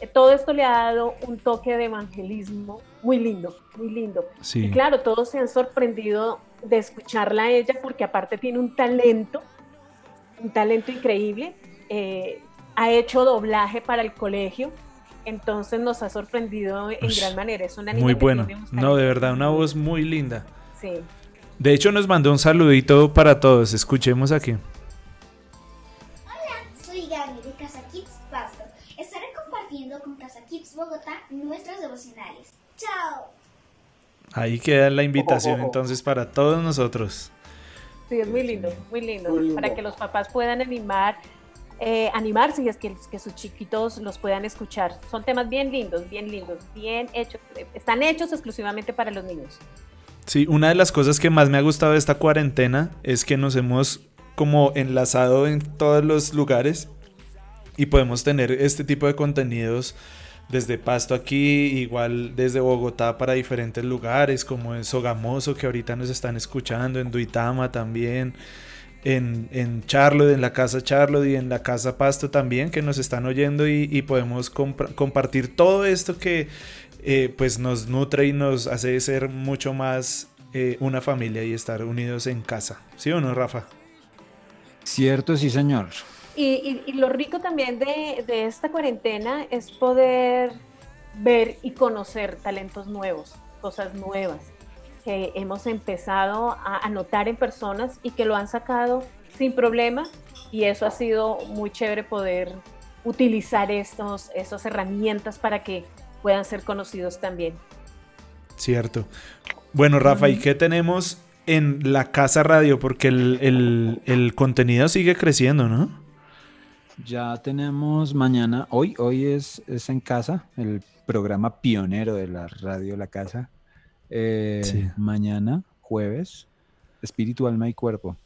eh, todo esto le ha dado un toque de evangelismo muy lindo, muy lindo. Sí. Y claro, todos se han sorprendido de escucharla a ella porque aparte tiene un talento, un talento increíble. eh, ha hecho doblaje para el colegio. Entonces nos ha sorprendido en gran manera. Es una niña Muy que bueno. No, de verdad, una voz muy linda. Sí. De hecho, nos mandó un saludito para todos. Escuchemos aquí. Hola, soy Gaby de Casa Kids Pasto. Estaré compartiendo con Casa Kids Bogotá nuestros devocionales. ¡Chao! Ahí queda la invitación entonces para todos nosotros. Sí, es muy lindo, muy lindo, Muy lindo. Para que los papás puedan animar, eh, animarse y es que, que sus chiquitos los puedan escuchar. Son temas bien lindos, bien lindos, bien hechos. Están hechos exclusivamente para los niños. Sí, una de las cosas que más me ha gustado de esta cuarentena es que nos hemos como enlazado en todos los lugares y podemos tener este tipo de contenidos desde Pasto aquí, igual desde Bogotá para diferentes lugares, como en Sogamoso, que ahorita nos están escuchando, en Duitama también, en, en Charlotte, en la casa Charlotte y en la casa Pasto también, que nos están oyendo y, y podemos compartir todo esto que eh, pues nos nutre y nos hace ser mucho más eh, una familia y estar unidos en casa. ¿Sí o no, Rafa? Cierto, sí, señor. Y, y- y lo rico también de, de esta cuarentena es poder ver y conocer talentos nuevos, cosas nuevas que hemos empezado a, a notar en personas y que lo han sacado sin problema y eso ha sido muy chévere poder utilizar estos, estas herramientas para que puedan ser conocidos también. Cierto. Bueno, Rafa, ¿y qué tenemos en la casa radio? Porque el, el- el contenido sigue creciendo, ¿no? Ya tenemos mañana, hoy, hoy es, es en casa, el programa pionero de la radio La Casa. Eh, Sí. Mañana, jueves, espíritu, alma y cuerpo.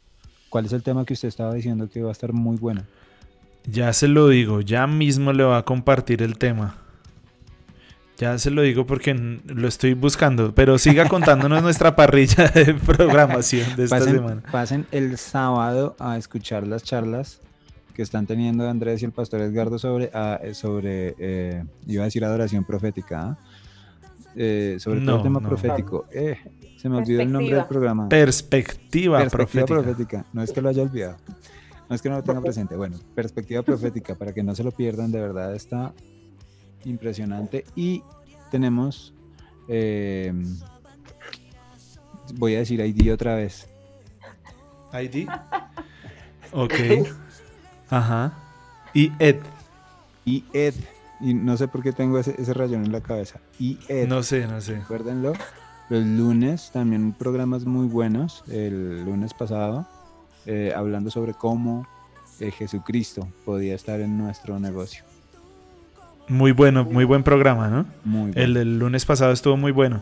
¿Cuál es el tema que usted estaba diciendo que va a estar muy bueno? Ya se lo digo, ya mismo le va a compartir el tema. Ya se lo digo porque lo estoy buscando, pero siga contándonos nuestra parrilla de programación de esta pasen, semana. pasen el sábado a escuchar las charlas que están teniendo Andrés y el pastor Edgardo sobre, ah, sobre eh, iba a decir adoración profética, ¿ah? Eh, sobre todo el tema no. profético. Eh, se me olvidó el nombre del programa. Perspectiva, Perspectiva profética. profética. No es que lo haya olvidado. No es que no lo tenga presente. Bueno, perspectiva profética, para que no se lo pierdan, de verdad está impresionante. Y tenemos, eh, voy a decir ID otra vez. ID. Ok. Ajá. Y Ed. Y Ed. Y no sé por qué tengo ese, ese rayón en la cabeza. Y Ed. No sé, no sé. Recuérdenlo. Los lunes también programas muy buenos. El lunes pasado, eh, hablando sobre cómo eh, Jesucristo podía estar en nuestro negocio. Muy bueno, muy buen programa, ¿no? Muy bueno. El del lunes pasado estuvo muy bueno.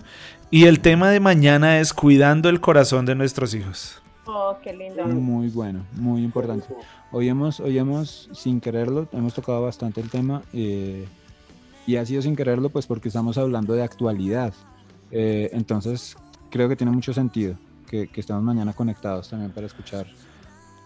Y el tema de mañana es cuidando el corazón de nuestros hijos. Oh, qué lindo. Muy bueno, muy importante. Hoy hemos, hoy hemos, sin quererlo, hemos tocado bastante el tema eh, y ha sido sin quererlo pues porque estamos hablando de actualidad. Eh, entonces creo que tiene mucho sentido que, que estemos mañana conectados también para escuchar.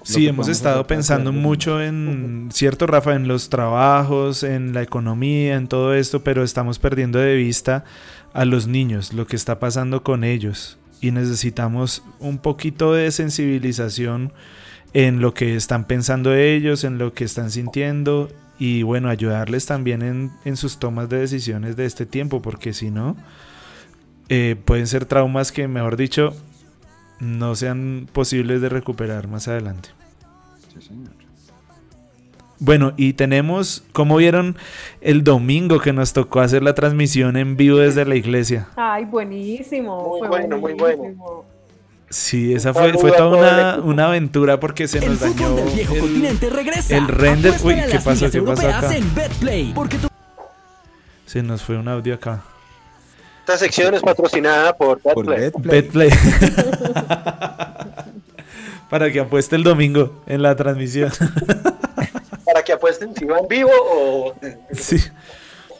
Sí, hemos estado pensando mucho en, cierto, Rafa, en los trabajos, en la economía, en todo esto, pero estamos perdiendo de vista a los niños, lo que está pasando con ellos. Y necesitamos un poquito de sensibilización en lo que están pensando ellos, en lo que están sintiendo y bueno, ayudarles también en, en sus tomas de decisiones de este tiempo, porque si no, eh, pueden ser traumas que, mejor dicho, no sean posibles de recuperar más adelante. Sí, señor. Bueno, y tenemos, como vieron, el domingo que nos tocó hacer la transmisión en vivo desde la iglesia. Ay, buenísimo. Muy fue bueno, muy bueno. Sí, esa fue, fue toda una, una aventura porque se El nos dañó fútbol del viejo el, continente regresa. el render. Uy, ¿qué pasó? ¿Qué pasó acá? en BetPlay, porque tu Se nos fue un audio acá. Esta sección es patrocinada por. Betplay. Betplay. Para que apueste el domingo en la transmisión. Para que apuesten si va en vivo o... sí.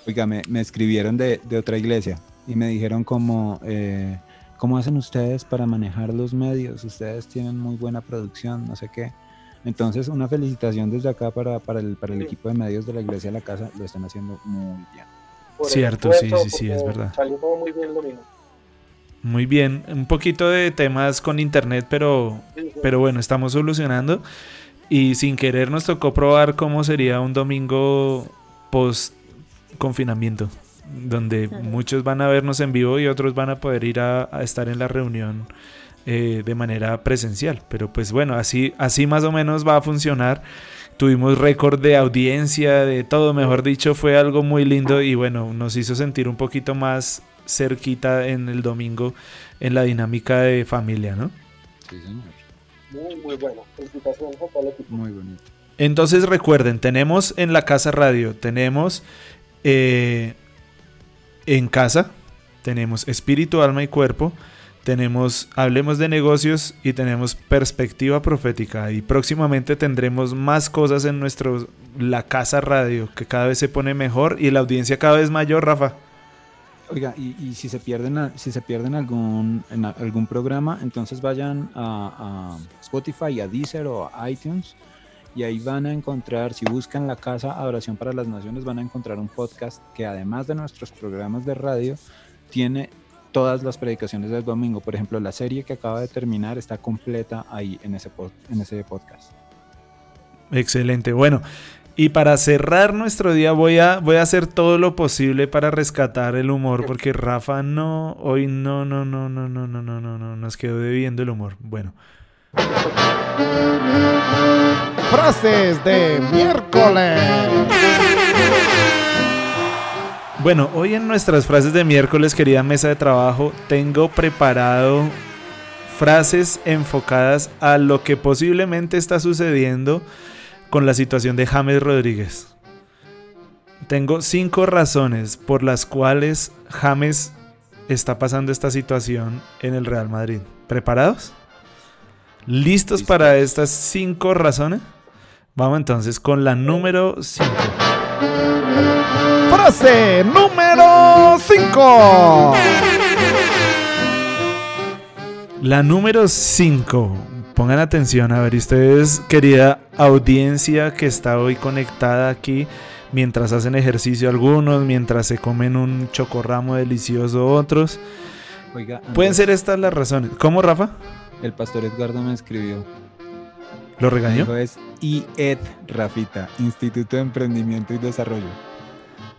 Oiga, me, me escribieron de, de otra iglesia y me dijeron como, eh, ¿cómo hacen ustedes para manejar los medios? Ustedes tienen muy buena producción, no sé qué. Entonces, una felicitación desde acá para, para, el, para el equipo de medios de la iglesia de la casa, lo están haciendo muy bien. por Cierto, sí, sí, sí, es verdad. Salió todo muy bien el domingo. Muy bien. Un poquito de temas con internet, pero, Sí, sí. pero bueno, estamos solucionando. Y sin querer nos tocó probar cómo sería un domingo post confinamiento, donde muchos van a vernos en vivo y otros van a poder ir a, a estar en la reunión eh, de manera presencial. Pero pues bueno, así, así más o menos va a funcionar. Tuvimos récord de audiencia, de todo, mejor dicho, fue algo muy lindo y bueno, nos hizo sentir un poquito más cerquita en el domingo en la dinámica de familia, ¿no? Sí, señor. Muy, muy bueno. Felicitaciones a todo el equipo. Muy bonito. Entonces recuerden, tenemos en la casa radio, tenemos eh, en casa, tenemos espíritu, alma y cuerpo, tenemos hablemos de negocios y tenemos perspectiva profética. Y próximamente tendremos más cosas en nuestro la casa radio que cada vez se pone mejor y la audiencia cada vez mayor, Rafa. Oiga, y, si se pierden, si se pierden algún, algún programa, entonces vayan a, Spotify, a Deezer o a iTunes y ahí van a encontrar, si buscan la Casa Adoración para las Naciones, van a encontrar un podcast que además de nuestros programas de radio, tiene todas las predicaciones del domingo. Por ejemplo, la serie que acaba de terminar está completa ahí en ese, en ese podcast. Excelente. Bueno, y para cerrar nuestro día voy a, voy a hacer todo lo posible para rescatar el humor, porque Rafa no, hoy no, no, no, no, no, no, no, no, no, nos quedó debiendo el humor. Bueno, Frases de miércoles. bueno, hoy en nuestras frases de miércoles, querida mesa de trabajo, tengo preparado frases enfocadas a lo que posiblemente está sucediendo con la situación de James Rodríguez. Tengo cinco razones por las cuales James está pasando esta situación en el Real Madrid. ¿Preparados? ¿Listos para estas cinco razones? Vamos entonces con la número 5. Frase número 5. La número 5. Pongan atención, a ver, y ustedes, querida audiencia que está hoy conectada aquí, mientras hacen ejercicio algunos, mientras se comen un chocorramo delicioso otros. Oiga, Pueden ser estas las razones. ¿Cómo, Rafa? El pastor Edgardo me escribió. ¿Lo regañó? Es IED, Rafita, Instituto de Emprendimiento y Desarrollo.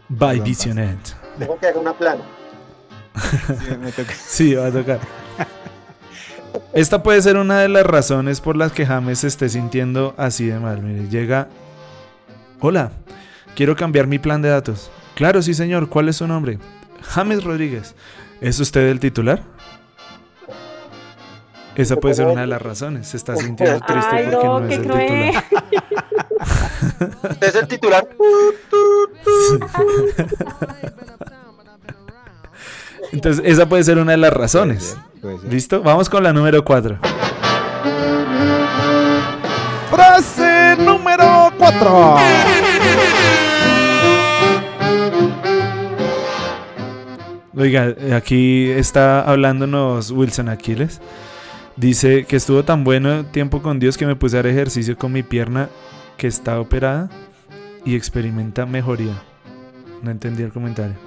By Visionet. Tengo que hacer una plana. Sí, me toca. Sí, va a tocar. Esta puede ser una de las razones por las que James se esté sintiendo así de mal. Mire, llega. Hola, Quiero cambiar mi plan de datos. Claro, sí, señor. ¿Cuál es su nombre? James Rodríguez. ¿Es usted el titular? Esa puede ser una de las razones. Se está sintiendo triste Ay, porque no, es el cruel. titular. Es el titular. Entonces, esa puede ser una de las razones. Puede ser. ¿Listo? Vamos con la número 4. Frase número 4. Oiga, aquí está hablándonos Wilson Aquiles. Dice que estuvo tan bueno tiempo con Dios que me puse a hacer ejercicio con mi pierna que está operada y experimenta mejoría. No entendí el comentario.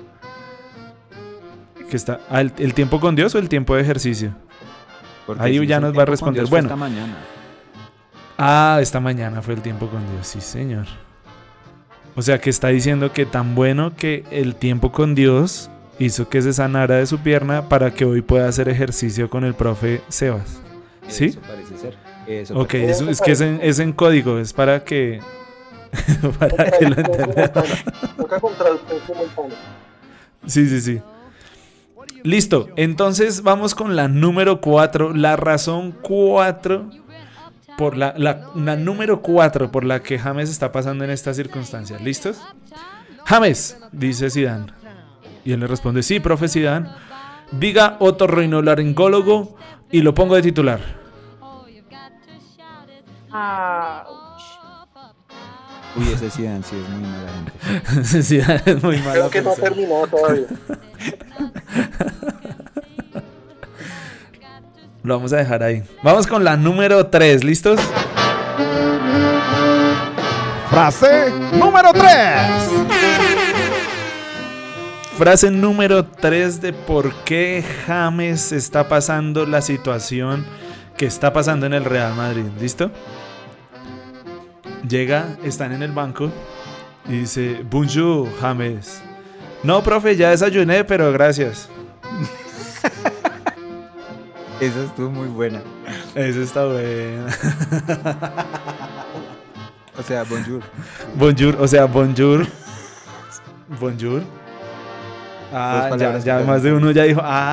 Que está ah, el, el tiempo con Dios o el tiempo de ejercicio. Porque Ahí si ya nos va a responder. Bueno. esta mañana. Ah, esta mañana fue el tiempo con Dios, sí, señor. O sea que está diciendo que tan bueno que el tiempo con Dios hizo que se sanara de su pierna para que hoy pueda hacer ejercicio con el profe Sebas. ¿Sí? Eso parece ser. Eso Ok, parece eso, es que es en, es en código, es para que... para que lo entiendan. Sí, sí, sí. Listo, entonces vamos con la número 4, la razón 4, por la, la, la número 4 por la que James está pasando en estas circunstancias. ¿Listos? James, dice Sidán. Y él le responde, sí, profe Sidán. Diga otorrinolaringólogo y lo pongo de titular. Ouch. Uy, ese Zidane sí es muy mala gente. Sidán es muy mala Creo que no terminado todavía. Lo vamos a dejar ahí. Vamos con la número 3, ¿listos? Frase número 3. Frase número 3 de por qué James está pasando la situación que está pasando en el Real Madrid. ¿Listo? Llega, están en el banco y dice, Bonjour, James. No, profe, ya desayuné, pero gracias. Esa estuvo muy buena. Eso está bueno. O sea, bonjour. Bonjour, o sea, bonjour. Bonjour. Ah, ya, palabras ya más de uno ya dijo, ah.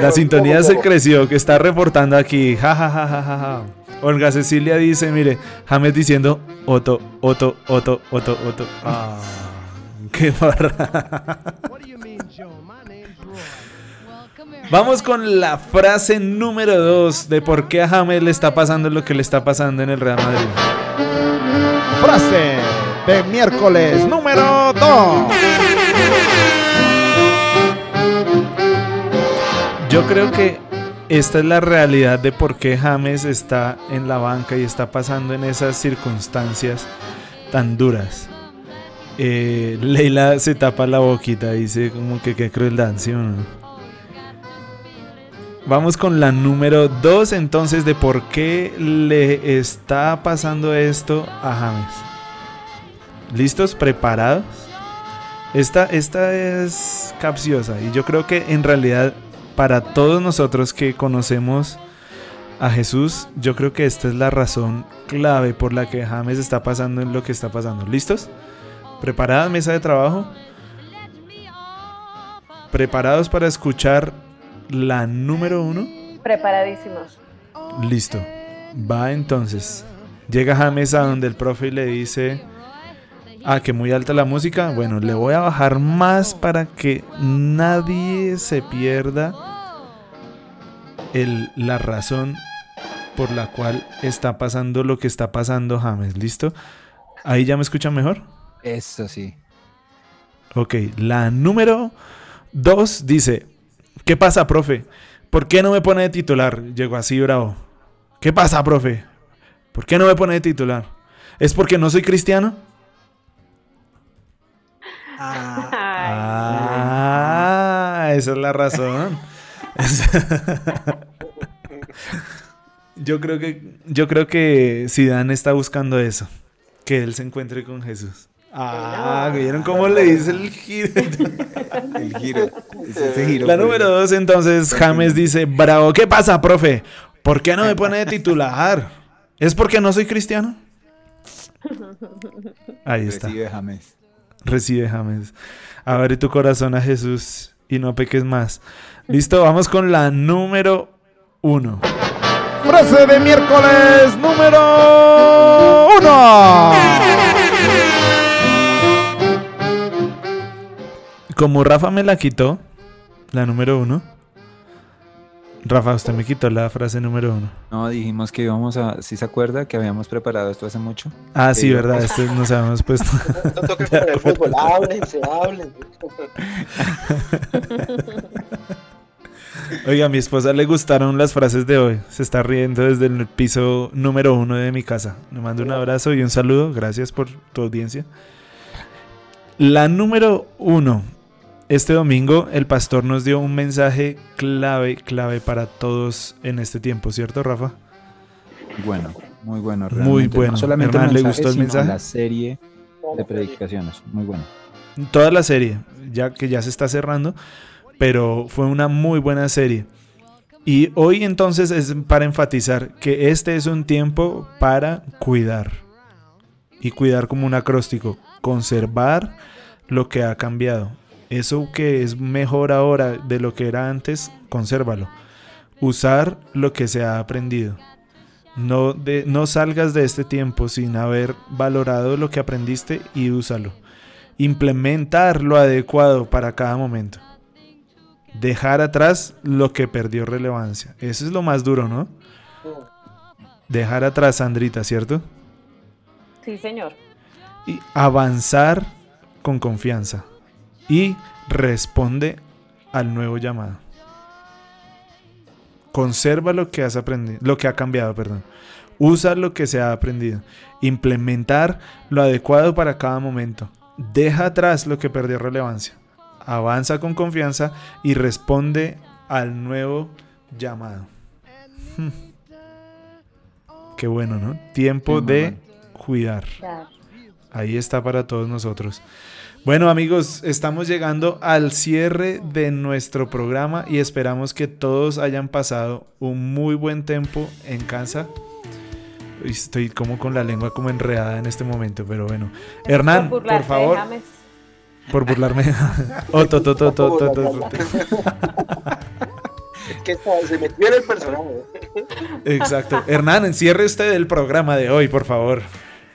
La sintonía se creció, que está reportando aquí. Ja, ja, ja, ja, ja, ja. Olga Cecilia dice, mire, James diciendo, Otto, Otto, Otto, Otto, Otto. Ah, qué barra. Vamos con la frase número 2 de por qué a James le está pasando lo que le está pasando en el Real Madrid. Frase de miércoles número 2. Yo creo que esta es la realidad de por qué James está en la banca y está pasando en esas circunstancias tan duras. Eh, Leila se tapa la boquita, dice como que qué crueldad, ¿sí o no? Vamos con la número 2 entonces de por qué le está pasando esto a James. ¿Listos? ¿Preparados? Esta, esta es capciosa y yo creo que en realidad para todos nosotros que conocemos a Jesús, yo creo que esta es la razón clave por la que James está pasando en lo que está pasando. ¿Listos? ¿Preparadas mesa de trabajo? ¿Preparados para escuchar la número uno? Preparadísimos. Listo. Va entonces. Llega James a donde el profe y le dice, ah, que muy alta la música. Bueno, le voy a bajar más para que nadie se pierda el, la razón por la cual está pasando lo que está pasando James. ¿Listo? ¿Ahí ya me escuchan mejor? Eso sí. Ok, la número 2 dice, ¿qué pasa, profe? ¿Por qué no me pone de titular? Llegó así bravo. ¿Qué pasa, profe? ¿Por qué no me pone de titular? ¿Es porque no soy cristiano? Ah, esa es la razón. yo creo que yo creo que Zidane está buscando eso, que él se encuentre con Jesús. Ah, ¿vieron cómo le dice el giro? El giro. Ese giro La fue- número dos, entonces, James dice, bravo, ¿qué pasa, profe? ¿Por qué no me pone de titular? ¿Es porque no soy cristiano? Ahí está. Recibe James. Recibe James. Abre tu corazón a Jesús y no peques más. Listo, vamos con la número uno. Frase de miércoles número uno. Como Rafa me la quitó, la número uno. Rafa, usted me quitó la frase número uno. No, dijimos que íbamos a. ¿Sí se acuerda que habíamos preparado esto hace mucho? Ah, sí, verdad, esto nos habíamos puesto. No toca con el fútbol, háblense, háblense. Oiga, a mi esposa le gustaron las frases de hoy. Se está riendo desde el piso número uno de mi casa. Le mando un abrazo y un saludo. Gracias por tu audiencia. La número uno. Este domingo el pastor nos dio un mensaje clave, clave para todos en este tiempo, ¿cierto, Rafa? Bueno, muy bueno. Muy realmente. bueno. No solamente el ¿le mensaje, gustó el mensaje? La serie de predicaciones. Muy bueno. Toda la serie, ya que ya se está cerrando, pero fue una muy buena serie. Y hoy entonces es para enfatizar que este es un tiempo para cuidar. Y cuidar como un acróstico, conservar lo que ha cambiado. Eso que es mejor ahora de lo que era antes, consérvalo. Usar lo que se ha aprendido. No, de, no salgas de este tiempo sin haber valorado lo que aprendiste y úsalo implementar lo adecuado para cada momento. Dejar atrás lo que perdió relevancia. Eso es lo más duro, ¿no? Dejar atrás, Sandrita, ¿cierto? Sí, señor. Y avanzar con confianza. Y responde al nuevo llamado. Conserva lo que has aprendido, lo que ha cambiado, perdón. Usa lo que se ha aprendido. Implementar lo adecuado para cada momento. Deja atrás lo que perdió relevancia. Avanza con confianza y responde al nuevo llamado. Hmm. Qué bueno, ¿no? Tiempo de cuidar. Ahí está para todos nosotros. Bueno amigos, estamos llegando al cierre de nuestro programa y esperamos que todos hayan pasado un muy buen tiempo en casa. Estoy como con la lengua como enredada en este momento, pero bueno. Hernán, por de favor, James. por burlarme. Oh, to, to, to, to, to, to, to. Es que está- se metió en el personaje. Exacto. Hernán, encierre usted el programa de hoy, por favor.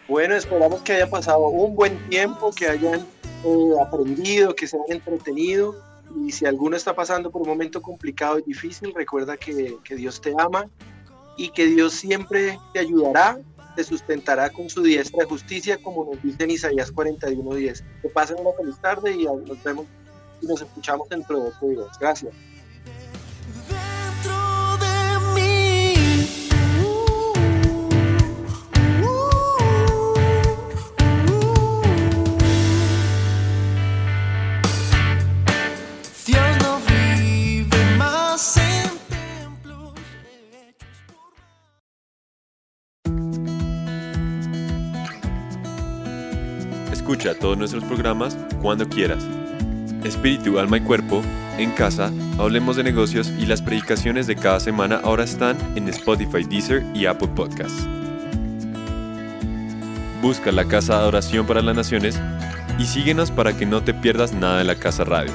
Bueno, esperamos que haya pasado un buen tiempo, que hayan eh, aprendido, que se hayan entretenido. Y si alguno está pasando por un momento complicado y difícil, recuerda que, que Dios te ama y que Dios siempre te ayudará, te sustentará con su diestra de justicia, como nos dice en Isaías 41:10. Que pasen una feliz tarde y nos vemos y nos escuchamos dentro de ocho días. Gracias. Escucha todos nuestros programas cuando quieras. Espíritu, alma y cuerpo, en casa, hablemos de negocios y las predicaciones de cada semana ahora están en Spotify, Deezer y Apple Podcasts. Busca la Casa de Adoración para las Naciones y síguenos para que no te pierdas nada de la Casa Radio.